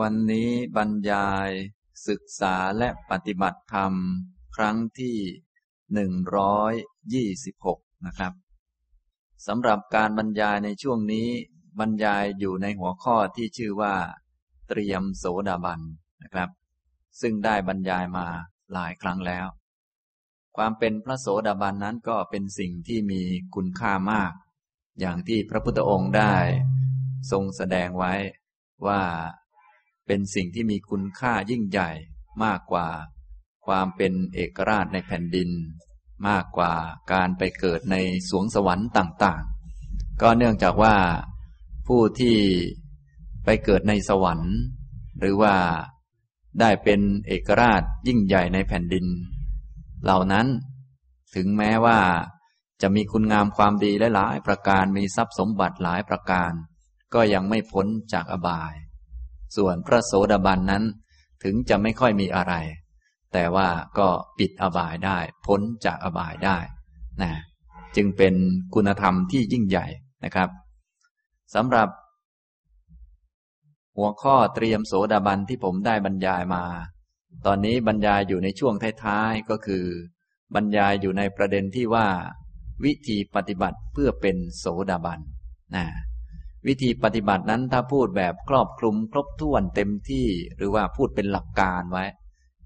วันนี้บรรยายศึกษาและปฏิบัติธรรม ครั้งที่หนึ่งร้อยยี่สิบหกนะครับสำหรับการบรรยายในช่วงนี้ บรรยายอยู่ในหัวข้อที่ชื่อว่า เตรียมโสดาบันนะครับ ซึ่งได้บรรยายมาหลายครั้งแล้ว ความเป็นพระโสดาบันนั้นก็เป็นสิ่งที่มีคุณค่ามาก อย่างที่พระพุทธองค์ได้ ทรงแสดงไว้ว่า เป็นสิ่งที่มีคุณค่ายิ่งใหญ่มากกว่า ความเป็นเอกราชในแผ่นดิน มากกว่าการไปเกิดในสวงสวรรค์ต่างๆ ก็เนื่องจากว่าผู้ที่ไปเกิดในสวรรค์ หรือว่าได้เป็นเอกราชยิ่งใหญ่ในแผ่นดิน เหล่านั้นถึงแม้ว่าจะมีคุณงามความดีหลายประการมีทรัพย์สมบัติหลายประการ ก็ยังไม่พ้นจากอบาย ส่วนพระโสดาบันนั้น ถึงจะไม่ค่อยมีอะไร แต่ว่าก็ปิดอบายได้ พ้นจากอบายได้นะจึงเป็นคุณธรรมที่ยิ่งใหญ่นะครับสำหรับ หัวข้อเตรียมโสดาบันที่ผมได้บรรยายมา ตอนนี้บรรยายอยู่ในช่วงท้ายๆก็คือ บรรยายอยู่ในประเด็นที่ว่า วิธีปฏิบัติเพื่อเป็นโสดาบันนะ วิธีปฏิบัตินั้นถ้าพูดแบบครอบคลุมครบถ้วนเต็มที่หรือว่าพูดเป็นหลักการไว้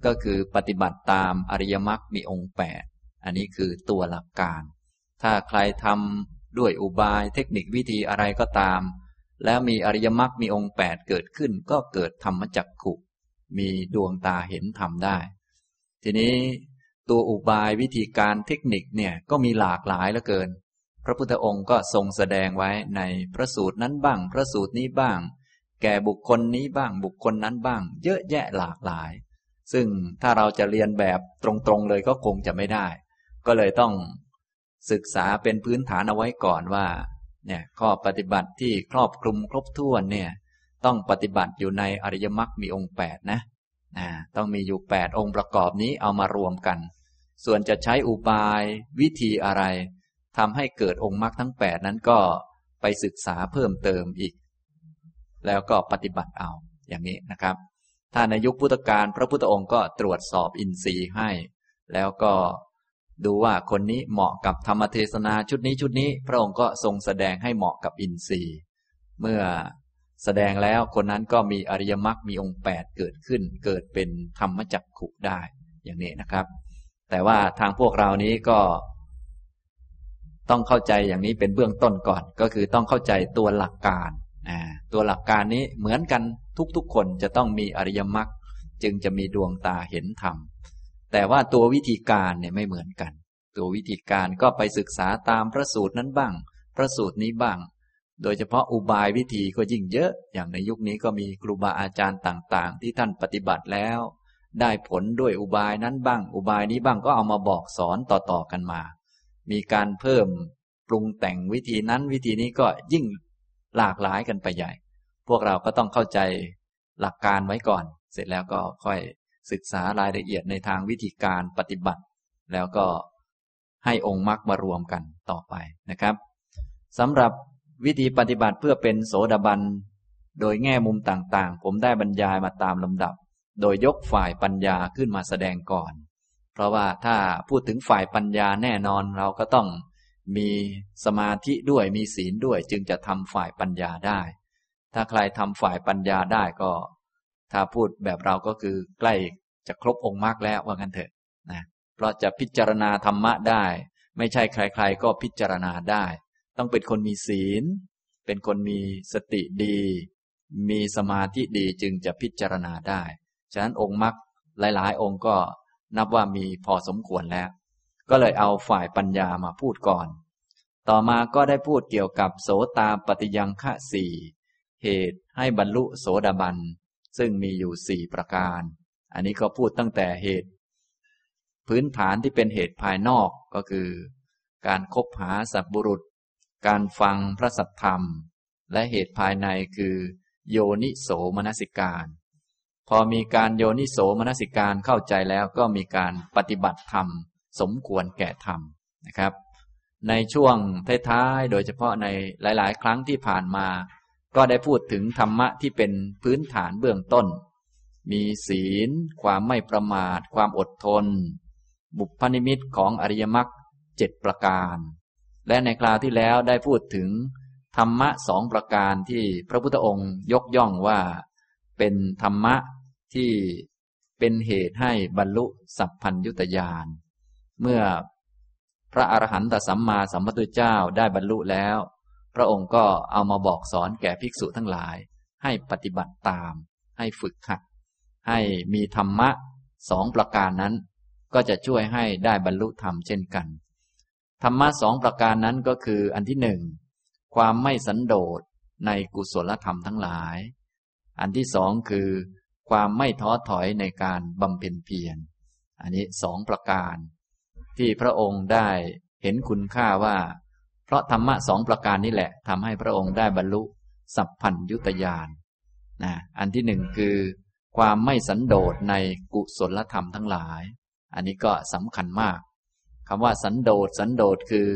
ก็คือปฏิบัติตามอริยมรรคมีองค์แปดอันนี้คือตัวหลักการ ถ้าใครทำด้วยอุบายเทคนิควิธีอะไรก็ตาม แล้วมีอริยมรรคมีองค์แปดเกิดขึ้น ก็เกิดธรรมจักขุมีดวงตาเห็นธรรมได้ ทีนี้ตัวอุบายวิธีการเทคนิคเนี่ยก็มีหลากหลายเหลือเกิน พระพุทธองค์ก็ทรงแสดงไว้ในพระสูตรนั้นบ้าง พระสูตรนี้บ้าง แก่บุคคลนี้บ้าง บุคคลนั้นบ้าง เยอะแยะหลากหลาย ซึ่งถ้าเราจะเรียนแบบตรงๆเลยก็คงจะไม่ได้ ก็เลยต้องศึกษาเป็นพื้นฐานเอาไว้ก่อนว่า เนี่ยข้อปฏิบัติที่ครอบคลุมครบถ้วนเนี่ย ต้องปฏิบัติอยู่ในอริยมรรคมีองค์แปดนะนะต้องมีอยู่แปดองค์ประกอบนี้เอามารวมกัน ส่วนจะใช้อุบายวิธีอะไร ทำให้เกิดองค์มรรคทั้งแปดนั้นก็ไปศึกษาเพิ่มเติมอีก แล้วก็ปฏิบัติเอาอย่างนี้นะครับ ถ้าในยุคพุทธกาลพระพุทธองค์ก็ตรวจสอบอินทรีย์ให้ แล้วก็ดูว่าคนนี้เหมาะกับธรรมเทศนาชุดนี้ชุดนี้ พระองค์ก็ทรงแสดงให้เหมาะกับอินทรีย์ เมื่อแสดงแล้วคนนั้นก็มีอริยมรรคมีองค์แปดเกิดขึ้น เกิดเป็นธรรมจักขุได้อย่างนี้นะครับ แต่ว่าทางพวกเรานี้ก็ ต้องเข้าใจอย่างนี้เป็นเบื้องต้นก่อน ก็คือต้องเข้าใจตัวหลักการตัวหลักการนี้เหมือนกันทุกๆ คนจะต้องมีอริยมรรคจึงจะมีดวงตาเห็นธรรม แต่ว่าตัววิธีการเนี่ยไม่เหมือนกัน ตัววิธีการก็ไปศึกษาตามพระสูตรนั้นบ้าง พระสูตรนี้บ้าง โดยเฉพาะอุบายวิธีก็ยิ่งเยอะอย่างในยุคนี้ก็มีครูบาอาจารย์ต่างๆ ที่ท่านปฏิบัติแล้ว ได้ผลด้วยอุบายนั้นบ้าง อุบายนี้บ้างก็เอามาบอกสอนต่อๆกันมา มีการเพิ่มปรุงแต่งวิธีนั้นวิธีนี้ก็ยิ่งหลากหลายกันไปใหญ่ พวกเราก็ต้องเข้าใจหลักการไว้ก่อน เสร็จแล้วก็ค่อยศึกษารายละเอียดในทางวิธีการปฏิบัติ แล้วก็ให้องค์มรรคมารวมกันต่อไปนะครับสำหรับวิธีปฏิบัติเพื่อเป็นโสดาบันโดยแง่มุมต่างๆ ผมได้บรรยายมาตามลำดับ โดยยกฝ่ายปัญญาขึ้นมาแสดงก่อน เพราะว่าถ้าพูดถึงฝ่ายปัญญาแน่นอนเราก็ต้องมีสมาธิด้วยมีศีลด้วย จึงจะทำฝ่ายปัญญาได้ ถ้าใครทำฝ่ายปัญญาได้ก็ ถ้าพูดแบบเราก็คือใกล้จะครบองค์มรรคแล้วว่างั้นเถอะนะเพราะจะพิจารณาธรรมะได้ ไม่ใช่ใคร ๆ ก็พิจารณาได้ ต้องเป็นคนมีศีล เป็นคนมีสติดี มีสมาธิดีจึงจะพิจารณาได้ ฉะนั้นองค์มรรคหลาย ๆ องค์ก็ นับว่ามีพอสมควรแล้ว ก็เลยเอาฝ่ายปัญญามาพูดก่อน ต่อมาก็ได้พูดเกี่ยวกับโสตาปฏิยังฆะสี่เหตุให้บรรลุโสดาบัน ซึ่งมีอยู่สี่ประการ อันนี้ก็พูดตั้งแต่เหตุ พื้นฐานที่เป็นเหตุภายนอกก็คือ การคบหาสัตบุรุษ การฟังพระสัทธรรม และเหตุภายในคือ โยนิโสมนสิการ พอมีการโยนิโสมนสิการเข้าใจแล้วก็มีการปฏิบัติธรรม สมควรแก่ธรรมนะครับ ในช่วงท้ายๆ โดยเฉพาะในหลาย ๆ ครั้งที่ผ่านมา ก็ได้พูดถึงธรรมะที่เป็นพื้นฐานเบื้องต้น มีศีล ความไม่ประมาท ความอดทน บุพนิมิตของอริยมรรคเจ็ดประการ และในคราวที่แล้วได้พูดถึงธรรมะสองประการที่พระพุทธองค์ยกย่องว่า เป็นธรรมะ ที่เป็นเหตุให้บรรลุสัพพัญยุตยานเมื่อพระอรหันตสัมมาสัมพุทธเจ้าได้บรรลุแล้ว พระองค์ก็เอามาบอกสอนแก่ภิกษุทั้งหลาย ให้ปฏิบัติตาม ให้ฝึกหัด ให้มีธรรมะสองประการนั้น ก็จะช่วยให้ได้บรรลุธรรมเช่นกัน ธรรมะสองประการนั้นก็คืออันที่หนึ่งความไม่สันโดษในกุศลธรรมทั้งหลาย อันที่สองคือ ความไม่ท้อถอยในการบำเพ็ญเพียร อันนี้สองประการ ที่พระองค์ได้เห็นคุณค่าว่า เพราะธรรมะสองประการนี้แหละทำให้พระองค์ได้บรรลุสัพพัญยุตยานนะอันที่หนึ่งคือ ความไม่สันโดษในกุศลธรรมทั้งหลาย อันนี้ก็สำคัญมากคำว่าสันโดษสันโดษคือ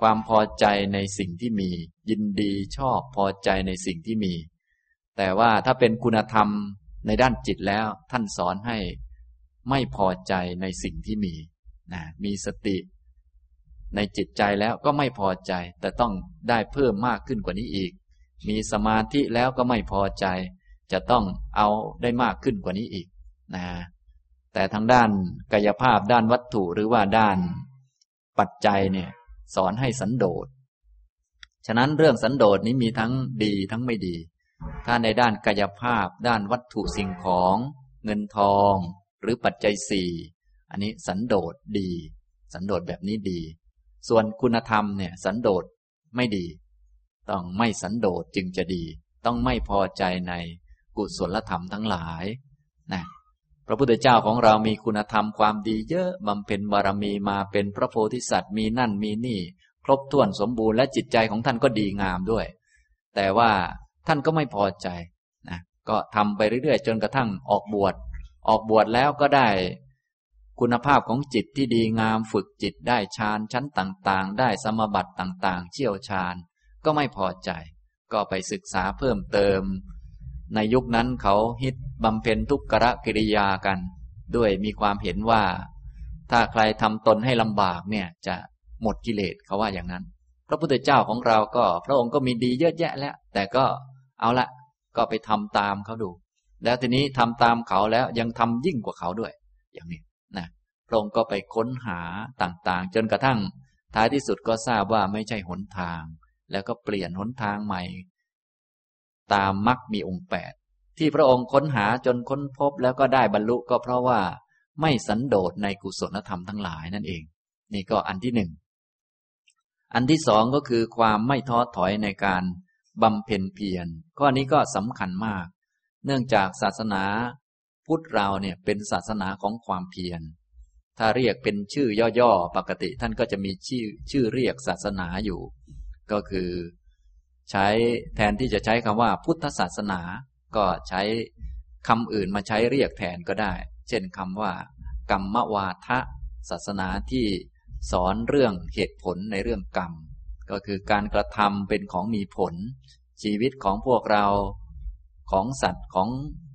ความพอใจในสิ่งที่มี ยินดีชอบพอใจในสิ่งที่มี แต่ว่าถ้าเป็นคุณธรรม ในด้านจิตแล้วท่านสอนให้ไม่พอใจในสิ่งที่มีนะมีสติ ในจิตใจแล้วก็ไม่พอใจ แต่ต้องได้เพิ่มมากขึ้นกว่านี้อีก มีสมาธิแล้วก็ไม่พอใจ จะต้องเอาได้มากขึ้นกว่านี้อีกนะแต่ทางด้านกายภาพด้านวัตถุหรือว่าด้านปัจจัยเนี่ยสอนให้สันโดษ ฉะนั้นเรื่องสันโดษนี้มีทั้งดีทั้งไม่ดี ถ้าในด้านกายภาพ ด้านวัตถุสิ่งของ เงินทอง หรือปัจจัยสี่อันนี้สันโดษดี สันโดษแบบนี้ดี ส่วนคุณธรรมเนี่ย สันโดษไม่ดี ต้องไม่สันโดษจึงจะดี ต้องไม่พอใจในกุศลธรรมทั้งหลายนะพระพุทธเจ้าของเรามีคุณธรรมความดีเยอะบำเพ็ญบารมีมาเป็นพระโพธิสัตว์มีนั่นมีนี่ ครบถ้วนสมบูรณ์และจิตใจของท่านก็ดีงามด้วย แต่ว่า ท่านก็ไม่พอใจนะก็ทำไปเรื่อยๆ จนกระทั่งออกบวช ออกบวชแล้วก็ได้ คุณภาพของจิตที่ดีงามฝึกจิตได้ฌานชั้นต่างๆ ได้สมบัติต่างๆ เชี่ยวชาญ ก็ไม่พอใจ ก็ไปศึกษาเพิ่มเติม ในยุคนั้นเขาฮิตบำเพ็ญทุกขะกิริยากัน ด้วยมีความเห็นว่า ถ้าใครทำตนให้ลำบากเนี่ยจะหมดกิเลสเขาว่าอย่างนั้น พระพุทธเจ้าของเราก็ พระองค์ก็มีดีเยอะแยะแล้ว แต่ก็ เอาละก็ไปทำตามเขาดู แล้วทีนี้ทำตามเขาแล้วยังทำยิ่งกว่าเขาด้วย อย่างนี้นะพระองค์ก็ไปค้นหาต่างๆ จนกระทั่งท้ายที่สุดก็ทราบว่าไม่ใช่หนทาง แล้วก็เปลี่ยนหนทางใหม่ ตามมรรคมีองค์แปดที่พระองค์ค้นหาจนค้นพบแล้วก็ได้บรรลุก็เพราะว่าไม่สันโดษในกุศลธรรมทั้งหลายนั่นเอง นี่ก็อันที่หนึ่งอันที่สองก็คือความไม่ท้อถอยในการ บำเพ็ญเพียร ข้อนี้ก็สำคัญมาก เนื่องจากศาสนาพุทธเราเนี่ยเป็นศาสนาของความเพียร ถ้าเรียกเป็นชื่อย่อๆ ปกติท่านก็จะมีชื่อชื่อเรียกศาสนาอยู่ ก็คือ ใช้แทนที่จะใช้คำว่าพุทธศาสนา ก็ใช้คำอื่นมาใช้เรียกแทนก็ได้ เช่นคำว่า กรรมวาทะศาสนาที่สอนเรื่องเหตุผลในเรื่องกรรม ก็คือการกระทำเป็นของมีผล ชีวิตของพวกเราของสัตว์ของ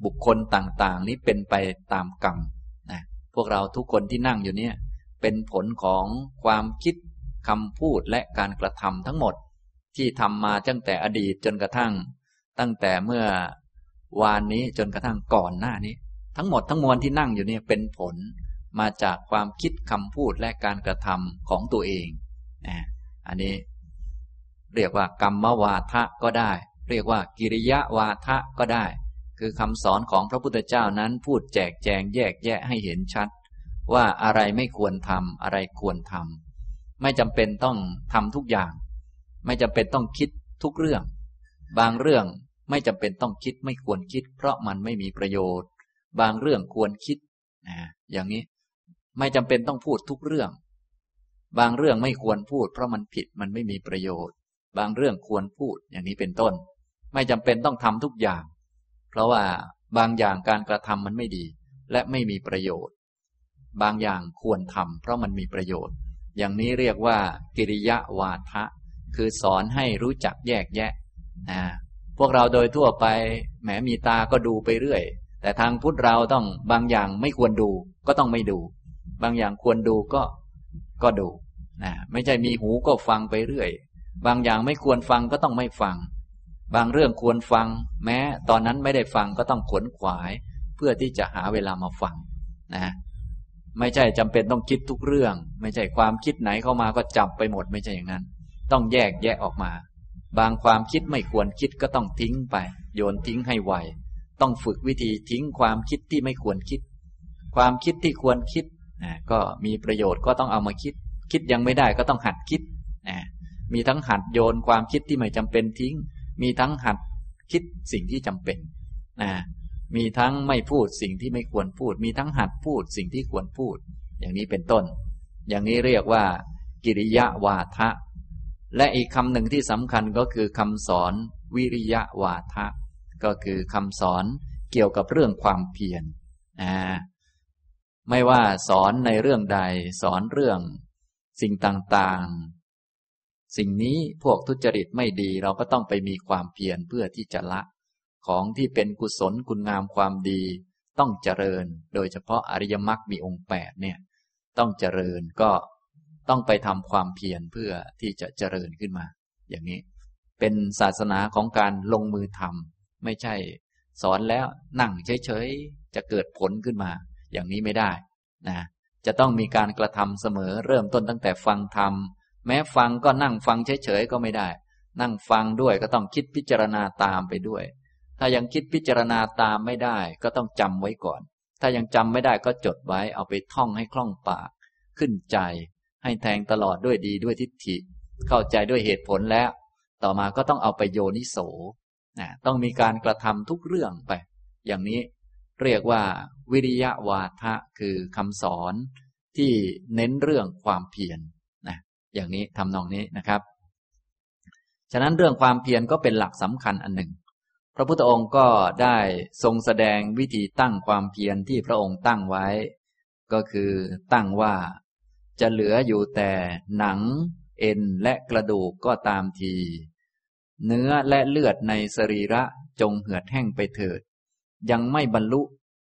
บุคคลต่างๆ นี้เป็นไปตามกรรมนะพวกเราทุกคนที่นั่งอยู่เนี่ย เป็นผลของความคิดคำพูดและการกระทำทั้งหมด ที่ทำมาตั้งแต่อดีตจนกระทั่ง ตั้งแต่เมื่อวานนี้จนกระทั่งก่อนหน้านี้ ทั้งหมดทั้งมวลที่นั่งอยู่นี่เป็นผลมาจากความคิดคำพูดและการกระทำของตัวเองนะอันนี้ เรียกว่ากรรมวาทะก็ได้ เรียกว่ากิริยาวาทะก็ได้ คือคำสอนของพระพุทธเจ้านั้นพูดแจกแจงแยกแยะให้เห็นชัด ว่าอะไรไม่ควรทำอะไรควรทำไม่จำเป็นต้องทำทุกอย่าง ไม่จำเป็นต้องคิดทุกเรื่อง บางเรื่องไม่จำเป็นต้องคิดไม่ควรคิด เพราะมันไม่มีประโยชน์ บางเรื่องควรคิดนะอย่างนี้ไม่จำเป็นต้องพูดทุกเรื่อง บางเรื่องไม่ควรพูด เพราะมันผิดมันไม่มีประโยชน์ บางเรื่องควรพูดอย่างนี้เป็นต้น ไม่จำเป็นต้องทำทุกอย่าง เพราะว่าบางอย่างการกระทำมันไม่ดี และไม่มีประโยชน์ บางอย่างควรทำเพราะมันมีประโยชน์ อย่างนี้เรียกว่า กิริยะวาทะ คือสอนให้รู้จักแยกแยะนะพวกเราโดยทั่วไปแหมมีตาก็ดูไปเรื่อย แต่ทางพุทธเราต้องบางอย่างไม่ควรดูก็ต้องไม่ดู บางอย่างควรดูก็ก็ดูนะไม่ใช่มีหูก็ฟังไปเรื่อย บางอย่างไม่ควรฟังก็ต้องไม่ฟัง บางเรื่องควรฟัง แม้ตอนนั้นไม่ได้ฟังก็ต้องขวนขวาย เพื่อที่จะหาเวลามาฟังนะไม่ใช่จำเป็นต้องคิดทุกเรื่อง ไม่ใช่ความคิดไหนเข้ามาก็จับไปหมดไม่ใช่อย่างนั้น ต้องแยกแยะออกมา บางความคิดไม่ควรคิดก็ต้องทิ้งไป โยนทิ้งให้ไวต้องฝึกวิธีทิ้งความคิดที่ไม่ควรคิด ความคิดที่ควรคิดก็มีประโยชน์ก็ต้องเอามาคิด คิดยังไม่ได้ก็ต้องหัดคิดนะ มีทั้งหัดโยนความคิดที่ไม่จำเป็นทิ้ง มีทั้งหัดคิดสิ่งที่จำเป็นนะมีทั้งไม่พูดสิ่งที่ไม่ควรพูด มีทั้งหัดพูดสิ่งที่ควรพูด อย่างนี้เป็นต้น อย่างนี้เรียกว่า กิริยาวาทะ และอีกคำหนึ่งที่สำคัญก็คือคำสอนวิริยะวาทะ ก็คือคำสอนเกี่ยวกับเรื่องความเพียรนะไม่ว่าสอนในเรื่องใด สอนเรื่องสิ่งต่างๆ สิ่งนี้พวกทุจริตไม่ดีเราก็ต้องไปมีความเพียรเพื่อที่จะละ ของที่เป็นกุศลคุณงามความดี ต้องเจริญ โดยเฉพาะอริยมรรคมีองค์แปดเนี่ย ต้องเจริญก็ต้องไปทำความเพียรเพื่อที่จะเจริญขึ้นมา อย่างนี้ เป็นศาสนาของการลงมือทำไม่ใช่ สอนแล้วนั่งเฉยๆจะเกิดผลขึ้นมา อย่างนี้ไม่ได้นะจะต้องมีการกระทำเสมอเริ่มต้นตั้งแต่ฟังธรรม แม้ฟังก็นั่งฟังเฉยๆก็ไม่ได้ นั่งฟังด้วยก็ต้องคิดพิจารณาตามไปด้วย ถ้ายังคิดพิจารณาตามไม่ได้ ก็ต้องจำไว้ก่อน ถ้ายังจำไม่ได้ก็จดไว้เอาไปท่องให้คล่องปาก ขึ้นใจ ให้แทงตลอดด้วยดีด้วยทิฏฐิ เข้าใจด้วยเหตุผลแล้ว ต่อมาก็ต้องเอาไปโยนิโสนะต้องมีการกระทำทุกเรื่องไป อย่างนี้เรียกว่าวิริยะวาทะคือคำสอนที่เน้นเรื่องความเพียร อย่างนี้ทำนองนี้นะครับ ฉะนั้นเรื่องความเพียรก็เป็นหลักสำคัญอันหนึ่ง พระพุทธองค์ก็ได้ทรงแสดงวิธีตั้งความเพียรที่พระองค์ตั้งไว้ ก็คือตั้งว่าจะเหลืออยู่แต่หนัง เอ็นและกระดูกก็ตามที เนื้อและเลือดในสรีระจงเหือดแห้งไปเถิด ยังไม่บรรลุ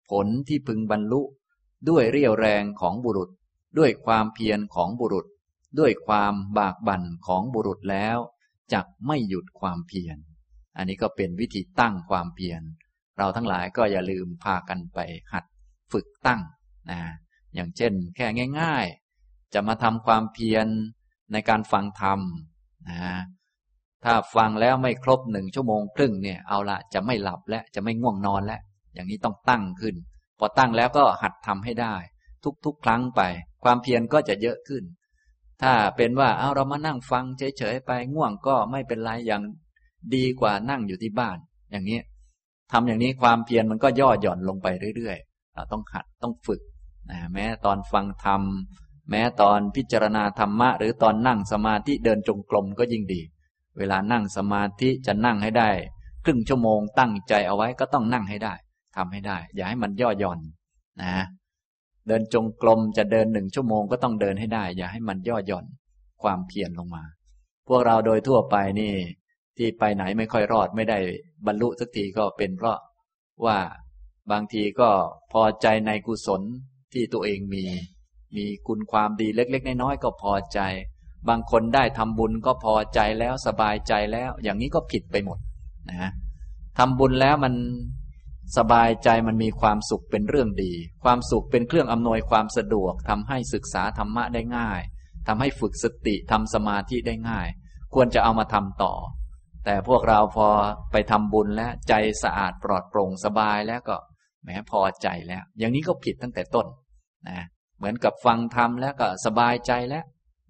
ผลที่พึงบรรลุ ด้วยเรี่ยวแรงของบุรุษ ด้วยความเพียรของบุรุษ ด้วยความบากบั่นของบุรุษแล้วจักไม่หยุดความเพียร อันนี้ก็เป็นวิธีตั้งความเพียร เราทั้งหลายก็อย่าลืมพากันไปหัดฝึกตั้งนะอย่างเช่นแค่ง่าย ๆ จะมาทำความเพียรในการฟังธรรมนะถ้าฟังแล้วไม่ครบหนึ่งชั่วโมงครึ่งเนี่ยเอาละจะไม่หลับและจะไม่ง่วงนอนแล้ว อย่างนี้ต้องตั้งขึ้น พอตั้งแล้วก็หัดทำให้ได้ ทุกๆ ครั้งไป ความเพียรก็จะเยอะขึ้น ถ้าเป็นว่าเอาเรามานั่งฟังเฉยๆไปง่วงก็ไม่เป็นไรอย่างดีกว่านั่งอยู่ที่บ้าน อย่างนี้ทำอย่างนี้ความเพียรมันก็ย่อหย่อนลงไปเรื่อยๆเราต้องหัดต้องฝึกนะแม้ตอนฟังธรรมแม้ตอนพิจารณาธรรมะ หรือตอนนั่งสมาธิเดินจงกรมก็ยิ่งดี เวลานั่งสมาธิจะนั่งให้ได้ ครึ่งชั่วโมงตั้งใจเอาไว้ก็ต้องนั่งให้ได้ทำให้ได้ อย่าให้มันย่อหย่อนนะ เดินจงกรมจะเดินหนึ่งชั่วโมงก็ต้องเดินให้ได้ อย่าให้มันย่อหย่อนความเพียรลงมา พวกเราโดยทั่วไปนี่ ที่ไปไหนไม่ค่อยรอดไม่ได้บรรลุสักทีก็เป็นเพราะว่าบางทีก็พอใจในกุศลที่ตัวเองมี มีคุณความดีเล็ก ๆ น้อยๆก็พอใจ บางคนได้ทำบุญก็พอใจแล้วสบายใจแล้ว อย่างนี้ก็ผิดไปหมดนะฮะทำบุญแล้วมัน สบายใจมันมีความสุขเป็นเรื่องดี ความสุขเป็นเครื่องอำนวยความสะดวกทำให้ศึกษาธรรมะได้ง่ายทำให้ฝึกสติทำสมาธิได้ง่าย ควรจะเอามาทำต่อ แต่พวกเราพอไปทำบุญแล้วใจสะอาดปลอดโปร่งสบายแล้วก็แหมพอใจแล้ว อย่างนี้ก็ผิดตั้งแต่ต้นนะเหมือนกับฟังธรรมแล้วก็สบายใจแล้ว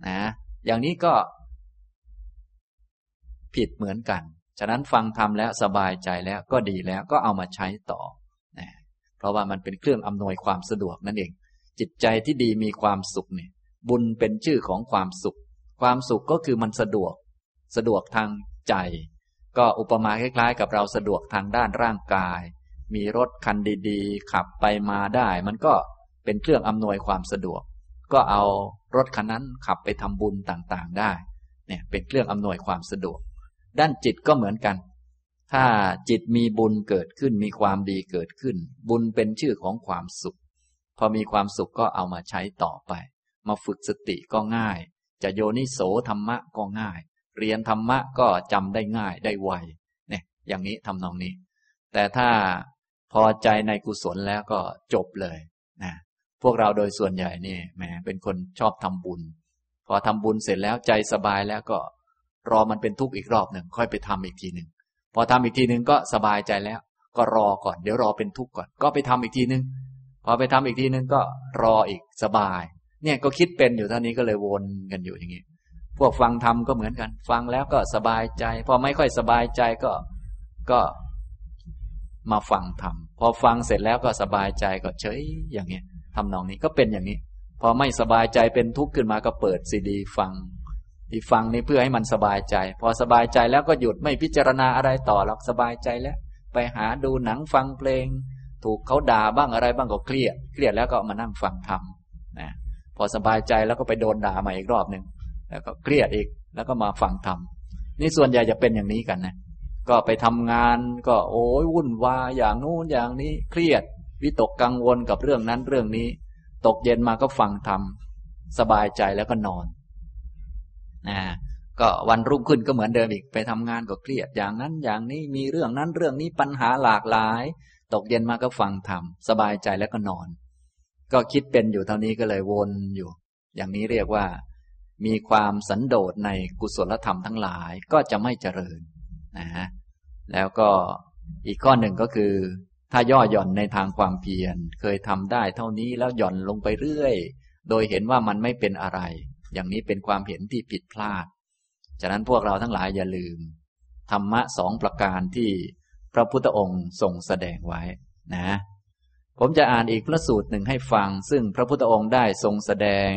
นะอย่างนี้ก็ผิดเหมือนกัน ฉะนั้นฟังธรรมแล้วสบายใจแล้วก็ดีแล้วก็เอามาใช้ต่อนะเพราะว่ามันเป็นเครื่องอำนวยความสะดวกนั่นเอง จิตใจที่ดีมีความสุขเนี่ยบุญเป็นชื่อของความสุข ความสุขก็คือมันสะดวก สะดวกทางใจ ก็อุปมาคล้าย ๆ กับเราสะดวกทางด้านร่างกาย มีรถคันดีๆ ขับไปมาได้ มันก็เป็นเครื่องอำนวยความสะดวก ก็เอารถคันนั้นขับไปทำบุญต่างๆได้ เนี่ยเป็นเครื่องอำนวยความสะดวก ด้านจิตก็เหมือนกัน ถ้าจิตมีบุญเกิดขึ้นมีความดีเกิดขึ้น บุญเป็นชื่อของความสุข พอมีความสุขก็เอามาใช้ต่อไป มาฝึกสติก็ง่าย จะโยนิโสธรรมะก็ง่าย เรียนธรรมะก็จำได้ง่ายได้ไวเนี่ยอย่างนี้ทำนองนี้ แต่ถ้าพอใจในกุศลแล้วก็จบเลยนะพวกเราโดยส่วนใหญ่นี่แหมเป็นคนชอบทำบุญ พอทำบุญเสร็จแล้วใจสบายแล้วก็ รอมันเป็นทุกข์อีกรอบหนึ่งค่อยไปทำอีกทีหนึ่งพอทำอีกทีหนึ่งก็สบายใจแล้ว ก็รอก่อนเดี๋ยวรอเป็นทุกข์ก่อน ก็ไปทำอีกทีหนึ่งพอไปทำอีกทีหนึ่งก็รออีกสบาย เนี่ยก็คิดเป็นอยู่เท่านี้ก็เลยวนกันอยู่อย่างนี้พวกฟังธรรมก็เหมือนกัน ฟังแล้วก็สบายใจ พอไม่ค่อยสบายใจก็ก็มาฟังธรรมพอฟังเสร็จแล้วก็สบายใจก็เฉยอย่างนี้ทำนองนี้ก็เป็นอย่างนี้ พอไม่สบายใจเป็นทุกข์ขึ้นมาก็เปิดซีดี ฟัง ที่ฟังนี่เพื่อให้มันสบายใจ พอสบายใจแล้วก็หยุดไม่พิจารณาอะไรต่อหรอกสบายใจแล้ว ไปหาดูหนังฟังเพลง ถูกเขาด่าบ้างอะไรบ้างก็เครียด เครียดแล้วก็มานั่งฟังธรรมนะพอสบายใจแล้วก็ไปโดนด่ามาอีกรอบหนึ่งแล้วก็เครียดอีกแล้วก็มาฟังธรรมนี่ส่วนใหญ่จะเป็นอย่างนี้กันนะก็ไปทำงานก็โอ้ยวุ่นวายอย่างนู้นอย่างนี้เครียด วิตกกังวลกับเรื่องนั้นเรื่องนี้ ตกเย็นมาก็ฟังธรรมสบายใจแล้วก็นอน นะก็วันรุ่งขึ้นก็เหมือนเดิมอีกไปทำงานก็เครียดอย่างนั้นอย่างนี้มีเรื่องนั้นเรื่องนี้ปัญหาหลากหลาย ตกเย็นมาก็ฟังธรรมสบายใจแล้วก็นอน ก็คิดเป็นอยู่เท่านี้ก็เลยวนอยู่ อย่างนี้เรียกว่า มีความสันโดษในกุศลธรรมทั้งหลายก็จะไม่เจริญนะฮะแล้วก็อีกข้อหนึ่งก็คือ ถ้าย่อหย่อนในทางความเพียรเคยทำได้เท่านี้แล้วหย่อนลงไปเรื่อย โดยเห็นว่ามันไม่เป็นอะไร อย่างนี้เป็นความเห็นที่ผิดพลาด ฉะนั้นพวกเราทั้งหลายอย่าลืม ธรรมะสองประการที่พระพุทธองค์ทรงแสดงไว้นะ ผมจะอ่านอีกพระสูตรหนึ่งให้ฟัง ซึ่งพระพุทธองค์ได้ทรงแสดง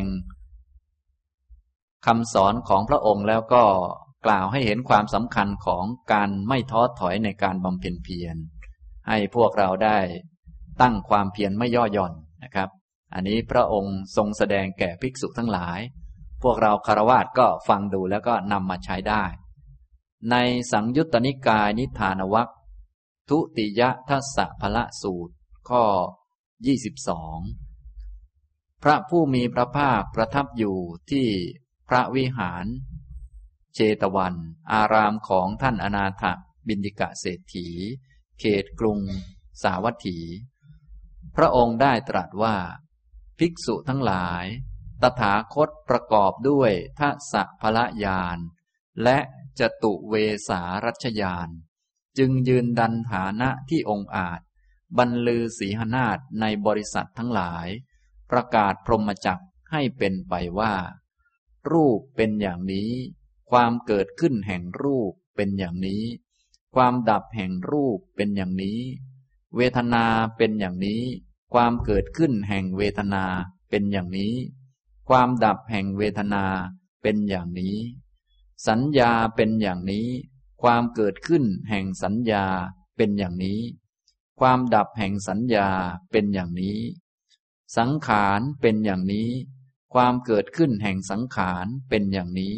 คำสอนของพระองค์แล้วก็กล่าวให้เห็นความสำคัญของการไม่ท้อถอยในการบำเพ็ญเพียร ให้พวกเราได้ตั้งความเพียรไม่ย่อหย่อนนะครับ อันนี้พระองค์ทรงแสดงแก่ภิกษุทั้งหลาย พวกเราคารวะก็ฟังดูแล้วก็นำมาใช้ได้ ในสังยุตตนิกายนิทานวัคทุติยทัสสะพละสูตร ข้อ 22 พระผู้มีพระภาคประทับอยู่ที่พระวิหารเจตวัน อารามของท่านอนาถบินิกะเศรษฐี เขตกรุง สาวัตถี พระองค์ได้ตรัสว่า ภิกษุทั้งหลาย ตถาคตประกอบด้วยทัศพละยาน และจตุเวสารัชยาน จึงยืนดันฐานะที่องค์อาจ บรรลือสีหนาฏในบริษัททั้งหลาย ประกาศพรหมจักให้เป็นไปว่า รูปเป็นอย่างนี้ ความเกิดขึ้นแห่งรูปเป็นอย่างนี้ ความดับแห่งรูปเป็นอย่างนี้ เวทนาเป็นอย่างนี้ ความเกิดขึ้นแห่งเวทนาเป็นอย่างนี้ ความดับแห่งเวทนาเป็นอย่างนี้ สัญญาเป็นอย่างนี้ ความเกิดขึ้นแห่งสัญญาเป็นอย่างนี้ ความดับแห่งสัญญาเป็นอย่างนี้ สังขารเป็นอย่างนี้ ความเกิดขึ้นแห่งสังขารเป็นอย่างนี้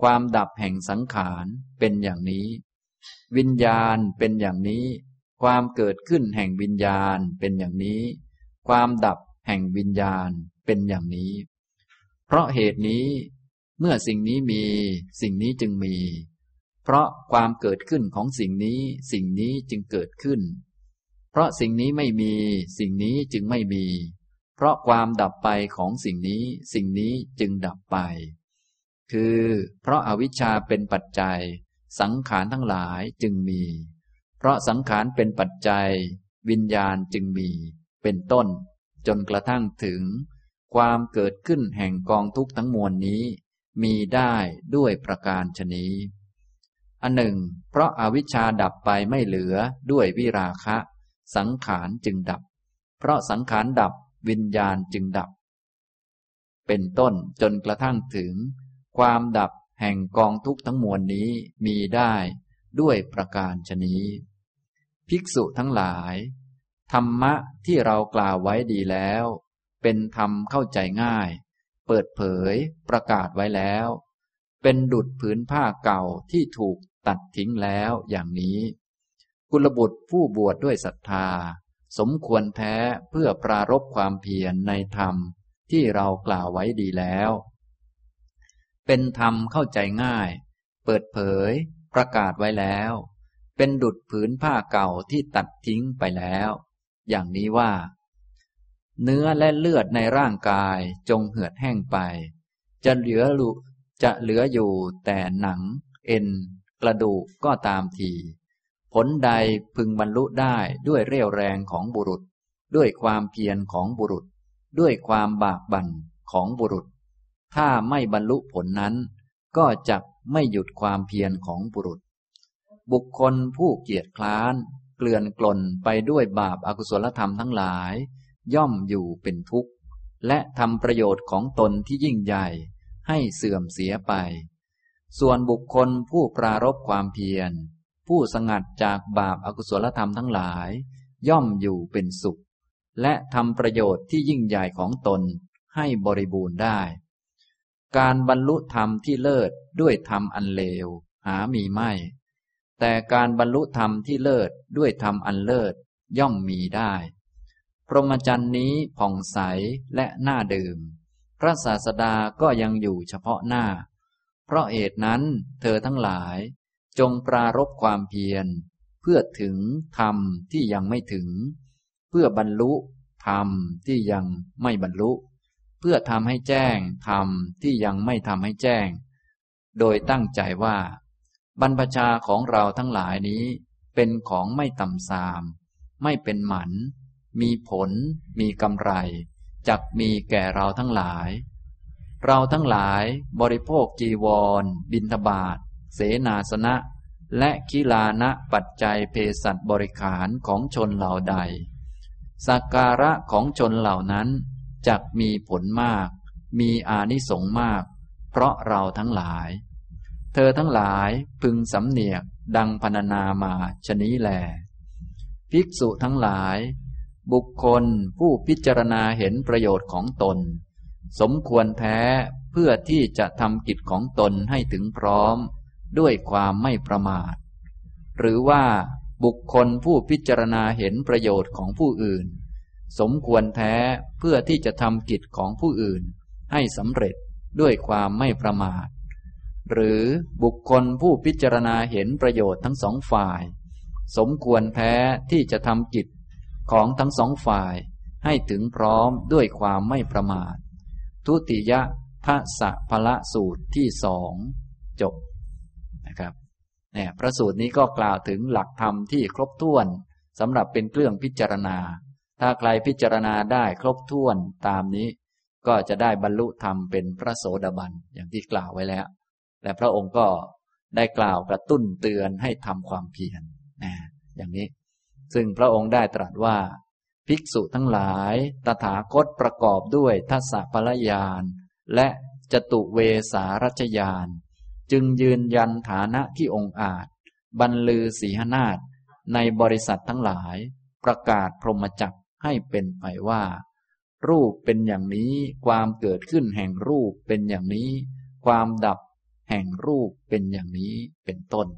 ความดับแห่งสังขารเป็นอย่างนี้ วิญญาณเป็นอย่างนี้ ความเกิดขึ้นแห่งวิญญาณเป็นอย่างนี้ ความดับแห่งวิญญาณเป็นอย่างนี้ ราะเหตุนี้เมื่อสิ่งนี้มี สิ่งนี้จึงมี เพราะความเกิดขึ้นของสิ่งนี้ สิ่งนี้จึงเกิดขึ้น เพราะสิ่งนี้ไม่มี สิ่งนี้จึงไม่มี เพราะความดับไปของสิ่งนี้ สิ่งนี้จึงดับไป คือเพราะอาวิชชาเป็นปัจจัย สังขารทั้งหลายจึงมี เพราะสังขารเป็นปัจจัย วิญญาณจึงมี เป็นต้น จนกระทั่งถึง ความเกิดขึ้นแห่งกองทุกข์ทั้งมวลนี้ มีได้ด้วยประการชนี้ อันหนึ่ง เพราะอาวิชชาดับไปไม่เหลือด้วยวิราคะ สังขารจึงดับ เพราะสังขารดับวิญญาณจึงดับ เป็นต้นจนกระทั่งถึง ความดับแห่งกองทุกข์ทั้งมวลนี้มีได้ด้วยประการชนี้ ภิกษุทั้งหลาย ธรรมะที่เรากล่าวไว้ดีแล้ว เป็นธรรมเข้าใจง่าย เปิดเผย ประกาศไว้แล้ว เป็นดุดผืนผ้าเก่าที่ถูกตัดทิ้งแล้วอย่างนี้ กุลบุตรผู้บวชดด้วยศรัทธา สมควรแท้เพื่อปรารบความเพียรในธรรมที่เรากล่าวไว้ดีแล้ว เป็นธรรมเข้าใจง่าย เปิดเผย ประกาศไว้แล้ว เป็นดุดผืนผ้าเก่าที่ตัดทิ้งไปแล้ว อย่างนี้ว่า เนื้อและเลือดในร่างกายจงเหือดแห้งไป จะเหลือจะเหลืออยู่แต่หนัง เอ็น กระดูกก็ตามที ผลใดพึงบรรลุได้ด้วยเรี่ยวแรงของบุรุษ ด้วยความเพียรของบุรุษ ด้วยความบากบั่นของบุรุษ ถ้าไม่บรรลุผลนั้น ก็จะไม่หยุดความเพียรของบุรุษ บุคคลผู้เกียจคร้าน เกลื่อนกลนไปด้วยบาปอากุศลธรรมทั้งหลาย ย่อมอยู่เป็นทุกข์ และทำประโยชน์ของตนที่ยิ่งใหญ่ให้เสื่อมเสียไป ส่วนบุคคลผู้ปรารบความเพียร ผู้สงัดจากบาปอากุศลธรรมทั้งหลาย ย่อมอยู่เป็นสุข และทำประโยชน์ที่ยิ่งใหญ่ของตนให้บริบูรณ์ได้ การบรรลุธรรมที่เลิศด้วยธรรมอันเลว หามีไม่ แต่การบรรลุธรรมที่เลิศด้วยธรรมอันเลิศย่อมมีได้ พรหมจรรย์นี้ผ่องใสและน่าดื่ม พระศาสดาก็ยังอยู่เฉพาะหน้า เพราะเหตุนั้นเธอทั้งหลาย จงปรารบความเพียร เพื่อถึงธรรมที่ยังไม่ถึง เพื่อบรรลุธรรมที่ยังไม่บรรลุ เพื่อทำให้แจ้งธรรมที่ยังไม่ทำให้แจ้ง โดยตั้งใจว่า บรรพชาของเราทั้งหลายนี้เป็นของไม่ต่ำซาม ไม่เป็นหมัน มีผล มีกำไรจักมีแก่เราทั้งหลาย เราทั้งหลายบริโภคจีวร บินทบาท เสนาสนะ และคิลานะปัจจัยเพสัตบริขารของชนเหล่าใด สักการะของชนเหล่านั้นจักมีผลมาก มีอานิสงส์มาก เพราะเราทั้งหลาย เธอทั้งหลายพึงสำเนียกดังพรรณนามาชนี้แล ภิกษุทั้งหลาย บุคคลผู้พิจารณาเห็นประโยชน์ของตน สมควรแท้เพื่อที่จะทำกิจของตนให้ถึงพร้อม ด้วยความไม่ประมาท หรือว่าบุคคลผู้พิจารณาเห็นประโยชน์ของผู้อื่น สมควรแท้เพื่อที่จะทำกิจของผู้อื่น ให้สำเร็จด้วยความไม่ประมาท หรือบุคคลผู้พิจารณาเห็นประโยชน์ทั้งสองฝ่าย สมควรแท้ที่จะทำกิจ ของทั้งสองฝ่าย ให้ถึงพร้อมด้วยความไม่ประมาท ทุติยภะสะพละสูตรที่สองจบนะครับเนี่ยพระสูตรนี้ก็กล่าวถึงหลักธรรมที่ครบถ้วนสำหรับเป็นเครื่องพิจารณา ถ้าใครพิจารณาได้ครบถ้วนตามนี้ ก็จะได้บรรลุธรรมเป็นพระโสดาบันอย่างที่กล่าวไว้แล้ว และพระองค์ก็ได้กล่าวกระตุ้นเตือนให้ทำความเพียรนะอย่างนี้ ซึ่งพระองค์ได้ตรัสว่า ภิกษุทั้งหลาย ตถาคตประกอบด้วยทัศพลยาน และจตุเวสารัชยาน จึงยืนยันฐานะที่องค์อาจ บรรลือสีหนาฏในบริษัททั้งหลาย ประกาศพรหมจักให้เป็นไปว่า รูปเป็นอย่างนี้ความเกิดขึ้นแห่งรูปเป็นอย่างนี้ ความดับแห่งรูปเป็นอย่างนี้เป็นต้น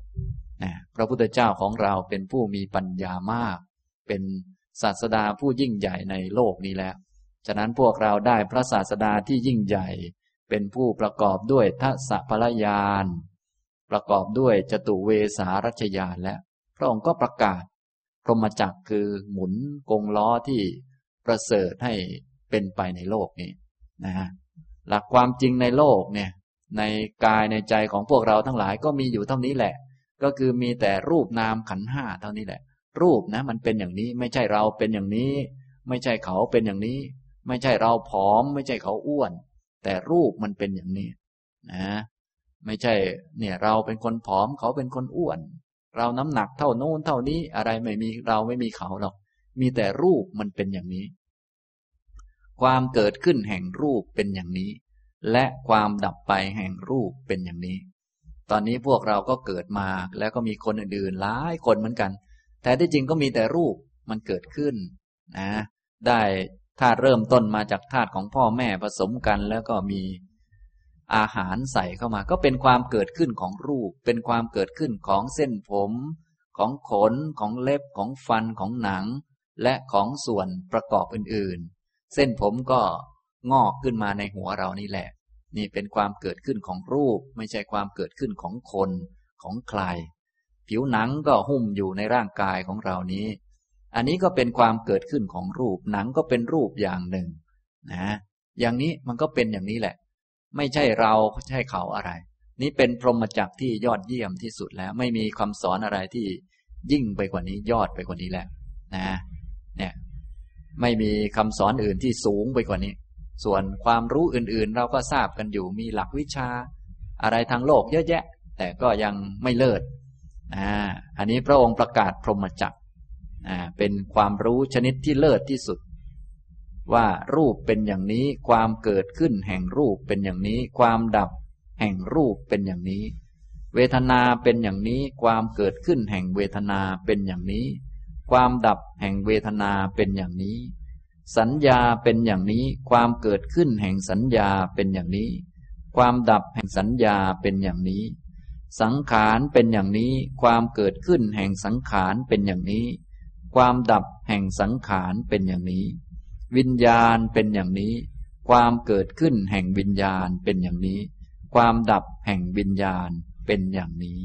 นะพระพุทธเจ้าของเราเป็นผู้มีปัญญามาก เป็นศาสดาผู้ยิ่งใหญ่ในโลกนี้แล้ว ฉะนั้นพวกเราได้พระศาสดาที่ยิ่งใหญ่ เป็นผู้ประกอบด้วยทัศพลยาน ประกอบด้วยจตุเวสารัชยานและ พระองค์ก็ประกาศ พรหมจักรคือหมุนกงล้อที่ประเสริฐให้เป็นไปในโลกนี้นะฮะหลักความจริงในโลกเนี่ย ในกายในใจของพวกเราทั้งหลายก็มีอยู่เท่านี้แหละ ก็คือมีแต่รูปนามขันห้าเท่านี้แหละ รูปนะ มันเป็นอย่างนี้ ไม่ใช่เราเป็นอย่างนี้ ไม่ใช่เขาเป็นอย่างนี้ ไม่ใช่เราผอม ไม่ใช่เขาอ้วน แต่รูปมันเป็นอย่างนี้นะไม่ใช่ เนี่ยเราเป็นคนผอมเขาเป็นคนอ้วน เราน้ำหนักเท่าโน้นเท่านี้อะไรไม่มีเราไม่มีเขาหรอก มีแต่รูปมันเป็นอย่างนี้ ความเกิดขึ้นแห่งรูปเป็นอย่างนี้ และความดับไปแห่งรูปเป็นอย่างนี้ ตอนนี้พวกเราก็เกิดมาแล้วก็มีคนอื่นๆหลายคนเหมือนกัน แต่ที่จริงก็มีแต่รูปมันเกิดขึ้นนะได้ธาตุเริ่มต้นมาจากธาตุของพ่อแม่ผสมกัน แล้วก็มีอาหารใส่เข้ามา ก็เป็นความเกิดขึ้นของรูป เป็นความเกิดขึ้นของเส้นผม ของขนของเล็บของฟันของหนัง และของส่วนประกอบอื่นๆ เส้นผมก็งอกขึ้นมาในหัวเรานี่แหละ นี่เป็นความเกิดขึ้นของรูป ไม่ใช่ความเกิดขึ้นของคนของใคร ผิวหนังก็หุ้มอยู่ในร่างกายของเรานี้ อันนี้ก็เป็นความเกิดขึ้นของรูป หนังก็เป็นรูปอย่างหนึ่งนะ อย่างนี้มันก็เป็นอย่างนี้แหละ ไม่ใช่เราใช่เขาอะไร นี่เป็นพรหมจรรที่ยอดเยี่ยมที่สุดแล้ว ไม่มีคำสอนอะไรที่ยิ่งไปกว่านี้ยอดไปกว่านี้แล้วนะ เนี่ย ไม่มีคำสอนอื่นที่สูงไปกว่านี้ ส่วนความรู้อื่นๆ เราก็ทราบกันอยู่มีหลักวิชา อะไรทางโลกเยอะแยะ แต่ก็ยังไม่เลิศอ่าอันนี้พระองค์ประกาศพรหมจักรอ่าเป็นความรู้ชนิดที่เลิศที่สุด ว่ารูปเป็นอย่างนี้ความเกิดขึ้นแห่งรูปเป็นอย่างนี้ ความดับแห่งรูปเป็นอย่างนี้ เวทนาเป็นอย่างนี้ความเกิดขึ้นแห่งเวทนาเป็นอย่างนี้ ความดับแห่งเวทนาเป็นอย่างนี้ สัญญาเป็นอย่างนี้ ความเกิดขึ้นแห่งสัญญาเป็นอย่างนี้ ความดับแห่งสัญญาเป็นอย่างนี้ สังขารเป็นอย่างนี้ ความเกิดขึ้นแห่งสังขารเป็นอย่างนี้ ความดับแห่งสังขารเป็นอย่างนี้ วิญญาณเป็นอย่างนี้ ความเกิดขึ้นแห่งวิญญาณเป็นอย่างนี้ ความดับแห่งวิญญาณเป็นอย่างนี้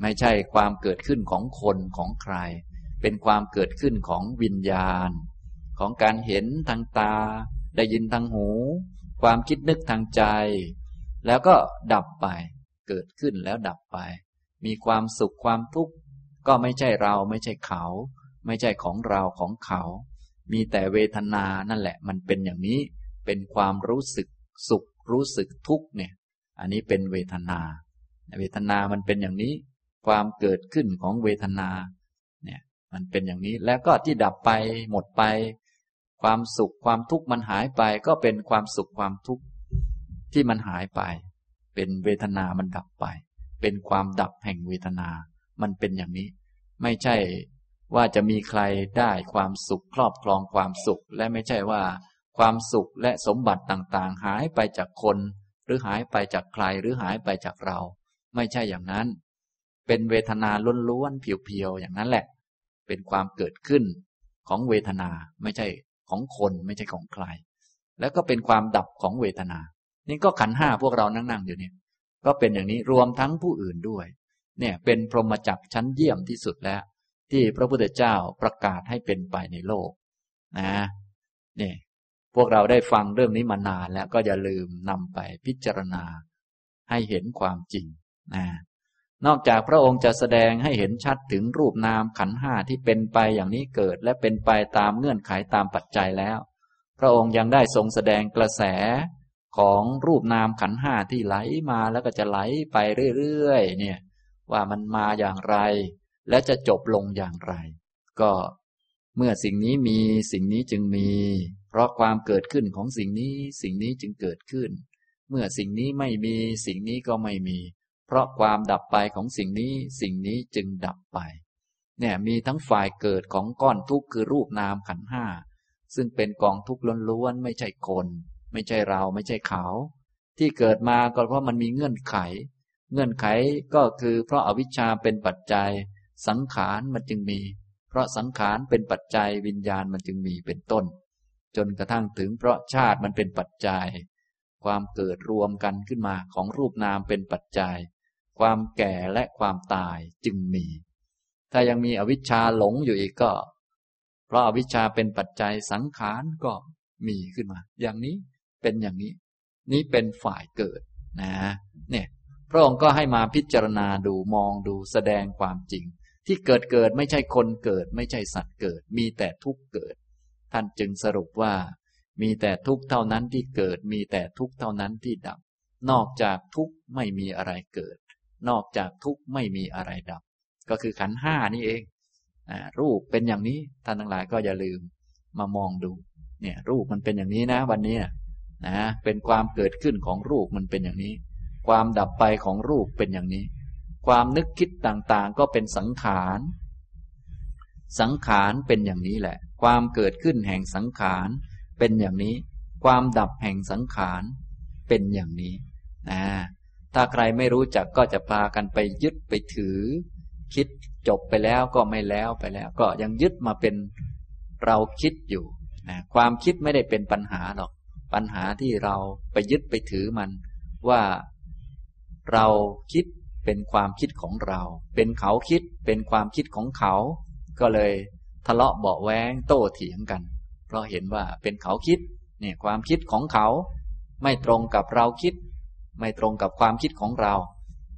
ไม่ใช่ความเกิดขึ้นของคนของใคร เป็นความเกิดขึ้นของวิญญาณ ของการเห็นทางตา ได้ยินทางหู ความคิดนึกทางใจ แล้วก็ดับไป เกิดขึ้นแล้วดับไป มีความสุขความทุกข์ก็ไม่ใช่เราไม่ใช่เขา ไม่ใช่ของเราของเขา มีแต่เวทนานั่นแหละ มันเป็นอย่างนี้เป็นความรู้สึกสุขรู้สึกทุกข์เนี่ย อันนี้เป็นเวทนา เวทนามันเป็นอย่างนี้ ความเกิดขึ้นของเวทนา เนี่ย มันเป็นอย่างนี้แล้วก็ที่ดับไปหมดไป ความสุขความทุกข์มันหายไปก็เป็นความสุขความทุกข์ที่มันหายไป เป็นเวทนามันดับไป เป็นความดับแห่งเวทนา มันเป็นอย่างนี้ ไม่ใช่ว่าจะมีใครได้ความสุขครอบครองความสุข และไม่ใช่ว่าความสุขและสมบัติต่างๆ หายไปจากคน หรือหายไปจากใครหรือหายไปจากเรา ไม่ใช่อย่างนั้น เป็นเวทนาล้วนๆเพียวๆอย่างนั้นแหละ เป็นความเกิดขึ้นของเวทนาไม่ใช่ ของคนไม่ใช่ของใคร แล้วก็เป็นความดับของเวทนา นี่ก็ขันห้าพวกเรานั่งๆอยู่เนี่ย ก็เป็นอย่างนี้รวมทั้งผู้อื่นด้วย เนี่ยเป็นพรหมจักรชั้นเยี่ยมที่สุดแล้ว ที่พระพุทธเจ้าประกาศให้เป็นไปในโลกนะเนี่ยพวกเราได้ฟังเรื่องนี้มานานแล้วก็อย่าลืมนำไปพิจารณาให้เห็นความจริงนะ นอกจากพระองค์จะแสดงให้เห็นชัดถึงรูปนามขันห้าที่เป็นไปอย่างนี้เกิด และเป็นไปตามเงื่อนไขตามปัจจัยแล้ว พระองค์ยังได้ทรงแสดงกระแสของรูปนามขันห้าที่ไหลมาแล้วก็จะไหลไปเรื่อยๆเนี่ยว่ามันมาอย่างไร และจะจบลงอย่างไร ก็เมื่อสิ่งนี้มีสิ่งนี้จึงมี เพราะความเกิดขึ้นของสิ่งนี้สิ่งนี้จึงเกิดขึ้น เมื่อสิ่งนี้ไม่มีสิ่งนี้ก็ไม่มี เพราะความดับไปของสิ่งนี้สิ่งนี้จึงดับไป เนี่ยมีทั้งฝ่ายเกิดของก้อนทุกข์คือรูปนามขันห้าซึ่งเป็นกองทุกข์ล้วนๆไม่ใช่คน ไม่ใช่เราไม่ใช่เขา ที่เกิดมาก็เพราะมันมีเงื่อนไข เงื่อนไขก็คือเพราะอาวิชชาเป็นปัจจัย สังขารมันจึงมี เพราะสังขารเป็นปัจจัยวิญญาณมันจึงมีเป็นต้น จนกระทั่งถึงเพราะชาติมันเป็นปัจจัย ความเกิดรวมกันขึ้นมาของรูปนามเป็นปัจจัย ความแก่และความตายจึงมี ถ้ายังมีอวิชชาหลงอยู่อีกก็ เพราะอาวิชชาเป็นปัจจัยสังขารก็มีขึ้นมา อย่างนี้เป็นอย่างนี้ นี้เป็นฝ่ายเกิดนะ เนี่ย พระองค์ก็ให้มาพิจารณาดูมองดูแสดงความจริง ที่เกิดเกิดไม่ใช่คนเกิด ไม่ใช่สัตว์เกิด มีแต่ทุกข์เกิด ท่านจึงสรุปว่า มีแต่ทุกข์เท่านั้นที่เกิด มีแต่ทุกข์เท่านั้นที่ดับนอกจากทุกข์ไม่มีอะไรเกิด นอกจากทุกข์ไม่มีอะไรดับ ก็คือขันห้านี่เองอรูปเป็นอย่างนี้ท่านทั้งหลายก็อย่าลืมมามองดู เนี่ย รูปมันเป็นอย่างนี้นะ วันนี้นะเป็นความเกิดขึ้นของรูปมันเป็นอย่างนี้ ความดับไปของรูปเป็นอย่างนี้ ความนึกคิดต่างๆ ก็เป็นสังขาร สังขารเป็นอย่างนี้แหละ ความเกิดขึ้นแห่งสังขารเป็นอย่างนี้ ความดับแห่งสังขารเป็นอย่างนี้นะ ถ้าใครไม่รู้จักก็จะพากันไปยึดไปถือ คิดจบไปแล้วก็ไม่แล้วไปแล้ว ก็ยังยึดมาเป็นเราคิดอยู่นะความคิดไม่ได้เป็นปัญหาหรอก ปัญหาที่เราไปยึดไปถือมัน ว่าเราคิดเป็นความคิดของเรา เป็นเขาคิดเป็นความคิดของเขา ก็เลยทะเลาะเบาแวงโต้เถียงกัน เพราะเห็นว่าเป็นเขาคิดเนี่ยความคิดของเขา ไม่ตรงกับเราคิด ไม่ตรงกับความคิดของเรา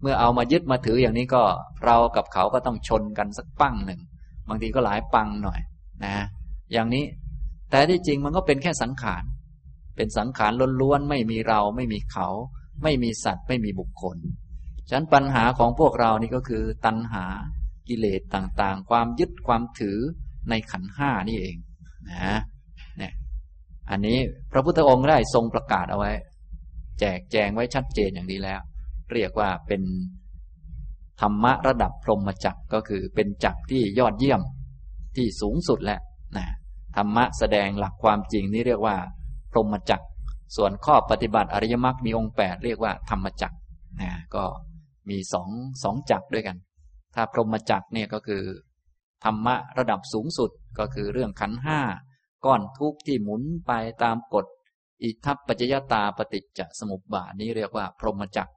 เมื่อเอามายึดมาถืออย่างนี้ก็เรากับเขาก็ต้องชนกันสักปั้งหนึ่ง บางทีก็หลายปังหน่อยนะ อย่างนี้ แต่ที่จริงมันก็เป็นแค่สังขาร เป็นสังขารล้วนๆไม่มีเราไม่มีเขา ไม่มีสัตว์ไม่มีบุคคล ฉะนั้นปัญหาของพวกเรานี่ก็คือ ตัณหากิเลสต่างๆ ความยึดความถือในขันห้านี่เองนะเนี่ยอันนี้พระพุทธองค์ได้ทรงประกาศเอาไว้ แจกแจงไว้ชัดเจนอย่างนี้แล้ว เรียกว่าเป็นธรรมะระดับพรหมจักก็คือเป็นจักที่ยอดเยี่ยมที่สูงสุดแล้วนะธรรมะแสดงหลักความจริงนี้เรียกว่า พรหมจักส่วนข้อปฏิบัติอริยมรรคมีองค์แปดเรียกว่าธรรมจักนะก็มีสองสองจักด้วยกัน ถ้าพรหมจักเนี่ยก็คือ ธรรมะระดับสูงสุดก็คือเรื่องขันห้าก้อนทุกข์ที่หมุนไปตามกฎ อิทัปปัจจยตาปฏิจจสมุปบาทนี้เรียกว่า พรหมจัก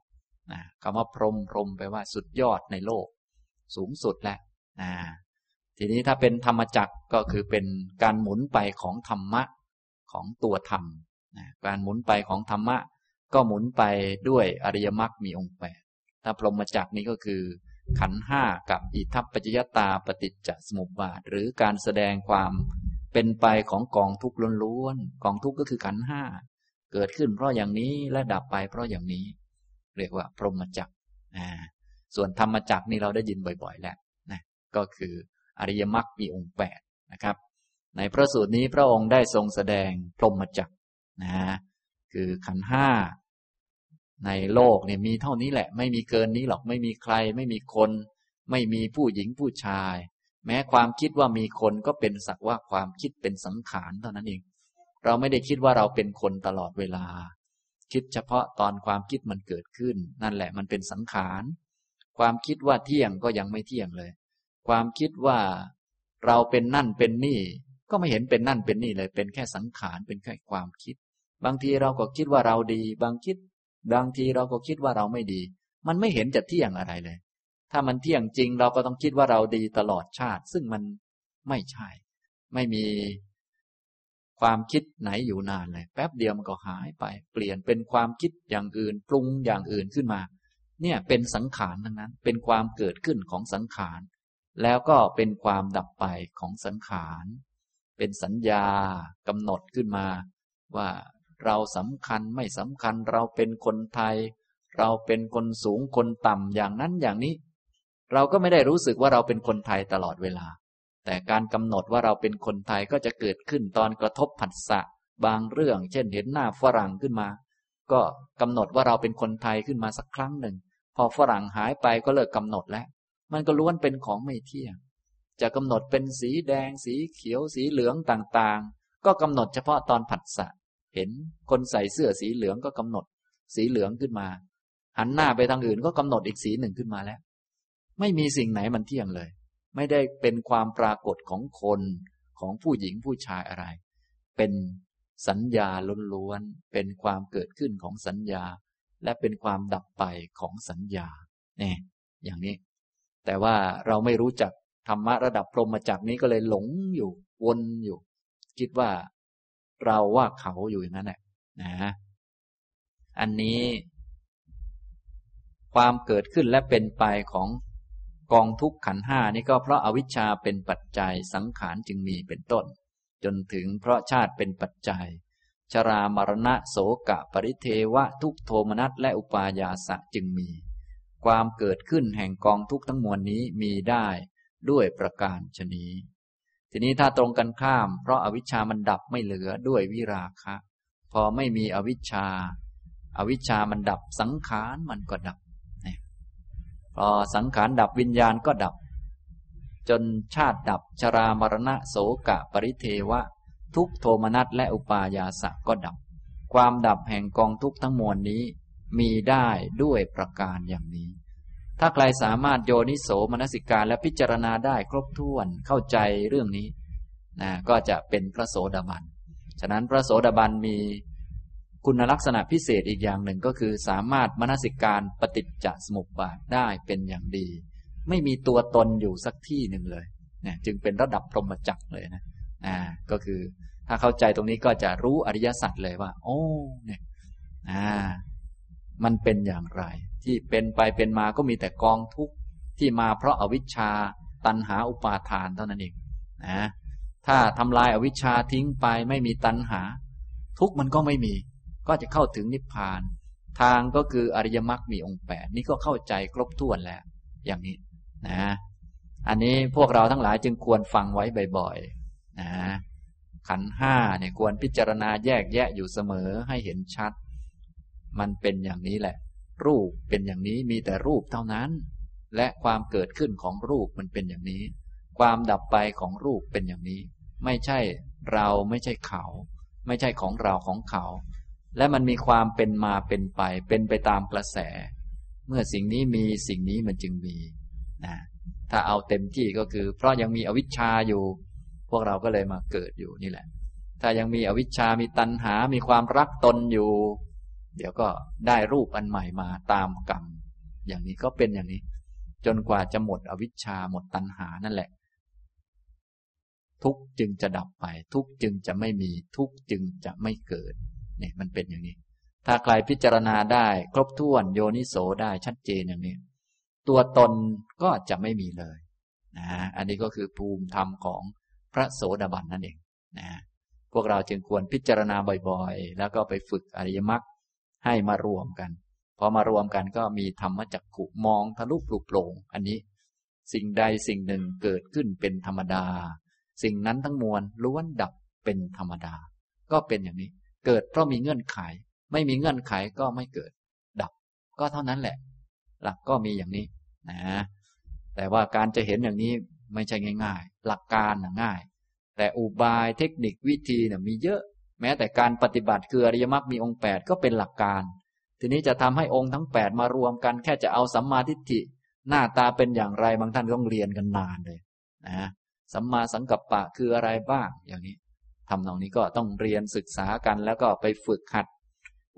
นะคำว่าพรหมพรหมแปลว่าสุดยอดในโลก สูงสุดแหละนะทีนี้ถ้าเป็นธรรมจักก็คือเป็นการหมุนไปของธรรมะของตัวธรรมนะการหมุนไปของธรรมะ ก็หมุนไปด้วยอริยมรรคมีองค์แปดถ้าพรหมจักนี้ก็คือ ขันห้ากับอิทัปปัจจยตาปฏิจจสมุปบาท หรือการแสดงความ เป็นไปของกองทุกข์ล้วนๆกองทุกข์ก็คือขันห้าเกิดขึ้นเพราะอย่างนี้และดับไปเพราะอย่างนี้ เรียกว่า พรหมจักรส่วนธรรมจักรนี่เราได้ยินบ่อย ๆ แล้วนะก็คืออริยมรรคมีองค์แปดนะครับ ในพระสูตรนี้พระองค์ได้ทรงแสดงพรหมจักรนะคือขันห้าในโลกเนี่ยมีเท่านี้แหละ ไม่มีเกินนี้หรอกไม่มีใคร ไม่มีคน ไม่มีผู้หญิงผู้ชาย แม้ความคิดว่ามีคนก็เป็นสักว่าความคิดเป็นสังขารเท่านั้นเอง เราไม่ได้คิดว่าเราเป็นคนตลอดเวลา คิดเฉพาะตอนความคิดมันเกิดขึ้น นั่นแหละมันเป็นสังขาร ความคิดว่าเที่ยงก็ยังไม่เที่ยงเลย ความคิดว่าเราเป็นนั่นเป็นนี่ ก็ไม่เห็นเป็นนั่นเป็นนี่เลย เป็นแค่สังขารเป็นแค่ความคิด บางทีเราก็คิดว่าเราดี บางคิด บางทีเราก็คิดว่าเราไม่ดี มันไม่เห็นจะเที่ยงอะไรเลย ถ้ามันเที่ยงจริงเราก็ต้องคิดว่าเราดีตลอดชาติ ซึ่งมันไม่ใช่ ไม่มีความคิดไหนอยู่นานเลย แป๊บเดียวมันก็หายไป เปลี่ยนเป็นความคิดอย่างอื่น ปรุงอย่างอื่นขึ้นมา เนี่ยเป็นสังขารทั้งนั้น เป็นความเกิดขึ้นของสังขาร แล้วก็เป็นความดับไปของสังขาร เป็นสัญญากำหนดขึ้นมา ว่าเราสำคัญไม่สำคัญเราเป็นคนไทย เราเป็นคนสูงคนต่ำอย่างนั้นอย่างนี้ เราก็ไม่ได้รู้สึกว่าเราเป็นคนไทยตลอดเวลา แต่การกำหนดว่าเราเป็นคนไทยก็จะเกิดขึ้นตอนกระทบผัสสะบางเรื่อง เช่นเห็นหน้าฝรั่งขึ้นมา ก็กำหนดว่าเราเป็นคนไทยขึ้นมาสักครั้งหนึ่ง พอฝรั่งหายไปก็เลิกกำหนดแล้ว มันก็ล้วนเป็นของไม่เที่ยง จะกำหนดเป็นสีแดง สีเขียว สีเหลืองต่างๆ ก็กำหนดเฉพาะตอนผัสสะ เห็นคนใส่เสื้อสีเหลืองก็กำหนด สีเหลืองขึ้นมา หันหน้าไปทางอื่นก็กำหนดอีกสีหนึ่งขึ้นมาแล้ว ไม่มีสิ่งไหนมันเที่ยงเลย ไม่ได้เป็นความปรากฏของคนของผู้หญิงผู้ชายอะไร เป็นสัญญาล้วนๆ เป็นความเกิดขึ้นของสัญญา และเป็นความดับไปของสัญญาเนี่ยอย่างนี้ แต่ว่าเราไม่รู้จักธรรมะระดับพรหมจักรนี้ก็เลยหลงอยู่วนอยู่ คิดว่าเราว่าเขาอยู่อย่างนั้นแหละนะอันนี้ ความเกิดขึ้นและเป็นไปของ กองทุกขันห้านี่ก็เพราะอาวิชชาเป็นปัจจัยสังขารจึงมีเป็นต้น จนถึงเพราะชาติเป็นปัจจัย ชรามรณะโสกะปริเทวะทุกโทมนัสและอุปายาสะจึงมี ความเกิดขึ้นแห่งกองทุกทั้งมวลนี้มีได้ด้วยประการชนีทีนี้ถ้าตรงกันข้าม เพราะอาวิชชามันดับไม่เหลือด้วยวิราคะ พอไม่มีอวิชชาอาวิชชามันดับสังขารมันก็ดับ พอสังขารดับวิญญาณก็ดับ จนชาติดับชรามรณะโสกะปริเทวะ ทุกโทมนัสและอุปายาสะก็ดับ ความดับแห่งกองทุกทั้งมวลนี้มีได้ด้วยประการอย่างนี้ ถ้าใครสามารถโยนิโสมนสิการและพิจารณาได้ครบถ้วนเข้าใจเรื่องนี้นะก็จะเป็นพระโสดาบัน ฉะนั้นพระโสดาบันมี คุณลักษณะพิเศษอีกอย่างหนึ่งก็คือ สามารถมนสิการปฏิจจสมุปบาทได้เป็นอย่างดี ไม่มีตัวตนอยู่สักที่หนึ่งเลยนะจึงเป็นระดับพรหมจักรเลยนะอ่าก็คือถ้าเข้าใจตรงนี้ก็จะรู้อริยสัจเลยว่า โอ้เนี่ยอ่ามันเป็นอย่างไร ที่เป็นไปเป็นมาก็มีแต่กองทุกข์ที่มาเพราะอาวิชชาตันหาอุปาทานเท่านั้นเองนะถ้าทำลายอาวิชชาทิ้งไปไม่มีตันหา ทุกข์มันก็ไม่มี ก็จะเข้าถึงนิพพาน ทางก็คืออริยมรรคมีองค์แปดนี่ก็เข้าใจครบถ้วนแล้ว อย่างนี้นะ อันนี้พวกเราทั้งหลายจึงควรฟังไว้บ่อยๆนะขันห้าเนี่ยควรพิจารณาแยกแยะอยู่เสมอให้เห็นชัด มันเป็นอย่างนี้แหละ รูปเป็นอย่างนี้มีแต่รูปเท่านั้น และความเกิดขึ้นของรูปมันเป็นอย่างนี้ ความดับไปของรูปเป็นอย่างนี้ ไม่ใช่เราไม่ใช่เขา ไม่ใช่ของเราของเขา และมันมีความเป็นมาเป็นไป เป็นไปตามกระแส เมื่อสิ่งนี้มีสิ่งนี้มันจึงมีนะถ้าเอาเต็มที่ก็คือ เพราะยังมีอวิชชาอยู่ พวกเราก็เลยมาเกิดอยู่นี่แหละ ถ้ายังมีอวิชชามีตัณหา มีความรักตนอยู่ เดี๋ยวก็ได้รูปอันใหม่มาตามกรรม อย่างนี้ก็เป็นอย่างนี้ จนกว่าจะหมดอวิชชาหมดตัณหานั่นแหละ ทุกจึงจะดับไป ทุกจึงจะไม่มี ทุกจึงจะไม่เกิด เนี่ยมันเป็นอย่างนี้ ถ้าใครพิจารณาได้ ครบถ้วนโยนิโสได้ชัดเจนอย่างนี้ ตัวตนก็จะไม่มีเลยนะอันนี้ก็คือภูมิธรรมของพระโสดาบันนั่นเองนะพวกเราจึงควรพิจารณาบ่อยๆ แล้วก็ไปฝึกอริยมรรคให้มารวมกัน พอมารวมกันก็มีธรรมจักขุมองทะลุปลุกโปร่งอันนี้ สิ่งใดสิ่งหนึ่งเกิดขึ้นเป็นธรรมดา สิ่งนั้นทั้งมวลล้วนดับเป็นธรรมดา ก็เป็นอย่างนี้ เกิดเพราะมีเงื่อนไข ไม่มีเงื่อนไขก็ไม่เกิด ดับ ก็เท่านั้นแหละ หลักก็มีอย่างนี้นะ แต่ว่าการจะเห็นอย่างนี้ไม่ใช่ง่าย ๆ หลักการนะง่าย แต่อุบายเทคนิควิธีนี่ยมีเยอะ แม้แต่การปฏิบัติคืออริยมรรคมีองค์แปดก็เป็นหลักการ ทีนี้จะทำให้องค์ทั้งแปดมารวมกันแค่จะเอาสัมมาทิฏฐิ หน้าตาเป็นอย่างไรบางท่านต้องเรียนกันนานเลยนะสัมมาสังกัปปะคืออะไรบ้างอย่างนี้ ทำตรงนี้ก็ต้องเรียนศึกษากัน แล้วก็ไปฝึกหัด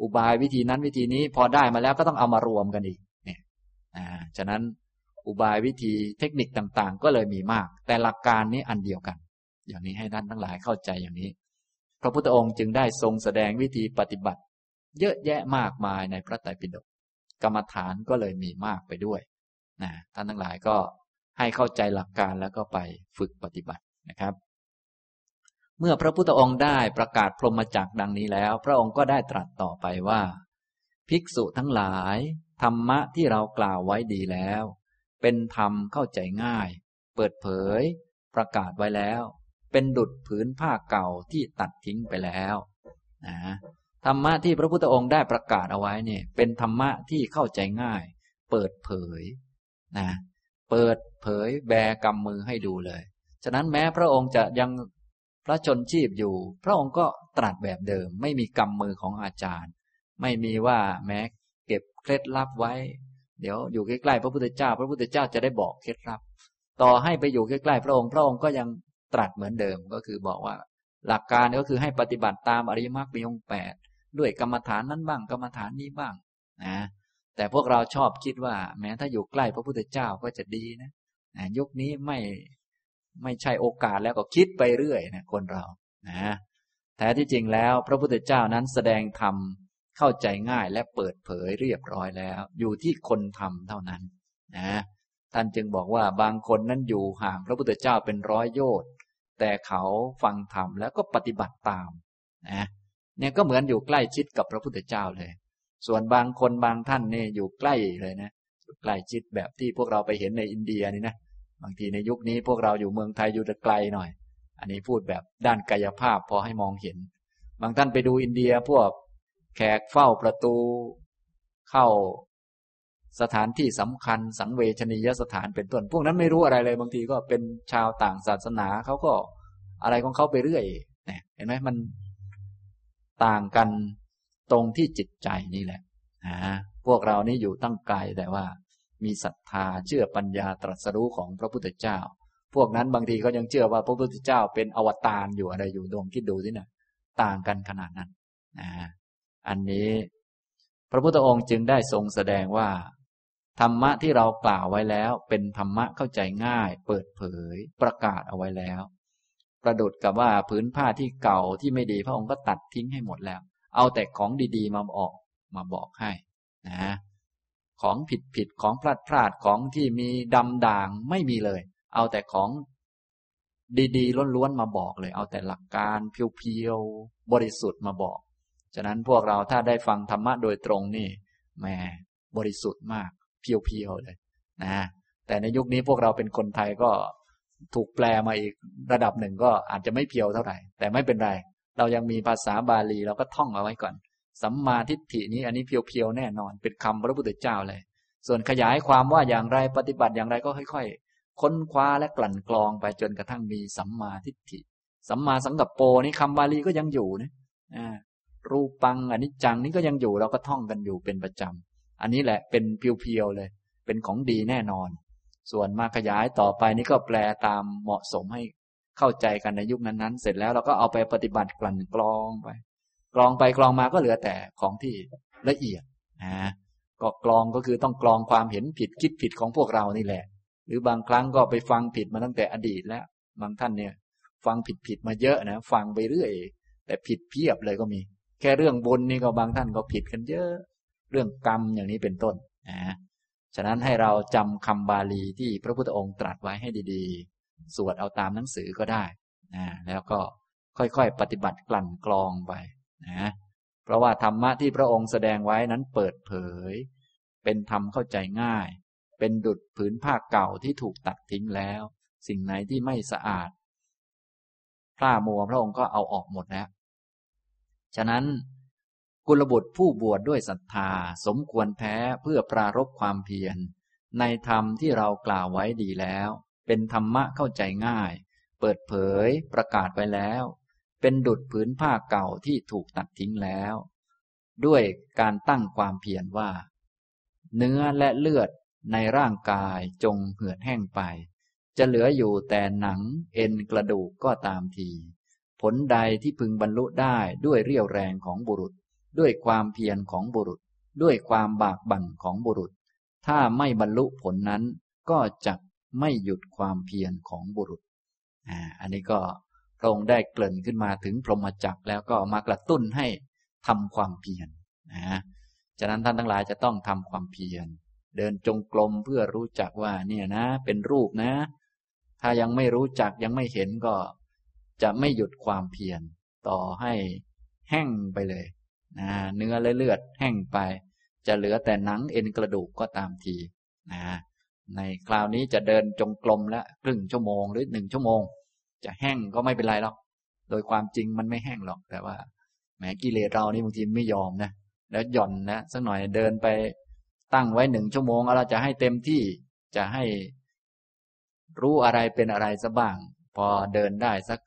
อุบายวิธีนั้นวิธีนี้พอได้มาแล้วก็ต้องเอามารวมกันอีกเนี่ยอ่าฉะนั้นอุบายวิธีเทคนิคต่างๆ ก็เลยมีมาก แต่หลักการนี้อันเดียวกัน อย่างนี้ให้ท่านทั้งหลายเข้าใจอย่างนี้ พระพุทธองค์จึงได้ทรงแสดงวิธีปฏิบัติ เยอะแยะมากมายในพระไตรปิฎกกรรมฐานก็เลยมีมากไปด้วยนะท่านทั้งหลายก็ให้เข้าใจหลักการแล้วก็ไปฝึกปฏิบัตินะครับ เมื่อพระพุทธองค์ได้ประกาศพรหมจักดังนี้แล้ว พระองค์ก็ได้ตรัสต่อไปว่า ภิกษุทั้งหลาย ธรรมะที่เรากล่าวไว้ดีแล้ว เป็นธรรมเข้าใจง่าย เปิดเผย ประกาศไว้แล้ว เป็นดุดผืนผ้าเก่าที่ตัดทิ้งไปแล้วนะธรรมะที่พระพุทธองค์ได้ประกาศเอาไว้เนี่ย เป็นธรรมะที่เข้าใจง่าย เปิดเผยนะเปิดเผยแบกำมือให้ดูเลย ฉะนั้นแม้พระองค์จะยัง พระชนชีพอยู่ พระองค์ก็ตรัสแบบเดิม ไม่มีกรรมมือของอาจารย์ ไม่มีว่าแม้เก็บเคล็ดลับไว้ เดี๋ยวอยู่ใกล้ๆพระพุทธเจ้า พระพุทธเจ้าจะได้บอกเคล็ดลับ ต่อให้ไปอยู่ใกล้ๆพระองค์พระองค์ก็ยังตรัสเหมือนเดิมก็คือบอกว่า หลักการก็คือให้ปฏิบัติตามอริยมรรคมีองค์แปดด้วยกรรมฐานนั้นบ้างกรรมฐานนี้บ้างนะแต่พวกเราชอบคิดว่า แม้ถ้าอยู่ใกล้พระพุทธเจ้าก็จะดีนะยุคนี้ไม่ ไม่ใช่โอกาสแล้วก็คิดไปเรื่อยนะคนเรานะแท้ที่จริงแล้วพระพุทธเจ้านั้นแสดงธรรมเข้าใจง่ายและเปิดเผยเรียบร้อยแล้ว อยู่ที่คนทำเท่านั้นนะท่านจึงบอกว่าบางคนนั้นอยู่ห่างพระพุทธเจ้าเป็นร้อยโยชน์แต่เขาฟังธรรมแล้วก็ปฏิบัติตามนะเนี่ยก็เหมือนอยู่ใกล้ชิดกับพระพุทธเจ้าเลย ส่วนบางคนบางท่านเนี่ยอยู่ใกล้เลยนะอยู่ใกล้ชิดแบบที่พวกเราไปเห็นในอินเดียนี่นะ บางทีในยุคนี้พวกเราอยู่เมืองไทยอยู่ไกลหน่อย อันนี้พูดแบบด้านกายภาพพอให้มองเห็น บางท่านไปดูอินเดียพวกแขกเฝ้าประตู เข้าสถานที่สำคัญสังเวชนียสถานเป็นต้น พวกนั้นไม่รู้อะไรเลย บางทีก็เป็นชาวต่างศาสนาเขาก็อะไรของเขาไปเรื่อยเห็นไหมมันต่างกันตรงที่จิตใจนี่แหละพวกเรานี่อยู่ตั้งไกลแต่ว่า มีศรัทธาเชื่อปัญญาตรัสรู้ของพระพุทธเจ้า พวกนั้นบางทีก็ยังเชื่อว่าพระพุทธเจ้าเป็นอวตารอยู่อะไรอยู่ดวงคิดดูสินะต่างกันขนาดนั้นนะอันนี้ พระพุทธองค์จึงได้ทรงแสดงว่า ธรรมะที่เรากล่าวไว้แล้ว เป็นธรรมะเข้าใจง่าย เปิดเผย ประกาศเอาไว้แล้ว ประดุดกับว่าผืนผ้าที่เก่าที่ไม่ดีพระองค์ก็ตัดทิ้งให้หมดแล้ว เอาแต่ของดีๆ มาออกมาบอกให้นะ ของผิดผิดของพลาดพลาดของที่มีดำด่างไม่มีเลย เอาแต่ของดีๆล้วนๆมาบอกเลย เอาแต่หลักการเพียวๆบริสุทธิ์มาบอก ฉะนั้นพวกเราถ้าได้ฟังธรรมะโดยตรงนี่แหมบริสุทธิ์มาก เพียวๆเลยนะแต่ในยุคนี้พวกเราเป็นคนไทยก็ถูกแปลมาอีกระดับหนึ่งก็อาจจะไม่เพียวเท่าไหร่ แต่ไม่เป็นไร เรายังมีภาษาบาลีเราก็ท่องเอาไว้ก่อน สัมมาทิฏฐินี้อันนี้เพียวๆแน่นอน เป็นคำพระพุทธเจ้าเลย ส่วนขยายความว่าอย่างไรปฏิบัติอย่างไรก็ค่อย ๆ ค้นคว้าและกลั่นกรองไปจนกระทั่งมีสัมมาทิฏฐิ สัมมาสังกัปโปนี่คำบาลีก็ยังอยู่นะรูปังอนนี้จังนี่ก็ยังอยู่เราก็ท่องกันอยู่เป็นประจำอันนี้แหละเป็นเพียวๆเลย เป็นของดีแน่นอน ส่วนมาขยายต่อไปนี่ก็แปลตามเหมาะสมให้เข้าใจกันในยุคนั้นๆ เสร็จแล้วเราก็เอาไปปฏิบัติกลั่นกรองไป กรองไปกรองมาก็เหลือแต่ของที่ละเอียดนะก็กรองก็คือต้องกรองความเห็นผิดคิดผิดของพวกเรานี่แหละ หรือบางครั้งก็ไปฟังผิดมาตั้งแต่อดีตแล้ว บางท่านเนี่ย ฟังผิดผิดมาเยอะนะ ฟังไปเรื่อย แต่ผิดเพียบเลยก็มี แค่เรื่องบุญนี่ก็บางท่านก็ผิดกันเยอะ เรื่องกรรมอย่างนี้เป็นต้นนะฉะนั้นให้เราจำคำบาลีที่พระพุทธองค์ตรัสไว้ให้ดีๆ สวดเอาตามหนังสือก็ได้นะแล้วก็ค่อยๆ ปฏิบัติกลั่นกรองไป นะเพราะว่าธรรมะที่พระองค์แสดงไว้นั้นเปิดเผย เป็นธรรมเข้าใจง่าย เป็นดุดผืนผ้าเก่าที่ถูกตัดทิ้งแล้ว สิ่งไหนที่ไม่สะอาดพระมัวพระองค์ก็เอาออกหมดแล้ว ฉะนั้นกุลบุตรผู้บวชดด้วยศรัทธา สมควรแพ้เพื่อปรารบความเพียร ในธรรมที่เรากล่าวไว้ดีแล้ว เป็นธรรมะเข้าใจง่าย เปิดเผยประกาศไว้แล้ว เป็นดุดผืนผ้าเก่าที่ถูกตัดทิ้งแล้ว ด้วยการตั้งความเพียรว่า เนื้อและเลือดในร่างกายจงเหือดแห้งไป จะเหลืออยู่แต่หนังเอ็นกระดูกก็ตามที ผลใดที่พึงบรรลุได้ด้วยเรี่ยวแรงของบุรุษ ด้วยความเพียรของบุรุษ ด้วยความบากบั่นของบุรุษ ถ้าไม่บรรลุผลนั้นก็จะไม่หยุดความเพียรของบุรุษ อ่า อันนี้ก็ พระองค์ได้เกริ่นขึ้นมาถึงพรหมจักรแล้วก็มากระตุ้นให้ทำความเพียรนะฉะนั้นท่านทั้งหลายจะต้องทำความเพียร เดินจงกรมเพื่อรู้จักว่าเนี่ยนะ เป็นรูปนะ ถ้ายังไม่รู้จักยังไม่เห็นก็จะไม่หยุดความเพียร ต่อให้แห้งไปเลยนะเนื้อและเลือดแห้งไป จะเหลือแต่หนังเอ็นกระดูกก็ตามทีนะในคราวนี้จะเดินจงกรมแล้วครึ่งชั่วโมงหรือหนึ่งชั่วโมง จะแห้งก็ไม่เป็นไรหรอก โดยความจริงมันไม่แห้งหรอก แต่ว่าแหมกิเลสเรานี่บางทีไม่ยอมนะ แล้วหย่อนนะสักหน่อยเดินไปตั้งไว้หนึ่งชั่วโมงเราจะให้เต็มที่จะให้รู้อะไรเป็นอะไรซะบ้าง พอเดินได้สัก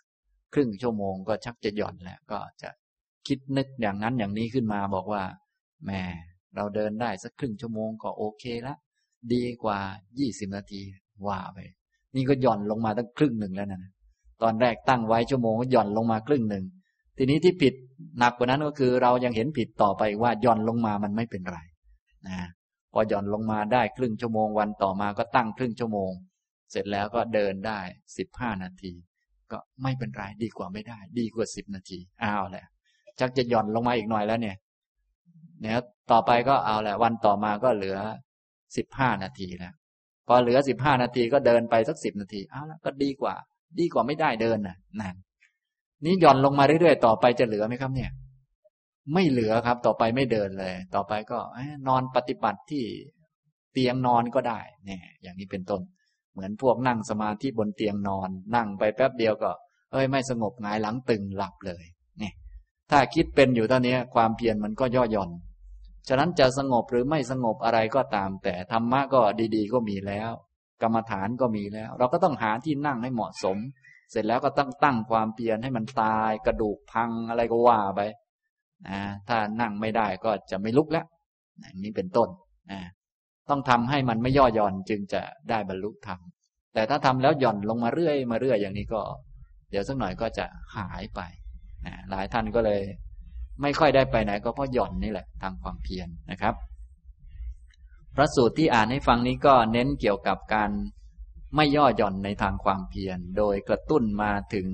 ครึ่งชั่วโมงก็ชักจะหย่อนแล้วก็จะคิดนึกอย่างนั้นอย่างนี้ขึ้นมาบอกว่าแหมเราเดินได้สักครึ่งชั่วโมงก็โอเคละดีกว่ายี่สิบนาทีว่าไปนี่ก็หย่อนลงมาตั้งครึ่งหนึ่งแล้วนะ ตอนแรกตั้งไว้ชั่วโมงหย่อนลงมาครึ่งหนึ่ง ทีนี้ที่ผิดหนักกว่านั้นก็คือ เรายังเห็นผิดต่อไปว่าหย่อนลงมามันไม่เป็นไรนะพอหย่อนลงมาได้ครึ่งชั่วโมงวันต่อมาก็ตั้งครึ่งชั่วโมง เสร็จแล้วก็เดินได้สิบห้านาที ก็ไม่เป็นไรดีกว่าไม่ได้ ดีกว่าสิบนาทีอ้าวแหละชักจะหย่อนลงมาอีกหน่อยแล้วเนี่ยเนี่ยต่อไปก็เอาแหละ วันต่อมาก็เหลือสิบห้านาทีแล้วพอเหลือสิบห้านาทีก็เดินไปสักสิบนาทีเอาแล้วก็ดีกว่า ดีกว่าไม่ได้เดินน่ะนั่นนี่หย่อนลงมาเรื่อยๆต่อไปจะเหลือไหมครับ เนี่ย ไม่เหลือครับ ต่อไปไม่เดินเลย ต่อไปก็นอนปฏิบัติที่เตียงนอนก็ได้ เนี่ย อย่างนี้เป็นต้น เหมือนพวกนั่งสมาธิบนเตียงนอน นั่งไปแป๊บเดียวก็ เอ้ยไม่สงบงายหลังตึงหลับเลยเนี่ยถ้าคิดเป็นอยู่ตอนนี้ความเพียรมันก็ย่อหย่อน ฉะนั้นจะสงบหรือไม่สงบอะไรก็ตาม แต่ธรรมะก็ดี ๆ ก็มีแล้ว กรรมฐานก็มีแล้ว เราก็ต้องหาที่นั่งให้เหมาะสม เสร็จแล้วก็ต้องตั้งความเพียรให้มันตาย กระดูกพังอะไรก็ว่าไปนะถ้านั่งไม่ได้ก็จะไม่ลุกแล้วอย่างนี้เป็นต้นนะต้องทำให้มันไม่ย่อหย่อนจึงจะได้บรรลุธรรมแต่ถ้าทำแล้วหย่อนลงมาเรื่อยมาเรื่อยอย่างนี้ก็ เดี๋ยวสักหน่อยก็จะหายไปนะหลายท่านก็เลย ไม่ค่อยได้ไปไหน ก็เพราะหย่อนนี่แหละทางความเพียรนนะครับ พระสูตรที่อ่านให้ฟังนี้ก็เน้นเกี่ยวกับการไม่ย่อหย่อนในทางความเพียร โดยกระตุ้นมาถึง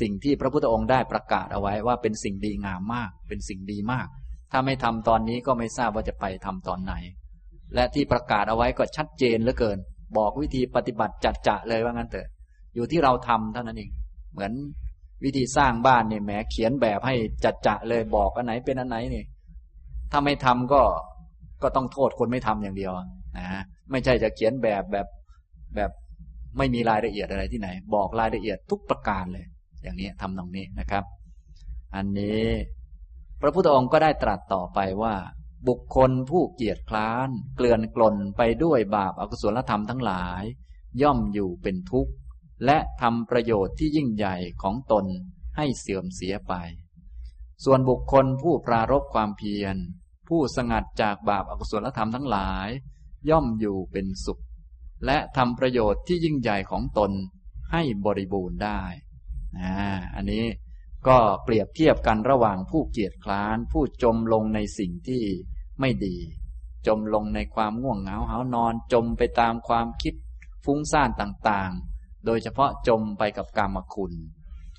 สิ่งที่พระพุทธองค์ได้ประกาศเอาไว้ว่าเป็นสิ่งดีงามมาก เป็นสิ่งดีมาก ถ้าไม่ทำตอนนี้ก็ไม่ทราบว่าจะไปทำตอนไหน และที่ประกาศเอาไว้ก็ชัดเจนเหลือเกิน บอกวิธีปฏิบัติจัดจะเลยว่างั้นเถอะ อยู่ที่เราทำเท่านั้นเอง เหมือนวิธีสร้างบ้านเนี่ยแหมเขียนแบบให้จัดจะเลยบอกอันไหนเป็นอันไหนนี่ถ้าไม่ทำก็ ก็ต้องโทษคนไม่ทำอย่างเดียวนะไม่ใช่จะเขียนแบบแบบแบบไม่มีรายละเอียดอะไรที่ไหน บอกรายละเอียดทุกประการเลย อย่างนี้ทำตรงนี้นะครับ อันนี้ พระพุทธองค์ก็ได้ตรัสต่อไปว่า บุคคลผู้เกียจคร้าน เกลื่อนกลนไปด้วยบาปอากุศลธรรมทั้งหลาย ย่อมอยู่เป็นทุกข์ และทำประโยชน์ที่ยิ่งใหญ่ของตนให้เสื่อมเสียไป ส่วนบุคคลผู้ปรารบความเพียร ผู้สงัดจากบาปอากุศลธรรมทั้งหลาย ย่อมอยู่เป็นสุข และทำประโยชน์ที่ยิ่งใหญ่ของตนให้บริบูรณ์ได้นะอันนี้ก็เปรียบเทียบกันระหว่างผู้เกียจคร้าน ผู้จมลงในสิ่งที่ไม่ดี จมลงในความง่วงเหงาหานอน จมไปตามความคิดฟุ้งซ่านต่างๆ โดยเฉพาะจมไปกับกามคุณ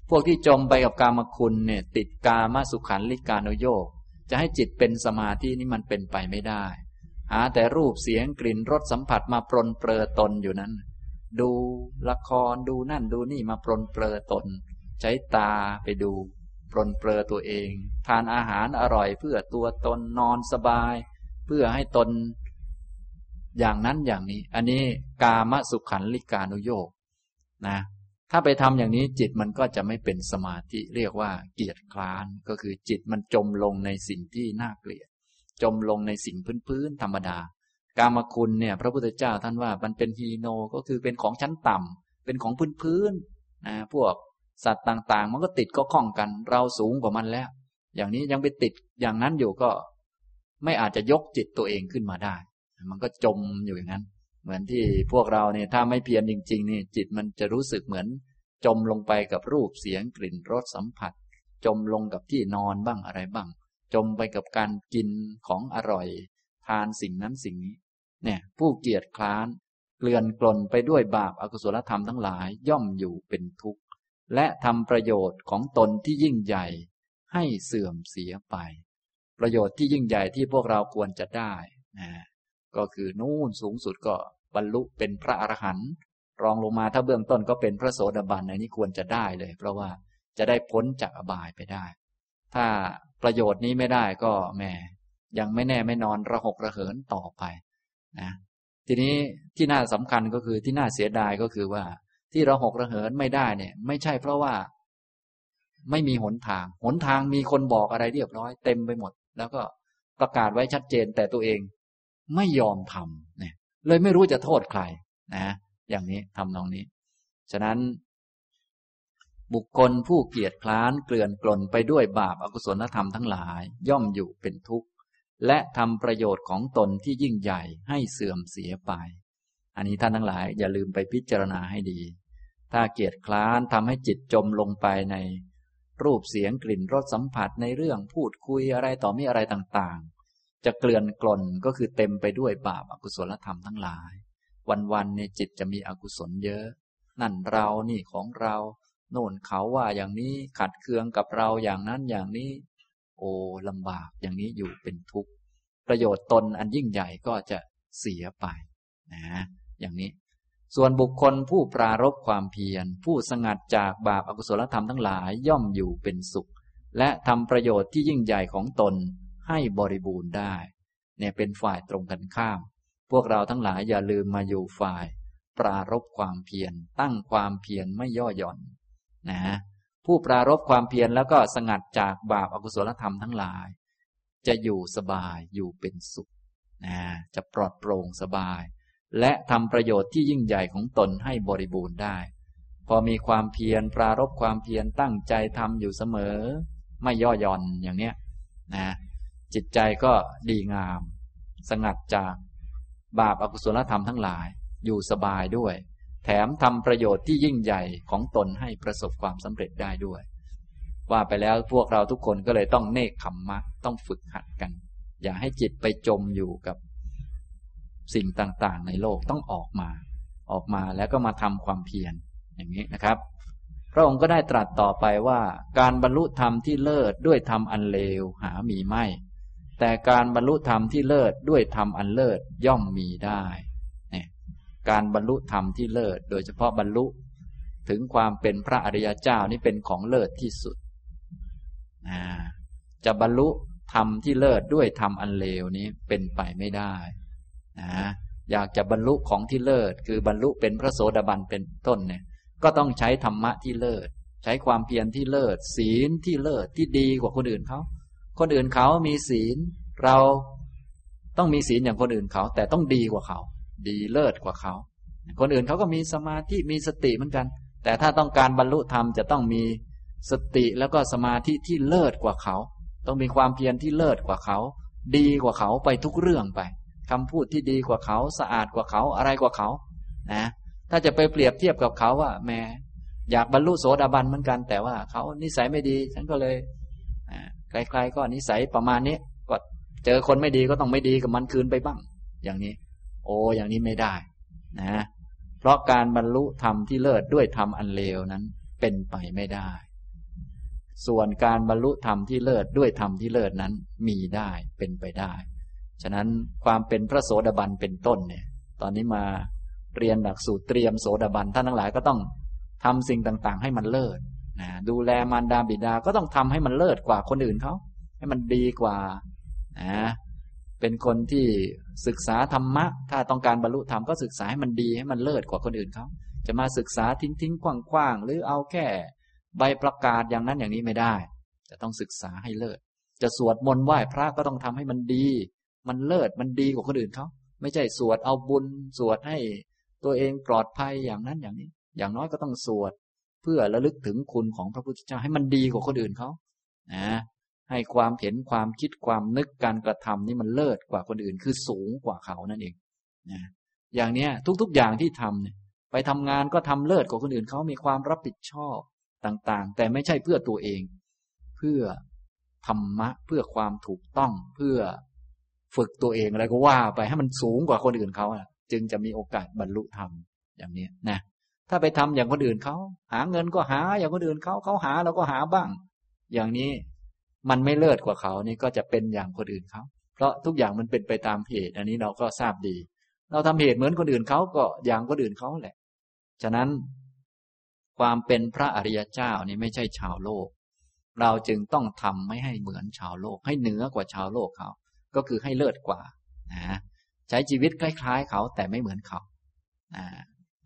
พวกที่จมไปกับกามคุณเนี่ยติดกามสุขันลิกาโนโยก จะให้จิตเป็นสมาธินี่มันเป็นไปไม่ได้ หาแต่รูปเสียงกลิ่นรสสัมผัสมาปรนเปรอตนอยู่นั้น ดูละครดูนั่นดูนี่มาปรนเปรอตน ใช้ตาไปดู ปรนเปรอตัวเอง ทานอาหารอร่อยเพื่อตัวตนนอนสบาย เพื่อให้ตน อย่างนั้นอย่างนี้ อันนี้กามสุขันลิกานุโยกนะ ถ้าไปทำอย่างนี้จิตมันก็จะไม่เป็นสมาธิเรียกว่า เกียรติคลานก็คือจิตมันจมลงในสิ่งที่น่าเกลียด จมลงในสิ่งพื้นๆธรรมดา กามคุณเนี่ยพระพุทธเจ้าท่านว่ามันเป็นฮีโนก็คือเป็นของชั้นต่ำเป็นของพื้นๆนะพวกสัตว์ต่างๆ มันก็ติดก็คล้องกัน เราสูงกว่ามันแล้ว อย่างนี้ยังไปติดอย่างนั้นอยู่ก็ ไม่อาจจะยกจิตตัวเองขึ้นมาได้ มันก็จมอยู่อย่างนั้น เหมือนที่พวกเราเนี่ยถ้าไม่เพียรจริง ๆ นี่จิตมันจะรู้สึกเหมือน จมลงไปกับรูปเสียงกลิ่นรสสัมผัส จมลงกับที่นอนบ้างอะไรบ้าง จมไปกับการกินของอร่อย ทานสิ่งนั้นสิ่งนี้ เนี่ย ผู้เกียจคร้าน เกลื่อนกลนไปด้วยบาปอากุศลธรรมทั้งหลายย่อมอยู่เป็นทุกข์ และทำประโยชน์ของตนที่ยิ่งใหญ่ ให้เสื่อมเสียไป ประโยชน์ที่ยิ่งใหญ่ที่พวกเราควรจะได้นะ ก็คือนู่นสูงสุดก็บรรลุเป็นพระอรหันต์รองลงมาถ้าเบื้องต้นก็เป็นพระโสดาบันในนี้ควรจะได้เลย เพราะว่าจะได้พ้นจากอบายไปได้ ถ้าประโยชน์นี้ไม่ได้ก็แม่ยังไม่แน่ไม่นอนระหกระเหินต่อไปนะทีนี้ที่น่าสำคัญก็คือที่น่าเสียดายก็คือว่า ที่ระหกระเหินไม่ได้เนี่ย ไม่ใช่เพราะว่า ไม่มีหนทาง หนทางมีคนบอกอะไรเรียบร้อยเต็มไปหมด แล้วก็ประกาศไว้ชัดเจนแต่ตัวเอง ไม่ยอมทำเนี่ยเลยไม่รู้จะโทษใครนะอย่างนี้ทำนองนี้ ฉะนั้น บุคคลผู้เกียจคร้านเกลื่อนกลนไปด้วยบาปอากุศลธรรมทั้งหลาย ย่อมอยู่เป็นทุกข์ และทำประโยชน์ของตนที่ยิ่งใหญ่ให้เสื่อมเสียไป อันนี้ท่านทั้งหลาย อย่าลืมไปพิจารณาให้ดี ถ้าเกียจคร้านทำให้จิตจมลงไปในรูปเสียงกลิ่นรสสัมผัสในเรื่องพูดคุยอะไรต่อมีอะไรต่าง จะเกลื่อนกลนก็คือเต็มไปด้วยบาปอากุศลธรรมทั้งหลาย วันๆในจิตจะมีอกุศลเยอะ นั่นเรานี่ของเราโน่นเขาว่าอย่างนี้ขัดเคืองกับเราอย่างนั้นอย่างนี้ โอ้ลำบากอย่างนี้อยู่เป็นทุกข์ ประโยชน์ตนอันยิ่งใหญ่ก็จะเสียไปนะอย่างนี้ ส่วนบุคคลผู้ปรารบความเพียร ผู้สงัดจากบาปอากุศลธรรมทั้งหลายย่อมอยู่เป็นสุข และทำประโยชน์ที่ยิ่งใหญ่ของตน ให้บริบูรณ์ได้ เนี่ยเป็นฝ่ายตรงกันข้าม พวกเราทั้งหลายอย่าลืมมาอยู่ฝ่าย ปรารบความเพียรตั้งความเพียรไม่ย่อหย่อนนะผู้ปรารบความเพียรแล้วก็สงัดจากบาปอากุศลธรรมทั้งหลาย จะอยู่สบายอยู่เป็นสุขนะจะปลอดโปร่งสบาย และทำประโยชน์ที่ยิ่งใหญ่ของตนให้บริบูรณ์ได้ พอมีความเพียรปรารบความเพียรตั้งใจทำอยู่เสมอ ไม่ย่อหย่อนอย่างเนี้ยนะ จิตใจก็ดีงาม สงัดจากบาปอากุศลธรรมทั้งหลาย อยู่สบายด้วย แถมทำประโยชน์ที่ยิ่งใหญ่ของตนให้ประสบความสำเร็จได้ด้วย ว่าไปแล้วพวกเราทุกคนก็เลยต้องเนคขมมะต้องฝึกหัดกัน อย่าให้จิตไปจมอยู่กับสิ่งต่างๆ ในโลกต้องออกมา ออกมาแล้วก็มาทำความเพียรอย่างนี้นะครับ พระองค์ก็ได้ตรัสต่อไปว่า การบรรลุธรรมที่เลิศด้วยธรรมอันเลวหามีไม่ แต่การบรรลุธรรมที่เลิศด้วยธรรมอันเลิศย่อมมีได้เนี่ยการบรรลุธรรมที่เลิศ โดยเฉพาะบรรลุถึงความเป็นพระอริยเจ้านี่เป็นของเลิศที่สุด จะบรรลุธรรมที่เลิศด้วยธรรมอันเลวนี้เป็นไปไม่ได้นะอยากจะบรรลุของที่เลิศ คือบรรลุเป็นพระโสดาบันเป็นต้นเนี่ย ก็ต้องใช้ธรรมะที่เลิศ ใช้ความเพียรที่เลิศ ศีลที่เลิศที่ดีกว่าคนอื่นเขา คนอื่นเขามีศีล เราต้องมีศีลอย่างคนอื่นเขา แต่ต้องดีกว่าเขา ดีเลิศกว่าเขา คนอื่นเขาก็มีสมาธิมีสติเหมือนกัน แต่ถ้าต้องการบรรลุธรรมจะต้องมีสติแล้วก็สมาธิที่เลิศกว่าเขา ต้องมีความเพียรที่เลิศกว่าเขา ดีกว่าเขาไปทุกเรื่องไปคำพูดที่ดีกว่าเขาสะอาดกว่าเขาอะไรกว่าเขา นะ ถ้าจะไปเปรียบเทียบกับเขาว่าแม่อยากบรรลุโสดาบันเหมือนกัน แต่ว่าเขานิสัยไม่ดีฉันก็เลย ใครๆก็นิสัยประมาณนี้ก็เจอคนไม่ดีก็ต้องไม่ดีกับมันคืนไปบ้าง อย่างนี้ โอ้อย่างนี้ไม่ได้นะ เพราะการบรรลุธรรมที่เลิศด้วยธรรมอันเลวนั้นเป็นไปไม่ได้ ส่วนการบรรลุธรรมที่เลิศด้วยธรรมที่เลิศนั้นมีได้เป็นไปได้ ฉะนั้นความเป็นพระโสดาบันเป็นต้นเนี่ย ตอนนี้มาเรียนหลักสูตรเตรียมโสดาบันท่านทั้งหลายก็ต้องทำสิ่งต่างๆ ให้มันเลิศ ดูแลมารดาบิดาก็ต้องทำให้มันเลิศกว่าคนอื่นเขาให้มันดีกว่านะเป็นคนที่ศึกษาธรรมะ ถ้าต้องการบรรลุธรรมก็ศึกษาให้มันดีให้มันเลิศกว่าคนอื่นเขาจะมาศึกษาทิ้งทิ้งกว้างๆหรือเอาแค่ใบประกาศอย่างนั้นอย่างนี้ไม่ได้ จะต้องศึกษาให้เลิศ จะสวดมนต์ไหว้พระก็ต้องทำให้มันดี มันเลิศมันดีกว่าคนอื่นเขาไม่ใช่สวดเอาบุญสวดให้ตัวเองปลอดภัยอย่างนั้นอย่างนี้ อย่างน้อยก็ต้องสวด เพื่อระลึกถึงคุณของพระพุทธเจ้าให้มันดีกว่าคนอื่นเขานะให้ความเห็นความคิดความนึกการกระทำนี่มันเลิศกว่าคนอื่น คือสูงกว่าเขานั่นเองนะอย่างเนี้ยทุกๆอย่างที่ทำเนี่ยไปทำงานก็ทำเลิศกว่าคนอื่นเขามีความรับผิดชอบต่างๆ แต่ไม่ใช่เพื่อตัวเอง เพื่อธรรมะเพื่อความถูกต้องเพื่อฝึกตัวเองอะไรก็ว่าไปให้มันสูงกว่าคนอื่นเขาจึงจะมีโอกาสบรรลุธรรมอย่างนี้นะ ถ้าไปทำอย่างคนอื่นเขาหาเงินก็หาอย่างคนอื่นเขาเขาหาเราก็หาบ้าง อย่างนี้มันไม่เลิศกว่าเขานี่ก็จะเป็นอย่างคนอื่นเขาเพราะทุกอย่างมันเป็นไปตามเหตุ อันนี้เราก็ทราบดี เราทำเหตุเหมือนคนอื่นเขาก็อย่างคนอื่นเขาแหละ ฉะนั้น ความเป็นพระอริยเจ้านี่ไม่ใช่ชาวโลก เราจึงต้องทำไม่ให้เหมือนชาวโลก ให้เหนือกว่าชาวโลกเขา ก็คือให้เลิศกว่านะใช้ชีวิตคล้าย ๆ เขาแต่ไม่เหมือนเขา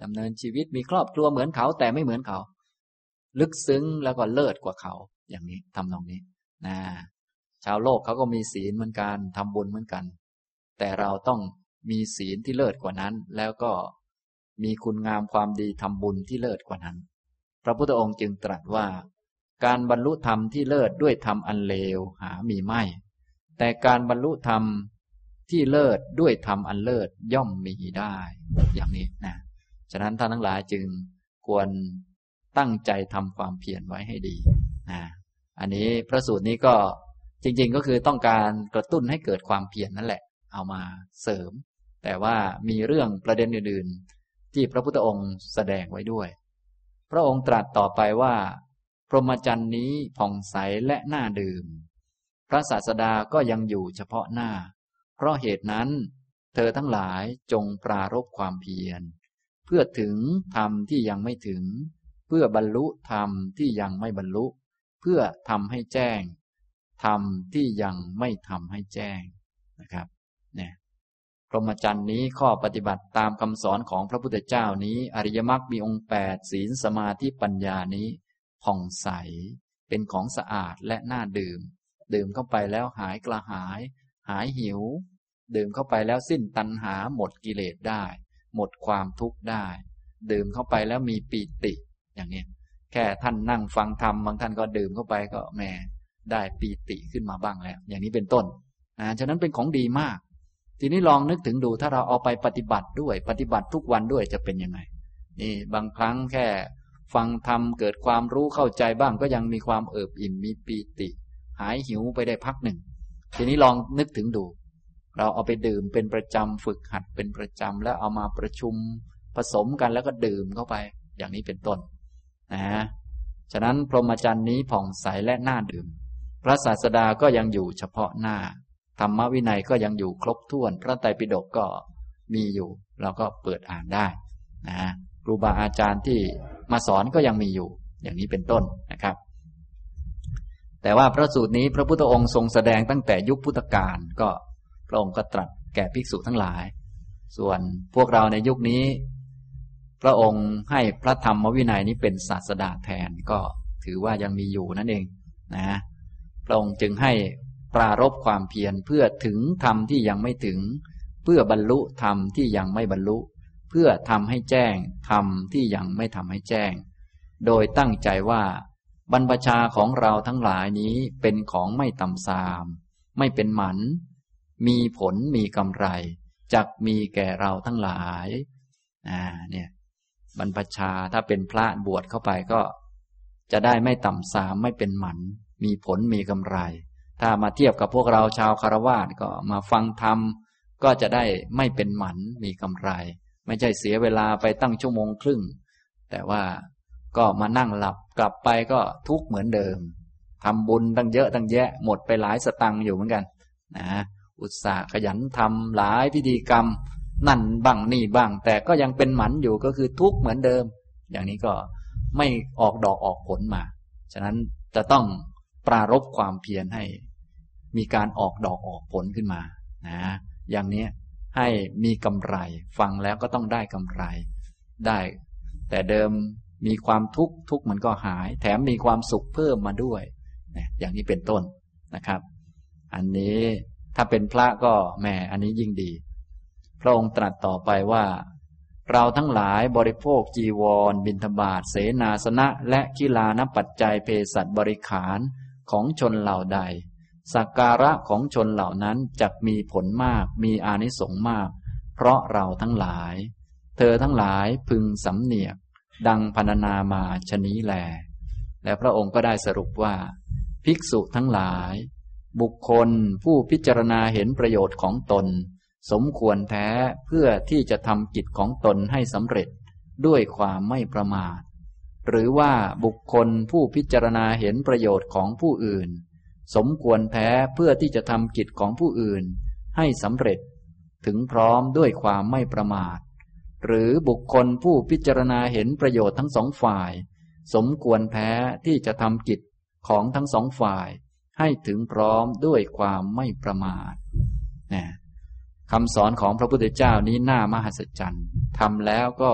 ดำเนินชีวิตมีครอบครัวเหมือนเขา แต่ไม่เหมือนเขา ลึกซึ้งแล้วก็เลิศกว่าเขา อย่างนี้ทำตรงนี้นะชาวโลกเขาก็มีศีลเหมือนกันทำบุญเหมือนกัน แต่เราต้องมีศีลที่เลิศกว่านั้น แล้วก็มีคุณงามความดีทำบุญที่เลิศกว่านั้น พระพุทธองค์จึงตรัสว่า การบรรลุธรรมที่เลิศด้วยธรรมอันเลวหามีไม่ แต่การบรรลุธรรมที่เลิศด้วยธรรมอันเลิศย่อมมีได้ อย่างนี้นะ ฉะนั้นท่านทั้งหลายจึงควรตั้งใจทำความเพียรไว้ให้ดีนะอันนี้พระสูตรนี้ก็จริง ๆ ก็คือต้องการกระตุ้นให้เกิดความเพียรนนั่นแหละ เอามาเสริม แต่ว่ามีเรื่องประเด็นอื่น ๆ ที่พระพุทธองค์แสดงไว้ด้วย พระองค์ตรัสต่อไปว่า พรหมจรรย์นี้ผ่องใสและน่าดื่ม พระศาสดาก็ยังอยู่เฉพาะหน้า เพราะเหตุนั้น เธอทั้งหลายจงปรารบความเพียร เพื่อถึงธรรมที่ยังไม่ถึง เพื่อบรรลุธรรมที่ยังไม่บรรลุ เพื่อทำให้แจ้งธรรมที่ยังไม่ทำให้แจ้งนะครับเนี่ยพรหมจรรย์นี้ข้อปฏิบัติตามคำสอนของพระพุทธเจ้านี้ อริยมรรคมีองค์แปดศีลสมาธิปัญญานี้ผ่องใส เป็นของสะอาดและน่าดื่ม ดื่มเข้าไปแล้วหายกระหาย หายหิว ดื่มเข้าไปแล้วสิ้นตัณหาหมดกิเลสได้ หมดความทุกข์ได้ ดื่มเข้าไปแล้วมีปีติ อย่างนี้แค่ท่านนั่งฟังธรรมบางท่านก็ดื่มเข้าไปก็แหมได้ปีติขึ้นมาบ้างแล้ว อย่างนี้เป็นต้นนะฉะนั้นเป็นของดีมาก ทีนี้ลองนึกถึงดูถ้าเราเอาไปปฏิบัติด้วย ปฏิบัติทุกวันด้วยจะเป็นยังไง นี่บางครั้งแค่ฟังธรรมเกิดความรู้เข้าใจบ้างก็ยังมีความเอิบอิ่มมีปีติ หายหิวไปได้พักหนึ่ง ทีนี้ลองนึกถึงดู เราเอาไปดื่มเป็นประจำฝึกหัดเป็นประจำแล้วเอามาประชุมผสมกันแล้วก็ดื่มเข้าไป อย่างนี้เป็นต้นนะฉะนั้นพรหมจรรย์นี้ผ่องใสและน่าดื่ม พระศาสดาก็ยังอยู่เฉพาะหน้า ธรรมวินัยก็ยังอยู่ครบถ้วน พระไตรปิฎกก็มีอยู่ เราก็เปิดอ่านได้นะครูบาอาจารย์ที่มาสอนก็ยังมีอยู่ อย่างนี้เป็นต้นนะครับ แต่ว่าพระสูตรนี้พระพุทธองค์ทรงแสดงตั้งแต่ยุคพุทธกาลก็ พระองค์ก็ตรัสแก่ภิกษุทั้งหลาย ส่วนพวกเราในยุคนี้ พระองค์ให้พระธรรมวินัยนี้เป็นศาสดาแทนก็ถือว่ายังมีอยู่นั่นเองนะพระองค์จึงให้ปรารบความเพียรเพื่อถึงธรรมที่ยังไม่ถึง เพื่อบรรลุธรรมที่ยังไม่บรรลุ เพื่อทำให้แจ้งธรรมที่ยังไม่ทำให้แจ้ง โดยตั้งใจว่าบรรพชาของเราทั้งหลายนี้เป็นของไม่ต่ำซาม ไม่เป็นหมัน มีผลมีกำไรจักมีแก่เราทั้งหลาย อ่า เนี่ย บรรพชาถ้าเป็นพระบวชเข้าไปก็ จะได้ไม่ต่ำสามไม่เป็นหมัน มีผลมีกำไร ถ้ามาเทียบกับพวกเราชาวคารวะก็มาฟังธรรมก็จะได้ไม่เป็นหมันมีกำไร ไม่ใช่เสียเวลาไปตั้งชั่วโมงครึ่ง แต่ว่าก็มานั่งหลับกลับไปก็ทุกข์เหมือนเดิมทำบุญตั้งเยอะตั้งแยะหมดไปหลายสตังค์อยู่เหมือนกัน นะ อุตสาห์ขยันทำหลายพิธีกรรม นั่นบ้างนี่บ้าง แต่ก็ยังเป็นหมันอยู่ก็คือทุกข์เหมือนเดิม อย่างนี้ก็ไม่ออกดอกออกผลมา ฉะนั้นจะต้องปรารบความเพียรให้ มีการออกดอกออกผลขึ้นมานะอย่างนี้ให้มีกำไร ฟังแล้วก็ต้องได้กำไรได้ แต่เดิมมีความทุกข์ทุกข์มันก็หาย แถมมีความสุขเพิ่มมาด้วย อย่างนี้เป็นต้นนะครับ อันนี้ ถ้าเป็นพระก็แหมอันนี้ยิ่งดี พระองค์ตรัสต่อไปว่า เราทั้งหลายบริโภคจีวร บิณฑบาตเสนาสนะ และกีฬานปัจจัยเภสัชบริขารของชนเหล่าใด สักการะของชนเหล่านั้นจะมีผลมากมีอานิสงส์มาก เพราะเราทั้งหลาย เธอทั้งหลายพึงสำเนียก ดังพรรณนามาชนี้แล และพระองค์ก็ได้สรุปว่า ภิกษุทั้งหลาย บุคคลผู้พิจารณาเห็นประโยชน์ของตน สมควรแท้เพื่อที่จะทำกิจของตนให้สำเร็จด้วยความไม่ประมาท หรือว่าบุคคลผู้พิจารณาเห็นประโยชน์ของผู้อื่น สมควรแท้เพื่อที่จะทำกิจของผู้อื่น ให้สำเร็จ ถึงพร้อมด้วยความไม่ประมาท หรือบุคคลผู้พิจารณาเห็นประโยชน์ทั้งสองฝ่าย สมควรแท้ที่จะทำกิจของทั้งสองฝ่าย ให้ถึงพร้อมด้วยความไม่ประมาทนะคำสอนของพระพุทธเจ้านี้น่ามหัศจรรย์ทำแล้วก็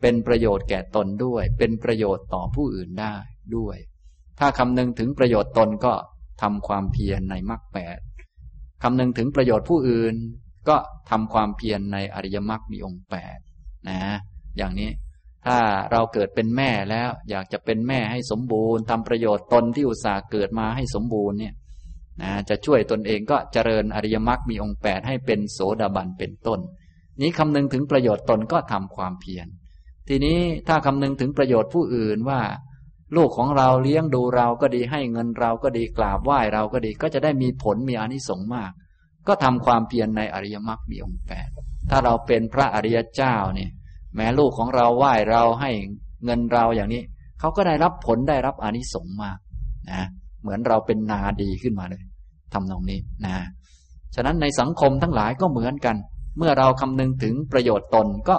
เป็นประโยชน์แก่ตนด้วย เป็นประโยชน์ต่อผู้อื่นได้ด้วย ถ้าคำนึงถึงประโยชน์ตนก็ทำความเพียรในมรรคแปดคำนึงถึงประโยชน์ผู้อื่น ก็ทำความเพียรในอริยมรรคมีองค์แปดนะ อย่างนี้ ถ้าเราเกิดเป็นแม่แล้ว อยากจะเป็นแม่ให้สมบูรณ์ทำประโยชน์ตนที่อุตส่าห์เกิดมาให้สมบูรณ์เนี่ยนะจะช่วยตนเองก็เจริญอริยมรรคมีองค์แปดให้เป็นโสดาบันเป็นต้น นี้คำนึงถึงประโยชน์ตนก็ทำความเพียรทีนี้ถ้าคำนึงถึงประโยชน์ผู้อื่นว่า ลูกของเราเลี้ยงดูเราก็ดีให้เงินเราก็ดีกราบไหว้เราก็ดี ก็จะได้มีผลมีอนิสงส์มาก ก็ทำความเพียรในอริยมรรคมีองค์แปดถ้าเราเป็นพระอริยเจ้าเนี่ย แม้ลูกของเราไหว้เราให้เงินเราอย่างนี้ เขาก็ได้รับผลได้รับอานิสงส์มากนะเหมือนเราเป็นนาดีขึ้นมาเลยทำตรงนี้นะฉะนั้นในสังคมทั้งหลายก็เหมือนกัน เมื่อเราคำนึงถึงประโยชน์ตนก็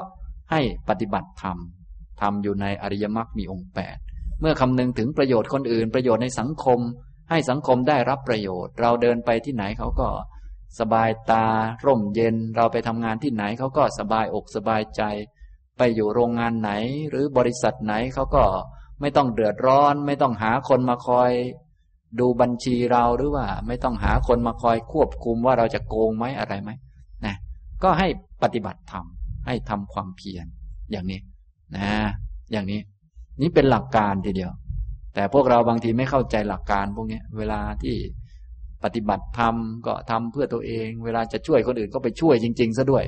ให้ปฏิบัติธรรมทำอยู่ในอริยมรรคมีองค์แปดเมื่อคำนึงถึงประโยชน์คนอื่น ประโยชน์ในสังคม ให้สังคมได้รับประโยชน์ เราเดินไปที่ไหนเขาก็ สบายตา ร่มเย็น เราไปทำงานที่ไหนเขาก็สบายอกสบายใจ ไปอยู่โรงงานไหน หรือบริษัทไหนเขาก็ไม่ต้องเดือดร้อน ไม่ต้องหาคนมาคอย ดูบัญชีเราหรือว่า ไม่ต้องหาคนมาคอยควบคุมว่าเราจะโกงไหมอะไรไหมนะก็ให้ปฏิบัติธรรมให้ทำความเพียรอย่างนี้นะ อย่างนี้ นี่เป็นหลักการทีเดียว แต่พวกเราบางทีไม่เข้าใจหลักการพวกนี้เวลาที่ปฏิบัติธรรมก็ทำเพื่อตัวเอง เวลาจะช่วยคนอื่นก็ไปช่วยจริง ๆซะด้วย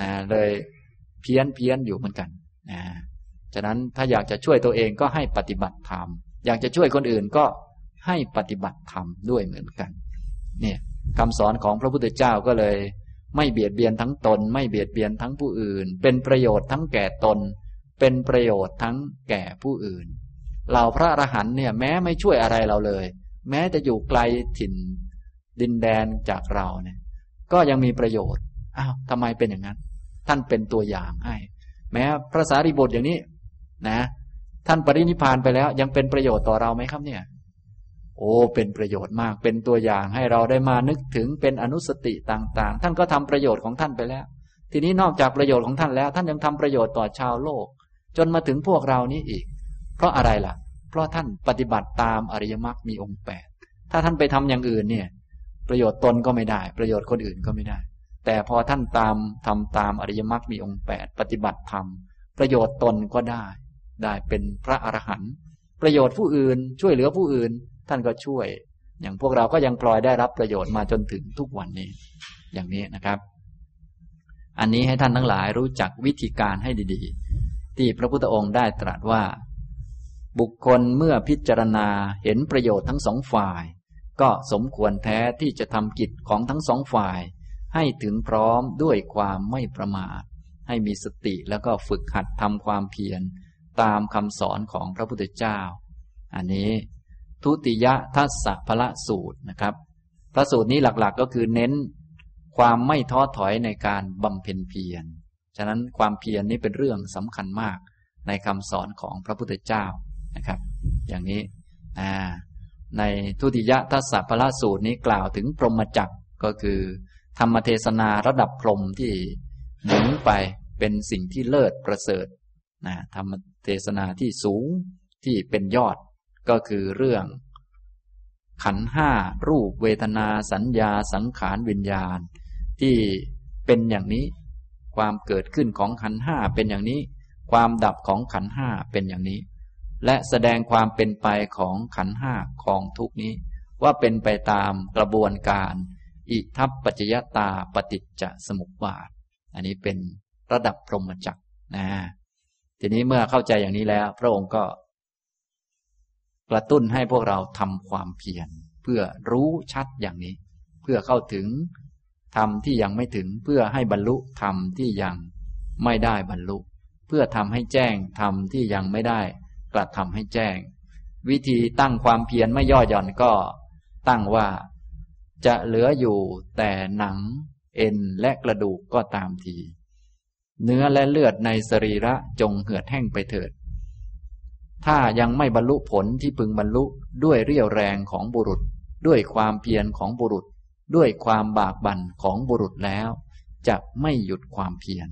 นะเลย เพี้ยนเพี้ยนอยู่เหมือนกันนะฉะนั้นถ้าอยากจะช่วยตัวเองก็ให้ปฏิบัติธรรม อยากจะช่วยคนอื่นก็ให้ปฏิบัติธรรมด้วยเหมือนกัน เนี่ยคำสอนของพระพุทธเจ้าก็เลย ไม่เบียดเบียนทั้งตน ไม่เบียดเบียนทั้งผู้อื่น เป็นประโยชน์ทั้งแก่ตน เป็นประโยชน์ทั้งแก่ผู้อื่น เหล่าพระอรหันต์เนี่ยแม้ไม่ช่วยอะไรเราเลย แม้จะอยู่ไกลถิ่นดินแดนจากเราเนี่ย ก็ยังมีประโยชน์ อ้าวทำไมเป็นอย่างนั้น ท่านเป็นตัวอย่างให้ แม้พระสารีบุตรอย่างนี้ นะ ท่านปรินิพานไปแล้ว ยังเป็นประโยชน์ต่อเราไหมครับเนี่ย โอ้ เป็นประโยชน์มาก เป็นตัวอย่างให้เราได้มานึกถึงเป็นอนุสติต่าง ๆ ท่านก็ทำประโยชน์ของท่านไปแล้ว ทีนี้นอกจากประโยชน์ของท่านแล้ว ท่านยังทำประโยชน์ต่อชาวโลก จนมาถึงพวกเรานี้อีก เพราะอะไรล่ะ เพราะท่านปฏิบัติตามอริยมรรคมีองค์แปดถ้าท่านไปทำอย่างอื่นเนี่ย ประโยชน์ตนก็ไม่ได้ ประโยชน์คนอื่นก็ไม่ได้ แต่พอท่านตามทำตามอริยมรรคมีองค์แปดปฏิบัติธรรม ประโยชน์ตนก็ได้ ได้เป็นพระอรหันต์ประโยชน์ผู้อื่น ช่วยเหลือผู้อื่น ท่านก็ช่วย อย่างพวกเราก็ยังปลอยได้รับประโยชน์มาจนถึงทุกวันนี้ อย่างนี้นะครับ อันนี้ให้ท่านทั้งหลายรู้จักวิธีการให้ดีๆ ที่พระพุทธองค์ได้ตรัสว่า บุคคลเมื่อพิจารณาเห็นประโยชน์ทั้งสองฝ่าย ก็สมควรแท้ที่จะทำกิจของทั้งสองฝ่าย ให้ถึงพร้อมด้วยความไม่ประมาท ให้มีสติแล้วก็ฝึกหัดทำความเพียรตามคำสอนของพระพุทธเจ้า อันนี้ทุติยทัศพละสูตรนะครับ พระสูตรนี้หลักๆก็คือเน้นความไม่ท้อถอยในการบำเพ็ญเพียร ฉะนั้นความเพียรนี้เป็นเรื่องสำคัญมากในคำสอนของพระพุทธเจ้านะครับ อย่างนี้ในทุติยทัศพละสูตรนี้กล่าวถึงพรหมจักก็คือ ธรรมเทศนาระดับพรมที่หนุนไปเป็นสิ่งที่เลิศประเสริฐนะธรรมเทศนาที่สูงที่เป็นยอดก็คือเรื่อง ขันห้ารูปเวทนาสัญญาสังขารวิญญาณ ที่เป็นอย่างนี้ ความเกิดขึ้นของขันห้าเป็นอย่างนี้ ความดับของขันห้าเป็นอย่างนี้ และแสดงความเป็นไปของขันห้าของทุกนี้ ว่าเป็นไปตามกระบวนการ อิทัปปัจจยตาปฏิจจสมุปบาท อันนี้เป็นระดับพรหมจักรนะทีนี้เมื่อเข้าใจอย่างนี้แล้ว พระองค์ก็ กระตุ้นให้พวกเราทำความเพียรเพื่อรู้ชัดอย่างนี้ เพื่อเข้าถึงธรรมที่ยังไม่ถึงเพื่อให้บรรลุธรรมที่ยังไม่ได้บรรลุ เพื่อทำให้แจ้งธรรมที่ยังไม่ได้ กระทำให้แจ้ง วิธีตั้งความเพียรไม่ย่อหย่อนก็ ตั้งว่า จะเหลืออยู่แต่หนัง เอ็นและกระดูกก็ตามที เนื้อและเลือดในสรีระจงเหือดแห้งไปเถิด ถ้ายังไม่บรรลุผลที่พึงบรรลุด้วยเรี่ยวแรงของบุรุษ ด้วยความเพียรของบุรุษ ด้วยความบากบั่นของบุรุษแล้ว จะไม่หยุดความเพียร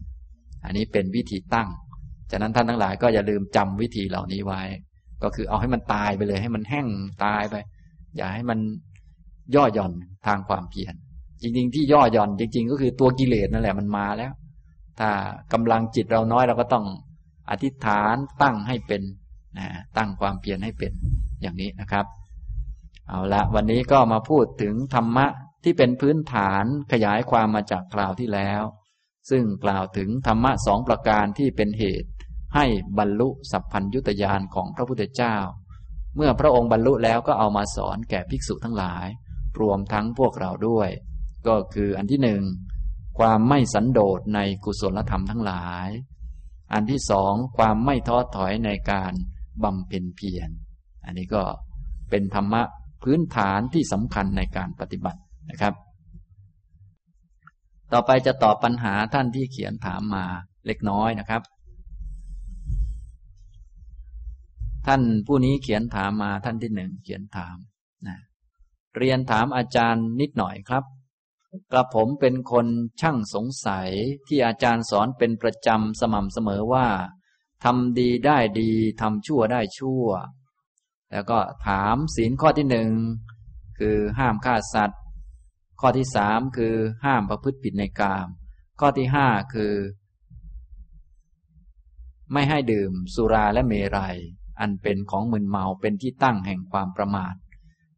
อันนี้เป็นวิธีตั้ง ฉะนั้นท่านทั้งหลายก็อย่าลืมจำวิธีเหล่านี้ไว้ ก็คือเอาให้มันตายไปเลยให้มันแห้งตายไป อย่าให้มัน ย่อหย่อนทางความเพียรจริง ๆ ที่ย่อหย่อน จริง ๆ ก็คือตัวกิเลสนั่นแหละมันมาแล้ว ถ้ากำลังจิตเราน้อยเราก็ต้องอธิษฐานตั้งให้เป็นนะตั้งความเพียรให้เป็นอย่างนี้นะครับ เอาละวันนี้ก็มาพูดถึงธรรมะที่เป็นพื้นฐานขยายความมาจากคราวที่แล้ว ซึ่งกล่าวถึงธรรมะสองประการที่เป็นเหตุ ให้บรรลุสัพพัญยุตยานของพระพุทธเจ้า เมื่อพระองค์บรรลุแล้วก็เอามาสอนแก่ภิกษุทั้งหลาย รวมทั้งพวกเราด้วย ก็คืออันที่หนึ่งความไม่สันโดษในกุศลธรรมทั้งหลาย อันที่สองความไม่ท้อถอยในการบำเพ็ญเพียร อันนี้ก็เป็นธรรมะพื้นฐานที่สำคัญในการปฏิบัตินะครับ ต่อไปจะตอบปัญหาท่านที่เขียนถามมาเล็กน้อยนะครับ ท่านผู้นี้เขียนถามมาท่านที่หนึ่งเขียนถามนะ เรียนถามอาจารย์นิดหน่อยครับ กระผมเป็นคนช่างสงสัยที่อาจารย์สอนเป็นประจำสม่ำเสมอว่าทำดีได้ดีทำชั่วได้ชั่ว แล้วก็ถามศีลข้อที่หนึ่งคือห้ามฆ่าสัตว์ ข้อที่สามคือห้ามประพฤติผิดในกาม ข้อที่ห้าคือ ไม่ให้ดื่มสุราและเมรยัยอันเป็นของมึนเมาเป็นที่ตั้งแห่งความประมาท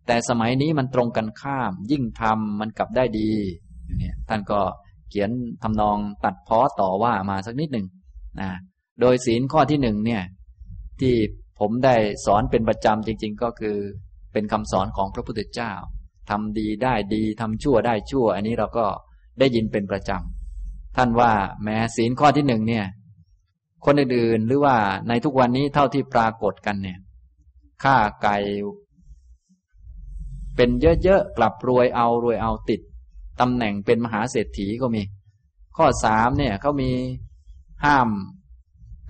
แต่สมัยนี้มันตรงกันข้าม ยิ่งทำมันกลับได้ดีนี่ท่านก็เขียนทำนองตัดพ้อต่อว่ามาสักนิดหนึ่งนะโดยศีลข้อที่หนึ่งเนี่ย ที่ผมได้สอนเป็นประจำจริง ๆ ก็คือเป็นคำสอนของพระพุทธเจ้าทำดีได้ดีทำชั่วได้ชั่ว อันนี้เราก็ได้ยินเป็นประจำท่านว่าแม้ศีลข้อที่หนึ่งเนี่ย คนอื่นๆหรือว่าในทุกวันนี้เท่าที่ปรากฏกันเนี่ยฆ่าไก่ เป็นเยอะๆกลับรวยเอารวยเอาติดตำแหน่งเป็นมหาเศรษฐีก็มี ข้อสามเนี่ยเขามีห้าม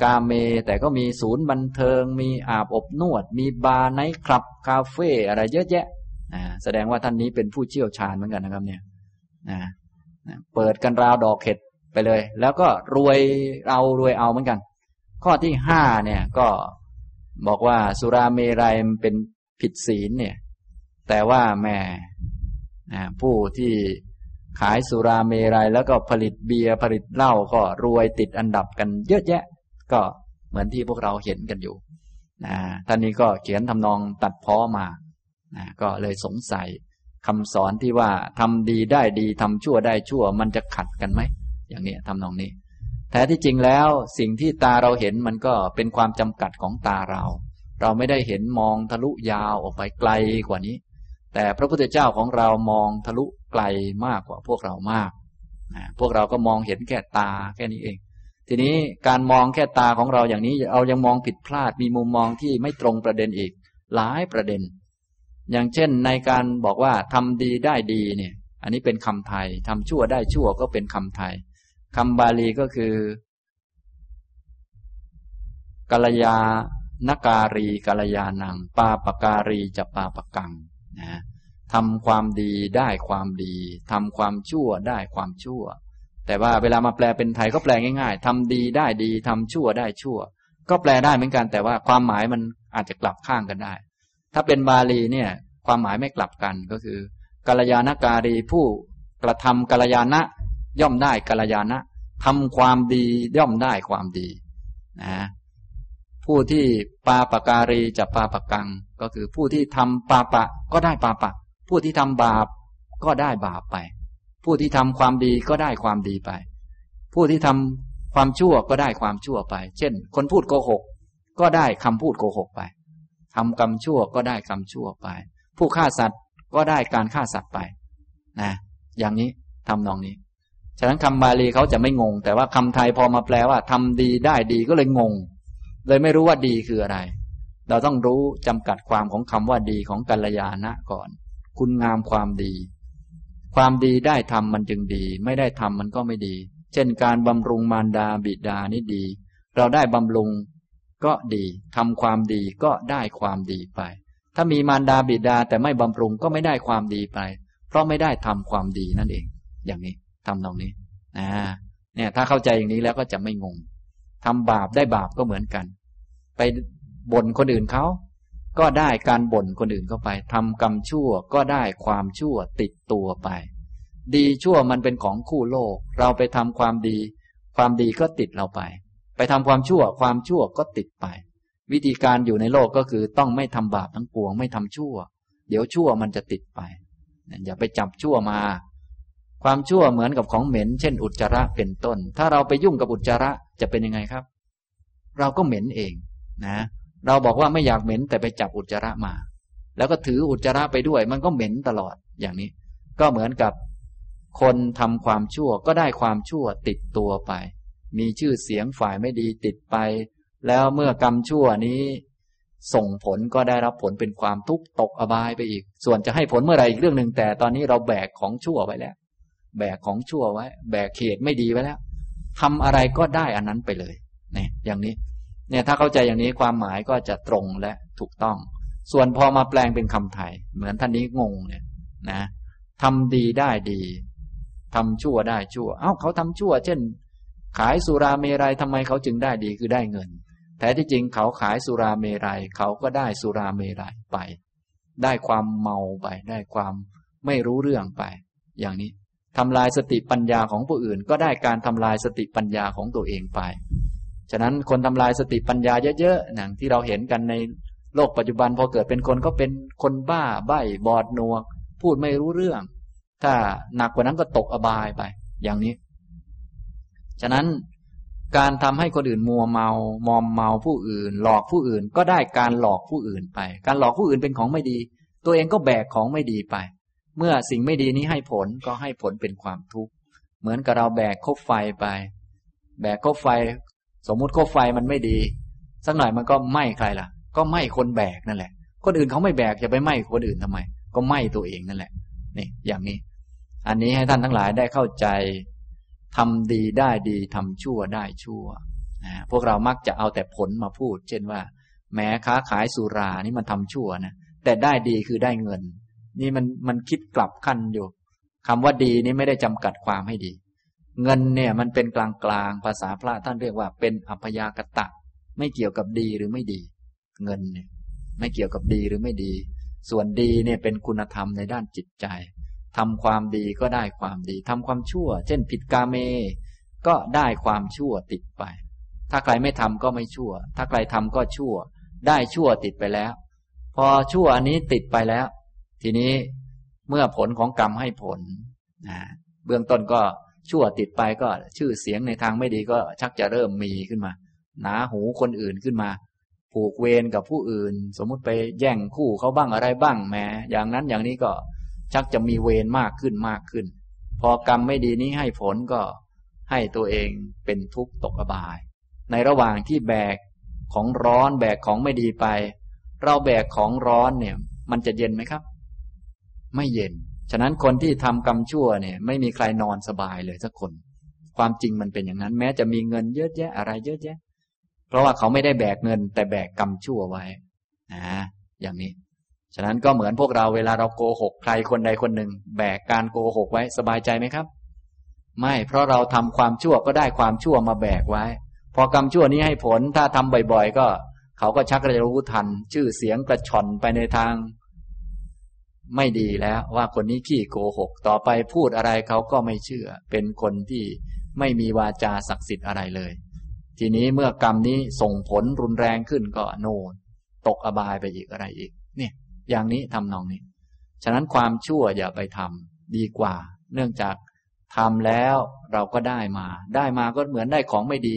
กาเม แต่ก็มีศูนย์บันเทิง มีอาบอบนวด มีบาร์ไนท์คลับ คาเฟ่อะไรเยอะแยะนะแสดงว่าท่านนี้เป็นผู้เชี่ยวชาญเหมือนกันนะครับเนี่ยนะเปิดกันราวดอกเห็ดไปเลย แล้วก็รวยเอารวยเอาเหมือนกัน ข้อที่ห้าเนี่ยก็บอกว่าสุราเมรัยเป็นผิดศีลเนี่ย แต่ว่าแม่ผู้ที่ขายสุราเมรัยแล้วก็ผลิตเบียร์ผลิตเหล้าก็รวยติดอันดับกันเยอะแยะ ก็เหมือนที่พวกเราเห็นกันอยู่นะท่านนี้ก็เขียนทำนองตัดพ้อมานะก็เลยสงสัยคำสอนที่ว่าทำดีได้ดีทำชั่วได้ชั่ว มันจะขัดกันไหม อย่างนี้ทำนองนี้ แท้ที่จริงแล้วสิ่งที่ตาเราเห็นมันก็เป็นความจำกัดของตาเรา เราไม่ได้เห็นมองทะลุยาวออกไปไกลกว่านี้ แต่พระพุทธเจ้าของเรามองทะลุไกลมากกว่าพวกเรามากพวกเราก็มองเห็นแค่ตาแค่นี้เอง ทีนี้การมองแค่ตาของเราอย่างนี้เรายังมองผิดพลาดมีมุมมองที่ไม่ตรงประเด็นอีก หลายประเด็น อย่างเช่นในการบอกว่าทำดีได้ดีเนี่ย อันนี้เป็นคำไทยทำชั่วได้ชั่วก็เป็นคำไทยคำบาลีก็คือกัลยานการีกัลยานัง ปาปการีจะปาปกัง นะทำความดีได้ความดีทำความชั่วได้ความชั่ว แต่ว่าเวลามาแปลเป็นไทยก็แปลง่าย ๆทำดีได้ดีทำชั่วได้ชั่ว ก็แปลได้เหมือนกัน แต่ว่าความหมายมันอาจจะกลับข้างกันได้ ถ้าเป็นบาลีเนี่ย ความหมายไม่กลับกันก็คือกัลยาณการีผู้กระทำกัลยาณะย่อมได้กัลยาณะทำความดีย่อมได้ความดีนะผู้ที่ปาปการีจะปาปกัง ก็คือผู้ที่ทำปาปะก็ได้ปาปะ ผู้ที่ทำบาปก็ได้บาปไป ผู้ที่ทำความดีก็ได้ความดีไป ผู้ที่ทำความชั่วก็ได้ความชั่วไป เช่น คนพูดโกหก ก็ได้คำพูดโกหกไปทำกรรมชั่วก็ได้กรรมชั่วไป ผู้ฆ่าสัตว์ก็ได้การฆ่าสัตว์ไปนะอย่างนี้ทำนองนี้ ฉะนั้นคำบาลีเขาจะไม่งง แต่ว่าคำไทยพอมาแปลว่าทำดีได้ดีก็เลยงง เลยไม่รู้ว่าดีคืออะไร เราต้องรู้จำกัดความของคำว่าดีของกัลยาณะก่อน คุณงามความดี ความดีได้ทำมันจึงดี ไม่ได้ทำมันก็ไม่ดี เช่นการบำรุงมารดาบิดานี่ดี เราได้บำรุงก็ดีทำความดีก็ได้ความดีไป ถ้ามีมารดาบิดาแต่ไม่บำรุงก็ไม่ได้ความดีไป เพราะไม่ได้ทำความดีนั่นเอง อย่างนี้ทำตรงนี้นะเนี่ยถ้าเข้าใจอย่างนี้แล้วก็จะไม่งงทำบาปได้บาปก็เหมือนกัน ไป บ่นคนอื่นเขาก็ได้การบ่นคนอื่นเข้าไปทำกรรมชั่วก็ได้ความชั่วติดตัวไป ดีชั่วมันเป็นของคู่โลก เราไปทำความดี ความดีก็ติดเราไป ไปทำความชั่วความชั่วก็ติดไป วิธีการอยู่ในโลกก็คือต้องไม่ทำบาปทั้งปวงไม่ทำชั่ว เดี๋ยวชั่วมันจะติดไป อย่าไปจับชั่วมา ความชั่วเหมือนกับของเหม็น เช่น อุจจาระเป็นต้น ถ้าเราไปยุ่งกับอุจจาระจะเป็นยังไงครับ เราก็เหม็นเองนะเเราบอกว่าไม่อยากเหม็นแต่ไปจับอุจจาระมา แล้วก็ถืออุจจาระไปด้วย มันก็เหม็นตลอดอย่างนี้ ก็เหมือนกับคนทำความชั่วก็ได้ความชั่วติดตัวไป มีชื่อเสียงฝ่ายไม่ดีติดไป แล้วเมื่อกรรมชั่วนี้ส่งผลก็ได้รับผลเป็นความทุกข์ตกอบายไปอีก ส่วนจะให้ผลเมื่อไรอีกเรื่องหนึ่งแต่ตอนนี้เราแบกของชั่วไปแล้ว แบกของชั่วไว้ แบกเขตไม่ดีไว้แล้วทำอะไรก็ได้อันนั้นไปเลยเนี่ยอย่างนี้ เนี่ยถ้าเข้าใจอย่างนี้ความหมายก็จะตรงและถูกต้อง ส่วนพอมาแปลงเป็นคำไทย เหมือนท่านนี้งงเนี่ยนะทำดีได้ดีทำชั่วได้ชั่ว เอ้าเขาทำชั่ว เช่น ขายสุราเมรัยทำไมเขาจึงได้ดีคือได้เงิน แต่ที่จริงเขาขายสุราเมรัยเขาก็ได้สุราเมรัยไป ได้ความเมาไป ได้ความไม่รู้เรื่องไป อย่างนี้ทำลายสติปัญญาของผู้อื่น ก็ได้การทำลายสติปัญญาของตัวเองไป ฉะนั้นคนทำลายสติปัญญาเยอะๆหนังที่เราเห็นกันในโลกปัจจุบันพอเกิดเป็นคนก็เป็นคนบ้าใบ้บอดหนวก พูดไม่รู้เรื่อง ถ้าหนักกว่านั้นก็ตกอบายไป อย่างนี้ ฉะนั้นการทำให้คนอื่นมัวเมามอมเมาผู้อื่น หลอกผู้อื่นก็ได้การหลอกผู้อื่นไป การหลอกผู้อื่นเป็นของไม่ดี ตัวเองก็แบกของไม่ดีไป เมื่อสิ่งไม่ดีนี้ให้ผลก็ให้ผลเป็นความทุกข์เหมือนกับเราแบกคบไฟไป แบกคบไฟ สมมุติคบไฟมันไม่ดี สักหน่อยมันก็ไหม้ใครล่ะ ก็ไหม้คนแบกนั่นแหละ คนอื่นเขาไม่แบกจะไปไหม้คนอื่นทำไม ก็ไหม้ตัวเองนั่นแหละนี่อย่างนี้ อันนี้ให้ท่านทั้งหลายได้เข้าใจทำดีได้ดีทำชั่วได้ชั่วนะพวกเรามักจะเอาแต่ผลมาพูด เช่นว่า แม้ค้าขายสุรานี่มันทำชั่วนะแต่ได้ดีคือได้เงิน นี่มันมันคิดกลับขั้นอยู่คำว่าดีนี่ไม่ได้จำกัดความให้ดี เงินเนี่ยมันเป็นกลางกลางภาษาพระท่านเรียกว่าเป็นอัพยากตะ ไม่เกี่ยวกับดีหรือไม่ดี เงินเนี่ยไม่เกี่ยวกับดีหรือไม่ดี ส่วนดีเนี่ยเป็นคุณธรรมในด้านจิตใจทำความดีก็ได้ความดีทำความชั่ว เช่น ผิดกาเม ก็ได้ความชั่วติดไป ถ้าใครไม่ทำก็ไม่ชั่ว ถ้าใครทำก็ชั่ว ได้ชั่วติดไปแล้ว พอชั่วอันนี้ติดไปแล้ว ทีนี้เมื่อผลของกรรมให้ผลนะเบื้องต้นก็ ชั่วติดไปก็ชื่อเสียงในทางไม่ดีก็ชักจะเริ่มมีขึ้นมา หนาหูคนอื่นขึ้นมา ผูกเวรกับผู้อื่น สมมุติไปแย่งคู่เขาบ้างอะไรบ้างแม้อย่างนั้นอย่างนี้ก็ชักจะมีเวรมากขึ้นมากขึ้น พอกรรมไม่ดีนี้ให้ผลก็ให้ตัวเองเป็นทุกข์ตกอบาย ในระหว่างที่แบกของร้อนแบกของไม่ดีไป เราแบกของร้อนเนี่ย มันจะเย็นไหมครับ ไม่เย็น ฉะนั้นคนที่ทำกรรมชั่วเนี่ย ไม่มีใครนอนสบายเลยสักคน ความจริงมันเป็นอย่างนั้น แม้จะมีเงินเยอะแยะอะไรเยอะแยะ เพราะว่าเขาไม่ได้แบกเงิน แต่แบกกรรมชั่วไว้นะอย่างนี้ ฉะนั้นก็เหมือนพวกเราเวลาเราโกหกใครคนใดคนหนึ่ง แบกการโกหกไว้สบายใจไหมครับ ไม่เพราะเราทำความชั่วก็ได้ความชั่วมาแบกไว้ พอกรรมชั่วนี้ให้ผลถ้าทำบ่อย ๆ ก็ เขาก็ชักจะรู้ทัน ชื่อเสียงกระชอนไปในทาง ไม่ดีแล้วว่าคนนี้ขี้โกหก ต่อไปพูดอะไรเขาก็ไม่เชื่อ เป็นคนที่ไม่มีวาจาศักดิ์สิทธิ์อะไรเลย ทีนี้เมื่อกรรมนี้ส่งผลรุนแรงขึ้นก็โน่นตกอบายไปอีกอะไรอีก เนี่ย อย่างนี้ทำนองนี้ ฉะนั้นความชั่วอย่าไปทำดีกว่า เนื่องจากทำแล้วเราก็ได้มา ได้มาก็เหมือนได้ของไม่ดี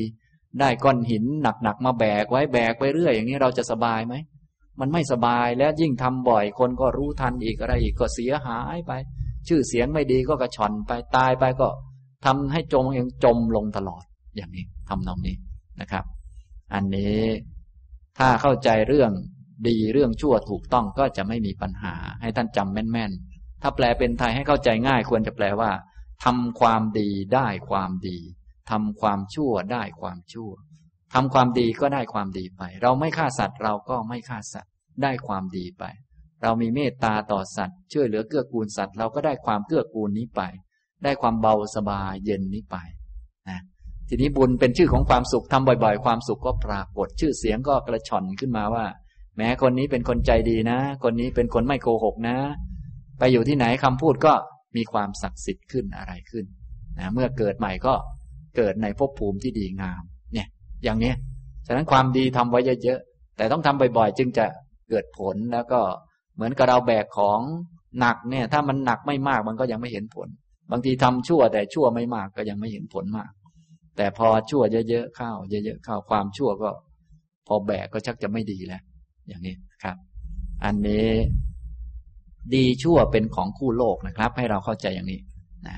ได้ก้อนหินหนักๆมาแบกไว้แบกไปเรื่อยอย่างนี้เราจะสบายไหม มันไม่สบายแล้วยิ่งทำบ่อยคนก็รู้ทันอีกอะไรอีกก็เสียหายไป ชื่อเสียงไม่ดีก็กระชอนไปตายไปก็ทำให้จมยังจมลงตลอดอย่างนี้ทำนองนี้นะครับ อันนี้ถ้าเข้าใจเรื่องดีเรื่องชั่วถูกต้องก็จะไม่มีปัญหา ให้ท่านจำแม่นๆ ถ้าแปลเป็นไทยให้เข้าใจง่าย ควรจะแปลว่าทำความดีได้ความดีทำความชั่วได้ความชั่วทำความดีก็ได้ความดีไป เราไม่ฆ่าสัตว์เราก็ไม่ฆ่าสัตว ได้ความดีไป เรามีเมตตาต่อสัตว์ช่วยเหลือเกื้อกูลสัตว์ เราก็ได้ความเกื้อกูลนี้ไป ได้ความเบาสบายเย็นนี้ไปนะทีนี้บุญเป็นชื่อของความสุขทำบ่อย ๆ ความสุขก็ปรากฏชื่อเสียงก็กระชอนขึ้นมาว่า แม้คนนี้เป็นคนใจดีนะ คนนี้เป็นคนไม่โกหกนะ ไปอยู่ที่ไหนคำพูดก็มีความศักดิ์สิทธิ์ขึ้นอะไรขึ้นนะเมื่อเกิดใหม่ก็เกิดในภพภูมิที่ดีงาม เนี่ย อย่างนี้ฉะนั้นความดีทำไว้เยอะๆแต่ต้องทำบ่อยๆ จึงจะ เกิดผลแล้วก็เหมือนกับเราแบกของหนักเนี่ย ถ้ามันหนักไม่มากมันก็ยังไม่เห็นผล บางทีทำชั่วแต่ชั่วไม่มากก็ยังไม่เห็นผลมาก แต่พอชั่วเยอะๆเข้าเยอะๆเข้าความชั่วก็ พอแบกก็ชักจะไม่ดีแล้ว อย่างนี้ครับ อันนี้ดีชั่วเป็นของคู่โลกนะครับ ให้เราเข้าใจอย่างนี้นะ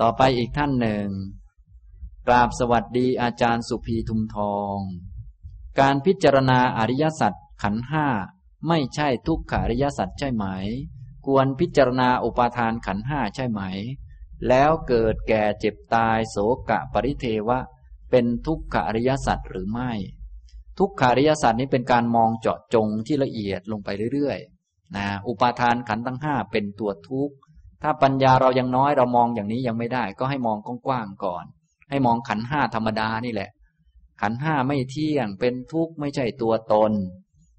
ต่อไปอีกท่านหนึ่ง กราบสวัสดีอาจารย์สุภีทุมทอง การพิจารณาอริยสัจ ขันห้าไม่ใช่ทุกขาริยสัจใช่ไหม ควรพิจารณาอุปาทานขันห้าใช่ไหม แล้วเกิดแก่เจ็บตายโสกะปริเทวะ เป็นทุกขอริยสัจหรือไม่ ทุกขาริยาสตร์นี้เป็นการมองเจาะจงที่ละเอียดลงไปเรื่อยๆนะอุปาทานขันทั้งห้าเป็นตัวทุกข์ถ้าปัญญาเรายังน้อยเรามองอย่างนี้ยังไม่ได้ ก็ให้มองกว้างๆก่อน ให้มองขันห้าธรรมดานี่แหละ ขันห้าไม่เที่ยงเป็นทุกข์ไม่ใช่ตัวตน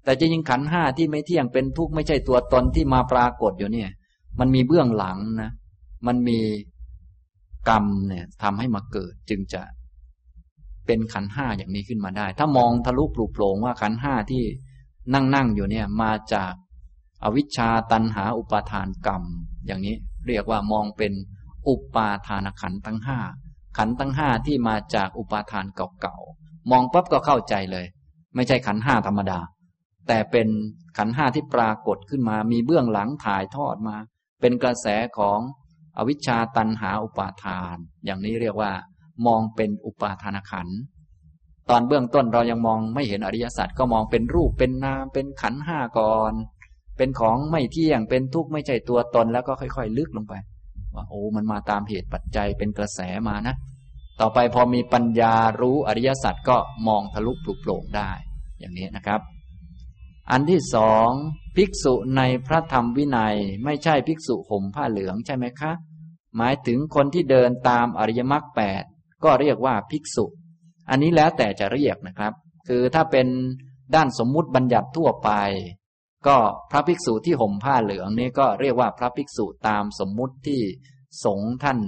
แต่จริงขันห้าที่ไม่เที่ยงเป็นทุกข์ไม่ใช่ตัวตนที่มาปรากฏอยู่เนี่ย มันมีเบื้องหลังนะ มันมีกรรมเนี่ยทำให้มาเกิดจึงจะเป็นขันห้าอย่างนี้ขึ้นมาได้ ถ้ามองทะลุปลุกโปร่งว่าขันห้าที่นั่งนั่งอยู่เนี่ยมาจากอวิชชาตันหาอุปาทานกรรม อย่างนี้เรียกว่ามองเป็นอุปาทานขันทั้งห้าขันทั้งห้าที่มาจากอุปาทานเก่าๆมองปั๊บก็เข้าใจเลย ไม่ใช่ขันห้าธรรมดา แต่เป็นขันห้าที่ปรากฏขึ้นมา มีเบื้องหลังถ่ายทอดมา เป็นกระแสของอวิชชาตันหาอุปาทาน อย่างนี้เรียกว่า มองเป็นอุปาทานขัน ตอนเบื้องต้นเรายังมองไม่เห็นอริยสัจก็มองเป็นรูปเป็นนาม เป็นขันห้าก่อน เป็นของไม่เที่ยงเป็นทุกข์ไม่ใช่ตัวตนแล้วก็ค่อยๆ ลึกลงไป ว่าโอ้มันมาตามเหตุปัจจัยเป็นกระแสมานะ ต่อไปพอมีปัญญารู้อริยสัจก็มองทะลุปลุกโปร่งได้ อย่างนี้นะครับ อันที่สองภิกษุในพระธรรมวินัยไม่ใช่ภิกษุห่มผ้าเหลืองใช่ไหมคะ หมายถึงคนที่เดินตามอริยมรรคแปดก็เรียกว่าภิกษุ อันนี้แล้วแต่จะเรียกนะครับ คือถ้าเป็นด้านสมมุติบัญญัติทั่วไป ก็พระภิกษุที่ห่มผ้าเหลืองนี่ก็เรียกว่าพระภิกษุตามสมมุติที่สงฆ์ท่าน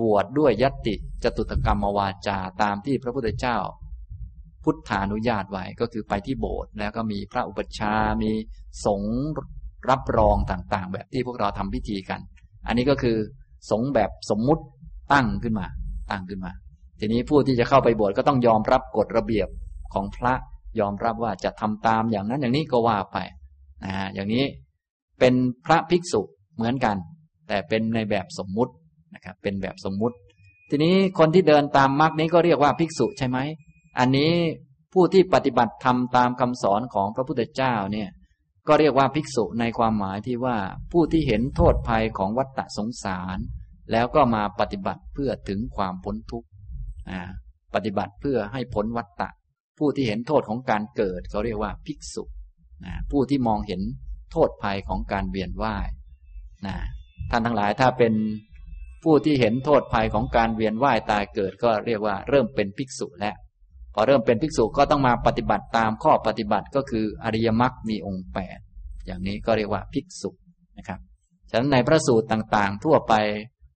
บวชดด้วยยติจตุตกรรมวาจาตามที่พระพุทธเจ้า พุทธานุญาตไว้ก็คือไปที่โบสถ์แล้วก็มีพระอุปชามีสงฆ์รับรองต่างๆ แบบที่พวกเราทำพิธีกัน อันนี้ก็คือสงฆ์แบบสมมุติตั้งขึ้นมา ตั้งขึ้นมา ทีนี้ผู้ที่จะเข้าไปบวชก็ต้องยอมรับกฎระเบียบของพระยอมรับว่าจะทำตามอย่างนั้นอย่างนี้ก็ว่าไปนะฮะอย่างนี้เป็นพระภิกษุเหมือนกัน แต่เป็นในแบบสมมุตินะครับเป็นแบบสมมุติ ทีนี้คนที่เดินตามมรรคนี้ก็เรียกว่าภิกษุใช่ไหม อันนี้ผู้ที่ปฏิบัติทำตามคำสอนของพระพุทธเจ้าเนี่ยก็เรียกว่าภิกษุในความหมายที่ว่าผู้ที่เห็นโทษภัยของวัฏฏะสงสาร แล้วก็มาปฏิบัติเพื่อถึงความพ้นทุกข์ปฏิบัติเพื่อให้พ้นวัฏฏะผู้ที่เห็นโทษของการเกิดเขาเรียกว่าภิกษุผู้ที่มองเห็นโทษภัยของการเวียนว่ายท่านทั้งหลายถ้าเป็นผู้ที่เห็นโทษภัยของการเวียนว่ายตายเกิดก็เรียกว่าเริ่มเป็นภิกษุแล้ว พอเริ่มเป็นภิกษุก็ต้องมาปฏิบัติตามข้อปฏิบัติก็คืออริยมรรคมีองค์แปดอย่างนี้ก็เรียกว่าภิกษุนะครับ ฉะนั้นในพระสูตรต่างๆ ทั่วไป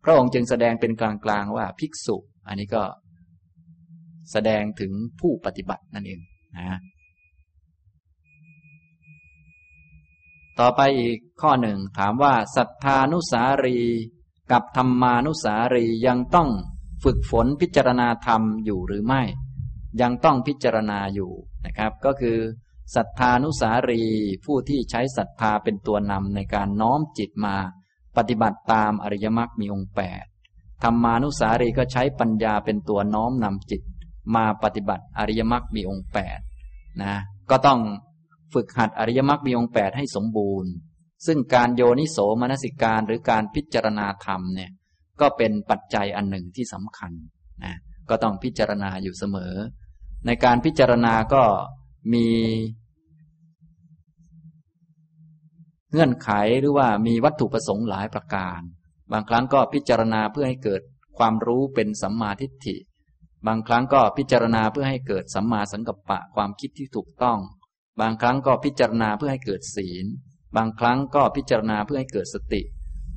พระองค์จึงแสดงเป็นกลางๆว่าภิกษุ อันนี้ก็แสดงถึงผู้ปฏิบัตินั่นเองนะต่อไปอีกข้อหนึ่งถามว่าศรัทธานุสารีกับธรรมานุสารียังต้องฝึกฝนพิจารณาธรรมอยู่หรือไม่ ยังต้องพิจารณาอยู่นะครับ ก็คือศรัทธานุสารีผู้ที่ใช้ศรัทธาเป็นตัวนำในการน้อมจิตมา ปฏิบัติตามอริยมรรคมีองค์แปดธรรมานุสารีก็ใช้ปัญญาเป็นตัวน้อมนำจิต มาปฏิบัติอริยมรรคมีองค์แปดนะก็ต้องฝึกหัดอริยมรรคมีองค์แปดให้สมบูรณ์ ซึ่งการโยนิโสมนสิการหรือการพิจารณาธรรมเนี่ยก็เป็นปัจจัยอันหนึ่งที่สำคัญนะก็ต้องพิจารณาอยู่เสมอ ในการพิจารณาก็มีเงื่อนไขหรือว่ามีวัตถุประสงค์หลายประการ บางครั้งก็พิจารณาเพื่อให้เกิดความรู้เป็นสัมมาทิฏฐิ บางครั้งก็พิจารณาเพื่อให้เกิดสัมมาสังกัปปะความคิดที่ถูกต้อง บางครั้งก็พิจารณาเพื่อให้เกิดศีล บางครั้งก็พิจารณาเพื่อให้เกิดสติ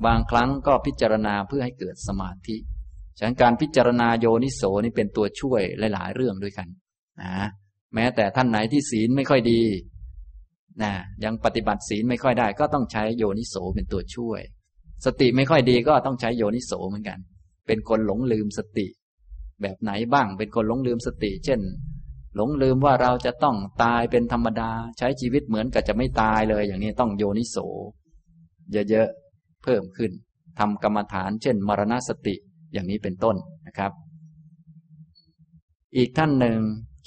บางครั้งก็พิจารณาเพื่อให้เกิดสมาธิฉะนั้นการพิจารณาโยนิโสนี่เป็นตัวช่วยหลาย ๆ เรื่องด้วยกัน นะแม้แต่ท่านไหนที่ศีลไม่ค่อยดีนะยังปฏิบัติศีลไม่ค่อยได้ ก็ต้องใช้โยนิโสเป็นตัวช่วย สติไม่ค่อยดีก็ต้องใช้โยนิโสเหมือนกัน เป็นคนหลงลืมสติ แบบไหนบ้าง เป็นคนหลงลืมสติ เช่น หลงลืมว่าเราจะต้องตายเป็นธรรมดา ใช้ชีวิตเหมือนกับจะไม่ตายเลย อย่างนี้ต้องโยนิโส เยอะๆเพิ่มขึ้นทำกรรมฐาน เช่น มรณสติอย่างนี้เป็นต้นนะครับ อีกท่านหนึ่ง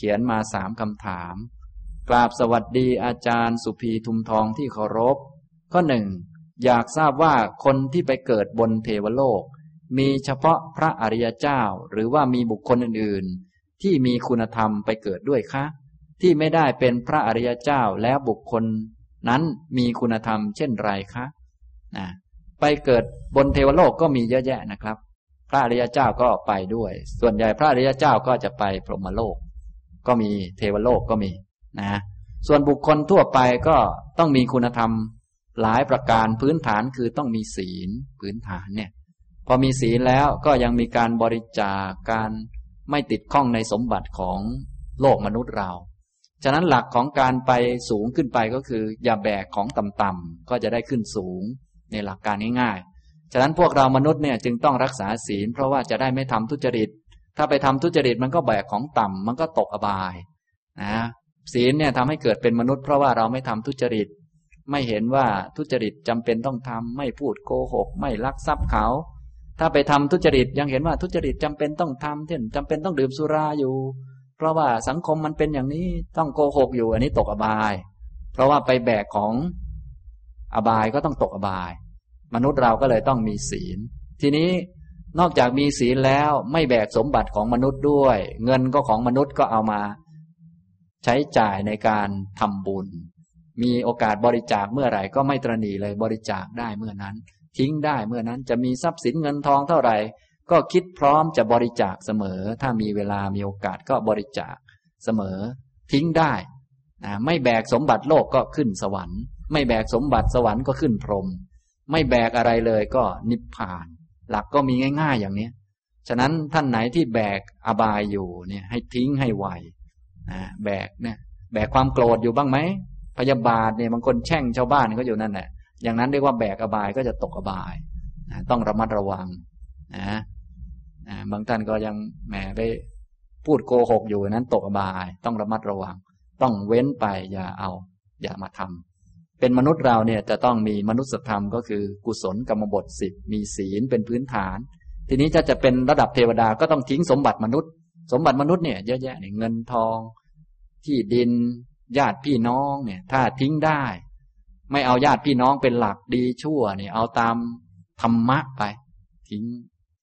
ขียนมาสามคำถาม กราบสวัสดีอาจารย์สุภีทุมทองที่เคารพ ข้อหนึ่งอยากทราบว่าคนที่ไปเกิดบนเทวโลก มีเฉพาะพระอริยเจ้าหรือว่ามีบุคคลอื่นๆ ที่มีคุณธรรมไปเกิดด้วยคะ ที่ไม่ได้เป็นพระอริยเจ้าแล้วบุคคล นั้นมีคุณธรรมเช่นไรคะนะไปเกิดบนเทวโลกก็มีเยอะแยะนะครับ พระอริยเจ้าก็ไปด้วย ส่วนใหญ่พระอริยเจ้าก็จะไปพรหมโลก ก็มีเทวโลกก็มีนะส่วนบุคคลทั่วไปก็ต้องมีคุณธรรมหลายประการพื้นฐานคือต้องมีศีลพื้นฐานเนี่ยพอมีศีลแล้วก็ยังมีการบริจาคการไม่ติดข้องในสมบัติของโลกมนุษย์เรา ฉะนั้นหลักของการไปสูงขึ้นไปก็คือ อย่าแบกของต่ำๆก็จะได้ขึ้นสูงในหลักการง่ายๆ ฉะนั้นพวกเรามนุษย์เนี่ยจึงต้องรักษาศีล เพราะว่าจะได้ไม่ทำทุจริต ถ้าไปทำทุจริตมันก็แบกของต่ำมันก็ตกอบายนะศีลเนี่ยทำให้เกิดเป็นมนุษย์เพราะว่าเราไม่ทำทุจริต ไม่เห็นว่าทุจริตจำเป็นต้องทำไม่พูดโกหก ไม่ลักทรัพย์เขา ถ้าไปทำทุจริตยังเห็นว่าทุจริตจำเป็นต้องทำเช่นจำเป็นต้องดื่มสุราอยู่ เพราะว่าสังคมมันเป็นอย่างนี้ต้องโกหกอยู่ อันนี้ตกอบาย เพราะว่าไปแบกของอบายก็ต้องตกอบาย มนุษย์เราก็เลยต้องมีศีล ทีนี้ นอกจากมีศีลแล้วไม่แบกสมบัติของมนุษย์ด้วย เงินก็ของมนุษย์ก็เอามา ใช้จ่ายในการทำบุญ มีโอกาสบริจาคเมื่อไหร่ก็ไม่ตรณีเลยบริจาคได้เมื่อนั้น ทิ้งได้เมื่อนั้นจะมีทรัพย์สินเงินทองเท่าไหร่ ก็คิดพร้อมจะบริจาคเสมอ ถ้ามีเวลามีโอกาสก็บริจาคเสมอ ทิ้งได้นะไม่แบกสมบัติโลกก็ขึ้นสวรรค์ ไม่แบกสมบัติสวรรค์ก็ขึ้นพรหมไม่แบกอะไรเลยก็นิพพาน หลักก็มีง่าย ๆ อย่างนี้ฉะนั้นท่านไหนที่แบกอบายอยู่เนี่ยให้ทิ้งให้ไวแบกเนี่ยแบกความโกรธอยู่บ้างไหมพยาบาทเนี่ยบางคนแช่งชาวบ้านก็อยู่นั่นแหละอย่างนั้นเรียกว่าแบกอบายก็จะตกอบายต้องระมัดระวังนะบางท่านก็ยังแหมไปพูดโกหกอยู่นั้นตกอบาย ต้องระมัดระวัง ต้องเว้นไปอย่าเอา อย่ามาทำ เป็นมนุษย์เราเนี่ยจะต้องมีมนุษยธรรมก็คือกุศลกรรมบทสิบมีศีลเป็นพื้นฐาน ทีนี้จะจะเป็นระดับเทวดาก็ต้องทิ้งสมบัติมนุษย์ สมบัติมนุษย์เนี่ยเยอะแยะเนี่ยเงินทอง ที่ดินญาติพี่น้องเนี่ยถ้าทิ้งได้ ไม่เอาญาติพี่น้องเป็นหลักดีชั่วเนี่ยเอาตามธรรมะไป ทิ้ง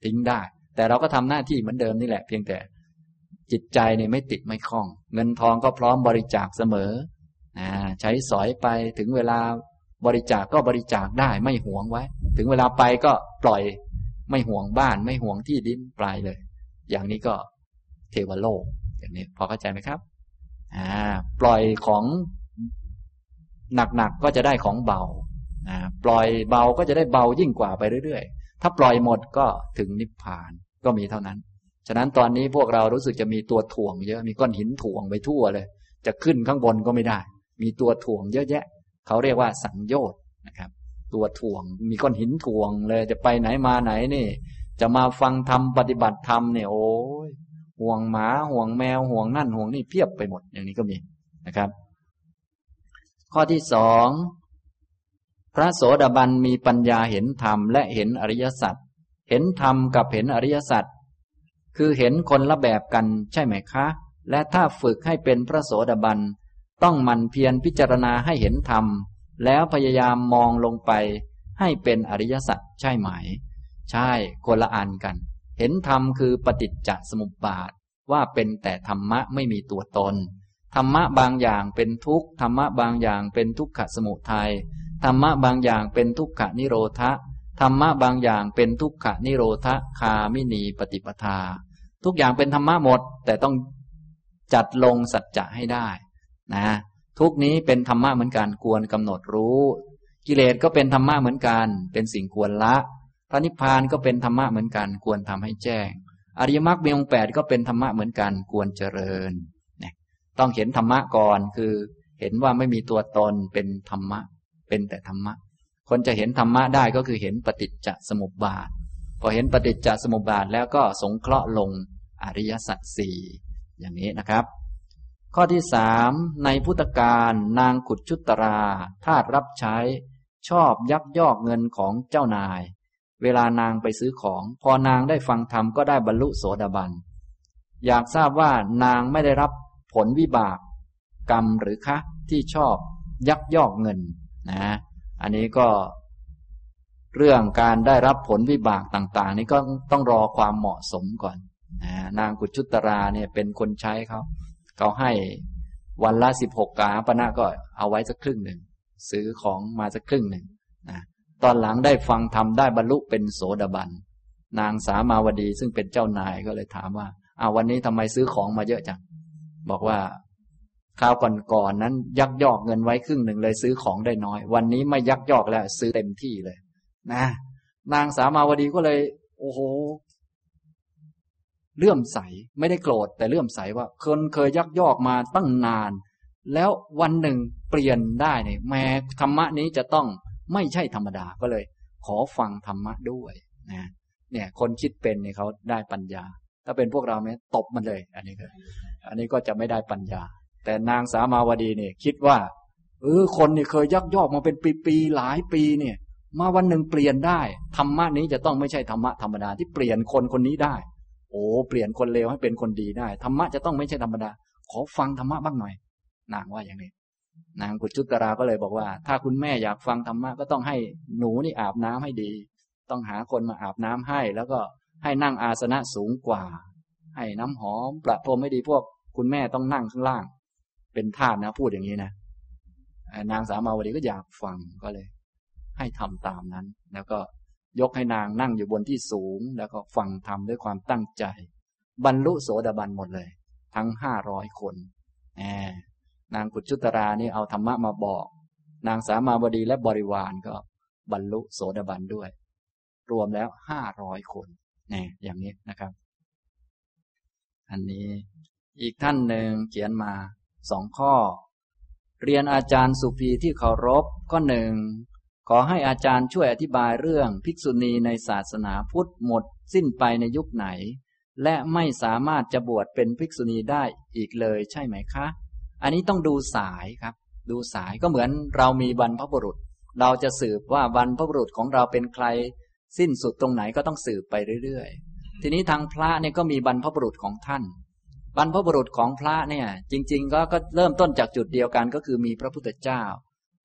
ทิ้งได้ แต่เราก็ทำหน้าที่เหมือนเดิมนี่แหละ เพียงแต่จิตใจเนี่ยไม่ติดไม่คล้อง เงินทองก็พร้อมบริจาคเสมอ อ่าใช้สอยไปถึงเวลาบริจาคก็บริจาคได้ไม่หวงไว้ ถึงเวลาไปก็ปล่อยไม่ห่วงบ้านไม่ห่วงที่ดินปลายเลย อย่างนี้ก็เทวโลกอย่างนี้พอเข้าใจไหมครับอ่าปล่อยของหนักๆก็จะได้ของเบาอ่าปล่อยเบาก็จะได้เบายิ่งกว่าไปเรื่อยๆ ถ้าปล่อยหมดก็ถึงนิพพานก็มีเท่านั้น ฉะนั้นตอนนี้พวกเรารู้สึกจะมีตัวถ่วงเยอะมีก้อนหินถ่วงไปทั่วเลย จะขึ้นข้างบนก็ไม่ได้ มีตัวถ่วงเยอะแยะ เขาเรียกว่าสังโยชน์นะครับ ตัวถ่วงมีก้อนหินถ่วงเลยจะไปไหนมาไหนนี่ จะมาฟังธรรมปฏิบัติธรรมเนี่ยโอ้ยห่วงหมาห่วงแมวห่วงนั่นห่วงนี่เพียบไปหมดอย่างนี้ก็มีนะครับ ข้อที่สองพระโสดาบันมีปัญญาเห็นธรรมและเห็นอริยสัจเห็นธรรมกับเห็นอริยสัจคือเห็นคนละแบบกันใช่ไหมคะ และถ้าฝึกให้เป็นพระโสดาบัน ต้องมันเพียรพิจารณาให้เห็นธรรม แล้วพยายามมองลงไป ให้เป็นอริยสัจใช่ไหม ใช่คนละอันกัน เห็นธรรมคือปฏิจจสมุปบาท ว่าเป็นแต่ธรรมะไม่มีตัวตน ธรรมะบางอย่างเป็นทุกข์ธรรมะบางอย่างเป็นทุกขสมุทัยธรรมะบางอย่างเป็นทุกขนิโรธะธรรมะบางอย่างเป็นทุกขนิโรธคามินีปฏิปทา ทุกอย่างเป็นธรรมะหมด แต่ต้องจัดลงสัจจะให้ได้ นะทุกนี้เป็นธรรมะเหมือนกันควรกำหนดรู้ กิเลสก็เป็นธรรมะเหมือนกัน เป็นสิ่งควรละ พระนิพพานก็เป็นธรรมะเหมือนกัน ควรทำให้แจ้ง อริยมรรคมีองค์แปดก็เป็นธรรมะเหมือนกันควรเจริญต้องเห็นธรรมะก่อนคือ เห็นว่าไม่มีตัวตนเป็นธรรมะ เป็นแต่ธรรมะ คนจะเห็นธรรมะได้ก็คือเห็นปฏิจจสมุปบาท พอเห็นปฏิจจสมุปบาทแล้วก็สงเคราะห์ลงอริยสัจสี่อย่างนี้นะครับ ข้อที่สามในพุทธกาลนางขุดชุตราทาสรับใช้ ชอบยักยอกเงินของเจ้านาย เวลานางไปซื้อของ พอนางได้ฟังธรรมก็ได้บรรลุโสดาบัน อยากทราบว่านางไม่ได้รับผลวิบาก กรรมหรือคะที่ชอบยักยอกเงินนะ อันนี้ก็ เรื่องการได้รับผลวิบากต่าง ๆ นี่ก็ต้องรอความเหมาะสมก่อนนะนางกุจุตราเนี่ยเป็นคนใช้เขา เขาให้วันละสิบหกกาปณะก็เอาไว้สักครึ่งหนึ่งซื้อของมาสักครึ่งหนึ่งนะตอนหลังได้ฟังทำได้บรรลุเป็นโสดาบัน นางสามาวดีซึ่งเป็นเจ้านายก็เลยถามว่าอ้าววันนี้ทำไมซื้อของมาเยอะจัง บอกว่าคราวก่อนๆนนั้น ยักยอกเงินไว้ครึ่งหนึ่งเลยซื้อของได้น้อย วันนี้ไม่ยักยอกแล้ว ซื้อเต็มที่เลย นะ นางสามาวดีก็เลย โอ้โห เลื่อมใสไม่ได้โกรธแต่เลื่อมใสว่าคนเคยยักยอกมาตั้งนาน แล้ววันหนึ่งเปลี่ยนได้เนี่ยแม้ธรรมะนี้จะต้องไม่ใช่ธรรมดาก็เลย ขอฟังธรรมะด้วยนะเนี่ยคนคิดเป็นเนี่ยเขาได้ปัญญา ถ้าเป็นพวกเราเนี่ยตบมันเลย อันนี้ก็อันนี้ก็จะไม่ได้ปัญญา แต่นางสามาวดีเนี่ยคิดว่าเออคนนี่เคยยักยอกมาเป็นปีๆหลายปีเนี่ย มาวันหนึ่งเปลี่ยนได้ธรรมะนี้จะต้องไม่ใช่ธรรมะธรรมดาที่เปลี่ยนคนคนนี้ได้ โอ้เปลี่ยนคนเลวให้เป็นคนดีได้ธรรมะจะต้องไม่ใช่ธรรมดา ขอฟังธรรมะบ้างหน่อย นางว่าอย่างนี้ นางกุจุตราก็เลยบอกว่า ถ้าคุณแม่อยากฟังธรรมะก็ต้องให้หนูนี่อาบน้ำให้ดี ต้องหาคนมาอาบน้ำให้ แล้วก็ให้นั่งอาสนะสูงกว่า ให้น้ำหอมประพรมให้ดีพวก คุณแม่ต้องนั่งข้างล่าง เป็นทาสนะพูดอย่างนี้นะนางสามาวดีก็อยากฟังก็เลย ให้ทำตามนั้น แล้วก็ ยกให้นางนั่งอยู่บนที่สูง แล้วก็ฟังทำด้วยความตั้งใจ บรรลุโสดาบันหมดเลย ทั้งห้าร้อยคนแหมนางกุจุตรานี่เอาธรรมะมาบอก นางสามาวดีและบริวารก็บรรลุโสดาบันด้วย รวมแล้วห้าร้อยคนนี่อย่างนี้นะครับ อันนี้อีกท่านหนึ่งเขียนมาสองข้อ เรียนอาจารย์สุภีที่เคารพข้อหนึ่ง ขอให้อาจารย์ช่วยอธิบายเรื่องภิกษุณีในศาสนาพุทธหมด สิ้นไปในยุคไหน และไม่สามารถจะบวชเป็นภิกษุณีได้อีกเลยใช่ไหมคะ อันนี้ต้องดูสายครับ ดูสายก็เหมือนเรามีบรรพบุรุษ เราจะสืบว่าบรรพบุรุษของเราเป็นใคร สิ้นสุดตรงไหนก็ต้องสืบไปเรื่อยๆ ทีนี้ทางพระเนี่ยก็มีบรรพบุรุษของท่าน บรรพบุรุษของพระเนี่ยจริง ๆ ก็ก็เริ่มต้นจากจุดเดียวกันก็คือมีพระพุทธเจ้า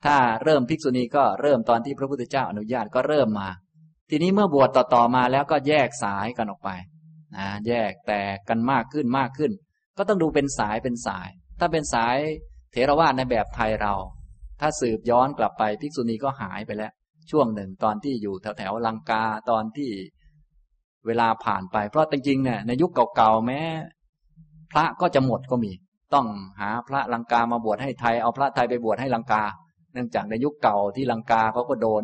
ถ้าเริ่มภิกษุณีก็เริ่มตอนที่พระพุทธเจ้าอนุญาตก็เริ่มมา ทีนี้เมื่อบวชต่อๆมาแล้วก็แยกสายกันออกไปนะแยกแต่กันมากขึ้นมากขึ้น ก็ต้องดูเป็นสายเป็นสาย ถ้าเป็นสายเทรวาสในแบบไทยเรา ถ้าสืบย้อนกลับไปภิกษุณีก็หายไปแล้ว ช่วงหนึ่งตอนที่อยู่แถวแถวลังกาตอนที่เวลาผ่านไป เพราะจริงๆเนี่ยในยุคเก่าๆแม้ พระก็จะหมดก็มี ต้องหาพระลังกามาบวชให้ไทยเอาพระไทยไปบวชให้ลังกา เนื่องจากในยุคเก่าที่ลังกาเขาก็โดน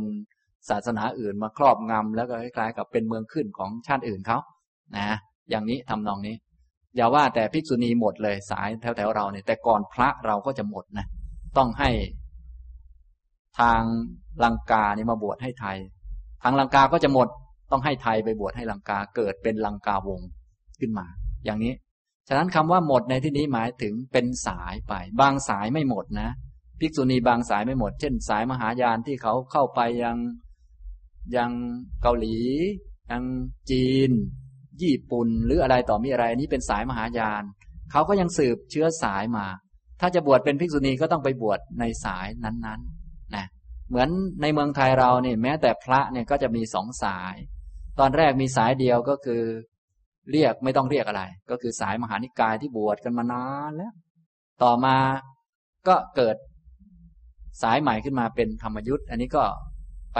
ศาสนาอื่นมาครอบงำแล้วก็คล้ายๆกับเป็นเมืองขึ้นของชาติอื่นเขานะ อย่างนี้ทำนองนี้ อย่าว่าแต่ภิกษุณีหมดเลยสายแถวๆเราเนี่ยแต่ก่อนพระเราก็จะหมดนะ ต้องให้ ทางลังกานี่มาบวชให้ไทย ทางลังกาก็จะหมด ต้องให้ไทยไปบวชให้ลังกาเกิดเป็นลังกาวงขึ้นมา อย่างนี้ ฉะนั้นคำว่าหมดในที่นี้หมายถึงเป็นสายไป บางสายไม่หมดนะ ภิกษุณีบางสายไม่หมด เช่น สายมหายานที่เขาเข้าไปยังยังเกาหลี ยังจีน ญี่ปุ่น หรืออะไรต่อมีอะไรอันนี้เป็นสายมหายาน เขาก็ยังสืบเชื้อสายมา ถ้าจะบวชเป็นภิกษุณีก็ต้องไปบวชในสายนั้นๆนะเหมือนในเมืองไทยเราเนี่ยแม้แต่พระเนี่ยก็จะมีสองสาย ตอนแรกมีสายเดียวก็คือ เรียกไม่ต้องเรียกอะไร ก็คือสายมหานิกายที่บวชกันมานานแล้ว ต่อมาก็เกิด สายใหม่ขึ้นมาเป็นธรรมยุทธ์อันนี้ก็ไป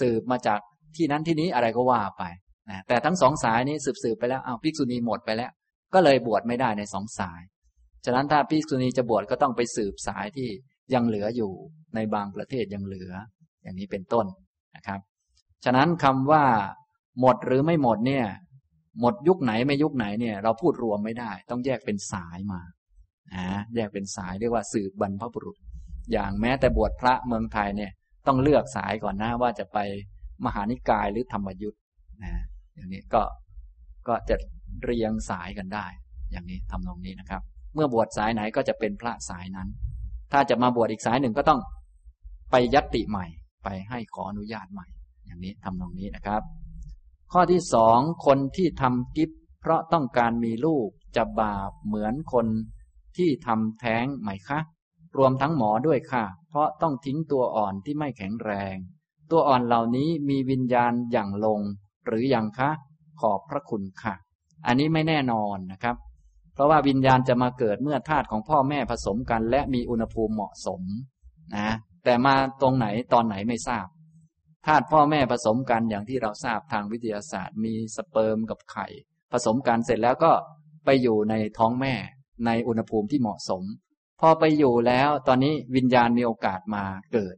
สืบมาจากที่นั้นที่นี้อะไรก็ว่าไปนะแต่ทั้งสองสายนี้สืบสืบไปแล้วเอาภิกษุณีหมดไปแล้ว ก็เลยบวชไม่ได้ในสองสาย ฉะนั้นถ้าภิกษุณีจะบวชก็ต้องไปสืบสายที่ยังเหลืออยู่ในบางประเทศยังเหลือ อย่างนี้เป็นต้นนะครับ ฉะนั้นคำว่า หมดหรือไม่หมดเนี่ย หมดยุคไหนไม่ยุคไหนเนี่ย เราพูดรวมไม่ได้ ต้องแยกเป็นสายมานะแยกเป็นสายเรียกว่าสืบบรรพบุรุษ อย่างแม้แต่บวชพระเมืองไทยเนี่ยต้องเลือกสายก่อนนะว่าจะไปมหานิกายหรือธรรมยุทธ์นะอย่างนี้ก็ก็จะเรียงสายกันได้ อย่างนี้ทำนองนี้นะครับ เมื่อบวชสายไหนก็จะเป็นพระสายนั้น ถ้าจะมาบวชอีกสายหนึ่งก็ต้องไปยัตติใหม่ ไปให้ขออนุญาตใหม่ อย่างนี้ทำนองนี้นะครับ ข้อที่สองคนที่ทำกิฟเพราะต้องการมีลูกจะบาปเหมือนคนที่ทำแท้งไหมคะ รวมทั้งหมอด้วยค่ะ เพราะต้องทิ้งตัวอ่อนที่ไม่แข็งแรง ตัวอ่อนเหล่านี้มีวิญญาณอย่างลง หรืออยังคะ ขอบพระคุณค่ะ อันนี้ไม่แน่นอนนะครับ เพราะว่าวิญญาณจะมาเกิดเมื่อธาตุของพ่อแม่ผสมกัน และมีอุณหภูมิเหมาะสมนะแต่มาตรงไหนตอนไหนไม่ทราบธาตุพ่อแม่ผสมกันอย่างที่เราทราบทางวิทยาศาสตร์ มีสเปิร์มกับไข่ ผสมกันเสร็จแล้วก็ไปอยู่ในท้องแม่ในอุณหภูมิที่เหมาะสม อไปอยู่แล้ว ตอนนี้วิญญาณมีโอกาสมาเกิด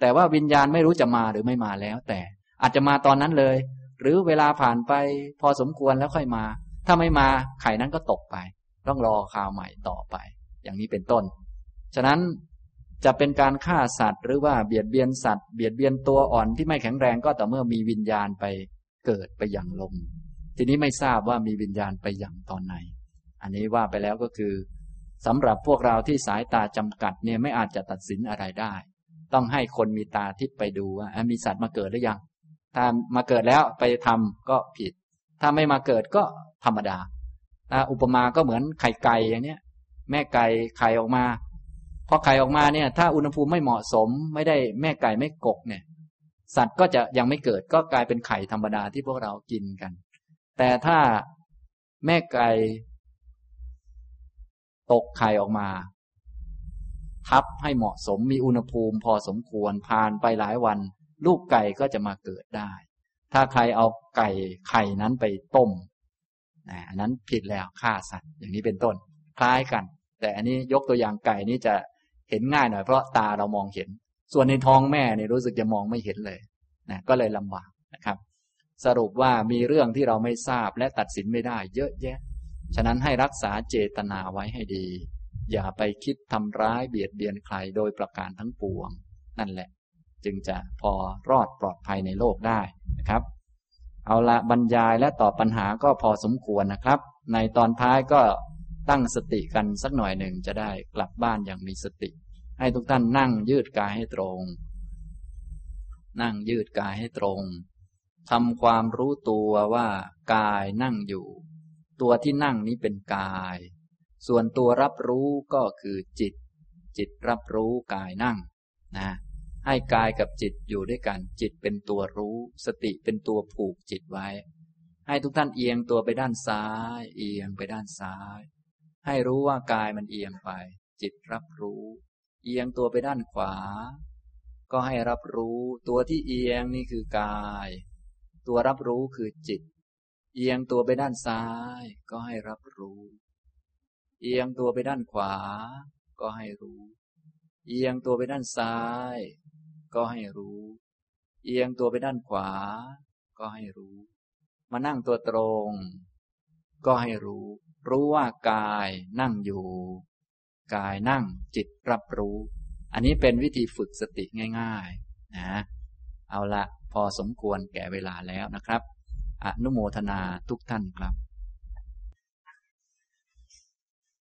แต่ว่าวิญญาณไม่รู้จะมาหรือไม่มาแล้ว แต่อาจจะมาตอนนั้นเลย หรือเวลาผ่านไปพอสมควรแล้วค่อยมา ถ้าไม่มาไข่นั้นก็ตกไป ต้องรอข่าวใหม่ต่อไป อย่างนี้เป็นต้น ฉะนั้นจะเป็นการฆ่าสัตว์ หรือว่าเบียดเบียนสัตว์เบียดเบียนตัวอ่อนที่ไม่แข็งแรงก็แต่เมื่อมีวิญญาณไปเกิดไปอย่างลมทีนี้ไม่ทราบว่ามีวิญญาณไปอย่างตอนไหน อันนี้ว่าไปแล้วก็คือ สำหรับพวกเราที่สายตาจำกัดเนี่ยไม่อาจจะตัดสินอะไรได้ ต้องให้คนมีตาทิพไปดูว่ามีสัตว์มาเกิดหรือยัง ถ้ามาเกิดแล้วไปทำก็ผิด ถ้าไม่มาเกิดก็ธรรมดาอุปมาก็เหมือนไข่ไก่อย่างเนี้ย แม่ไก่ไข่ออกมาพอไข่ออกมาเนี่ย ถ้าอุณหภูมิไม่เหมาะสม ไม่ได้แม่ไก่ไม่กกเนี่ย สัตว์ก็จะยังไม่เกิดก็กลายเป็นไข่ธรรมดาที่พวกเรากินกัน แต่ถ้าแม่ไก่ ตกไข่ออกมา ทับให้เหมาะสมมีอุณหภูมิพอสมควรผ่านไปหลายวัน ลูกไก่ก็จะมาเกิดได้ ถ้าใครเอาไก่ไข่นั้นไปต้มอันนั้นผิดแล้วฆ่าสัตว์อย่างนี้เป็นต้น คล้ายกัน แต่อันนี้ยกตัวอย่างไก่นี้จะเห็นง่ายหน่อยเพราะตาเรามองเห็น ส่วนในท้องแม่เนี่ยรู้สึกจะมองไม่เห็นเลยนะก็เลยลำบากนะครับ สรุปว่ามีเรื่องที่เราไม่ทราบและตัดสินไม่ได้ เยอะแยะ ฉะนั้นให้รักษาเจตนาไว้ให้ดี อย่าไปคิดทำร้ายเบียดเบียนใครโดยประการทั้งปวง นั่นแหละ จึงจะพอรอดปลอดภัยในโลกได้นะครับ เอาละบรรยายและตอบปัญหาก็พอสมควรนะครับ ในตอนท้ายก็ตั้งสติกันสักหน่อยหนึ่งจะได้กลับบ้านอย่างมีสติ ให้ทุกท่านนั่งยืดกายให้ตรง นั่งยืดกายให้ตรงทำความรู้ตัวว่ากายนั่งอยู่ ตัวที่นั่งนี้เป็นกาย ส่วนตัวรับรู้ก็คือจิต จิตรับรู้กายนั่งนะให้กายกับจิตอยู่ด้วยกัน จิตเป็นตัวรู้ สติเป็นตัวผูกจิตไว้ ให้ทุกท่านเอียงตัวไปด้านซ้าย เอียงไปด้านซ้าย ให้รู้ว่ากายมันเอียงไป จิตรับรู้ เอียงตัวไปด้านขวา ก็ให้รับรู้ ตัวที่เอียงนี่คือกาย ตัวรับรู้คือจิต เอียงตัวไปด้านซ้ายก็ให้รับรู้ เอียงตัวไปด้านขวา ก็ให้รู้ เอียงตัวไปด้านซ้าย ก็ให้รู้ เอียงตัวไปด้านขวา ก็ให้รู้ มานั่งตัวตรง ก็ให้รู้ รู้ว่ากายนั่งอยู่ กายนั่งจิตรับรู้ อันนี้เป็นวิธีฝึกสติง่าย ๆ นะ เอาละพอสมควรแก่เวลาแล้วนะครับ อนุโมทนาทุกท่านครับ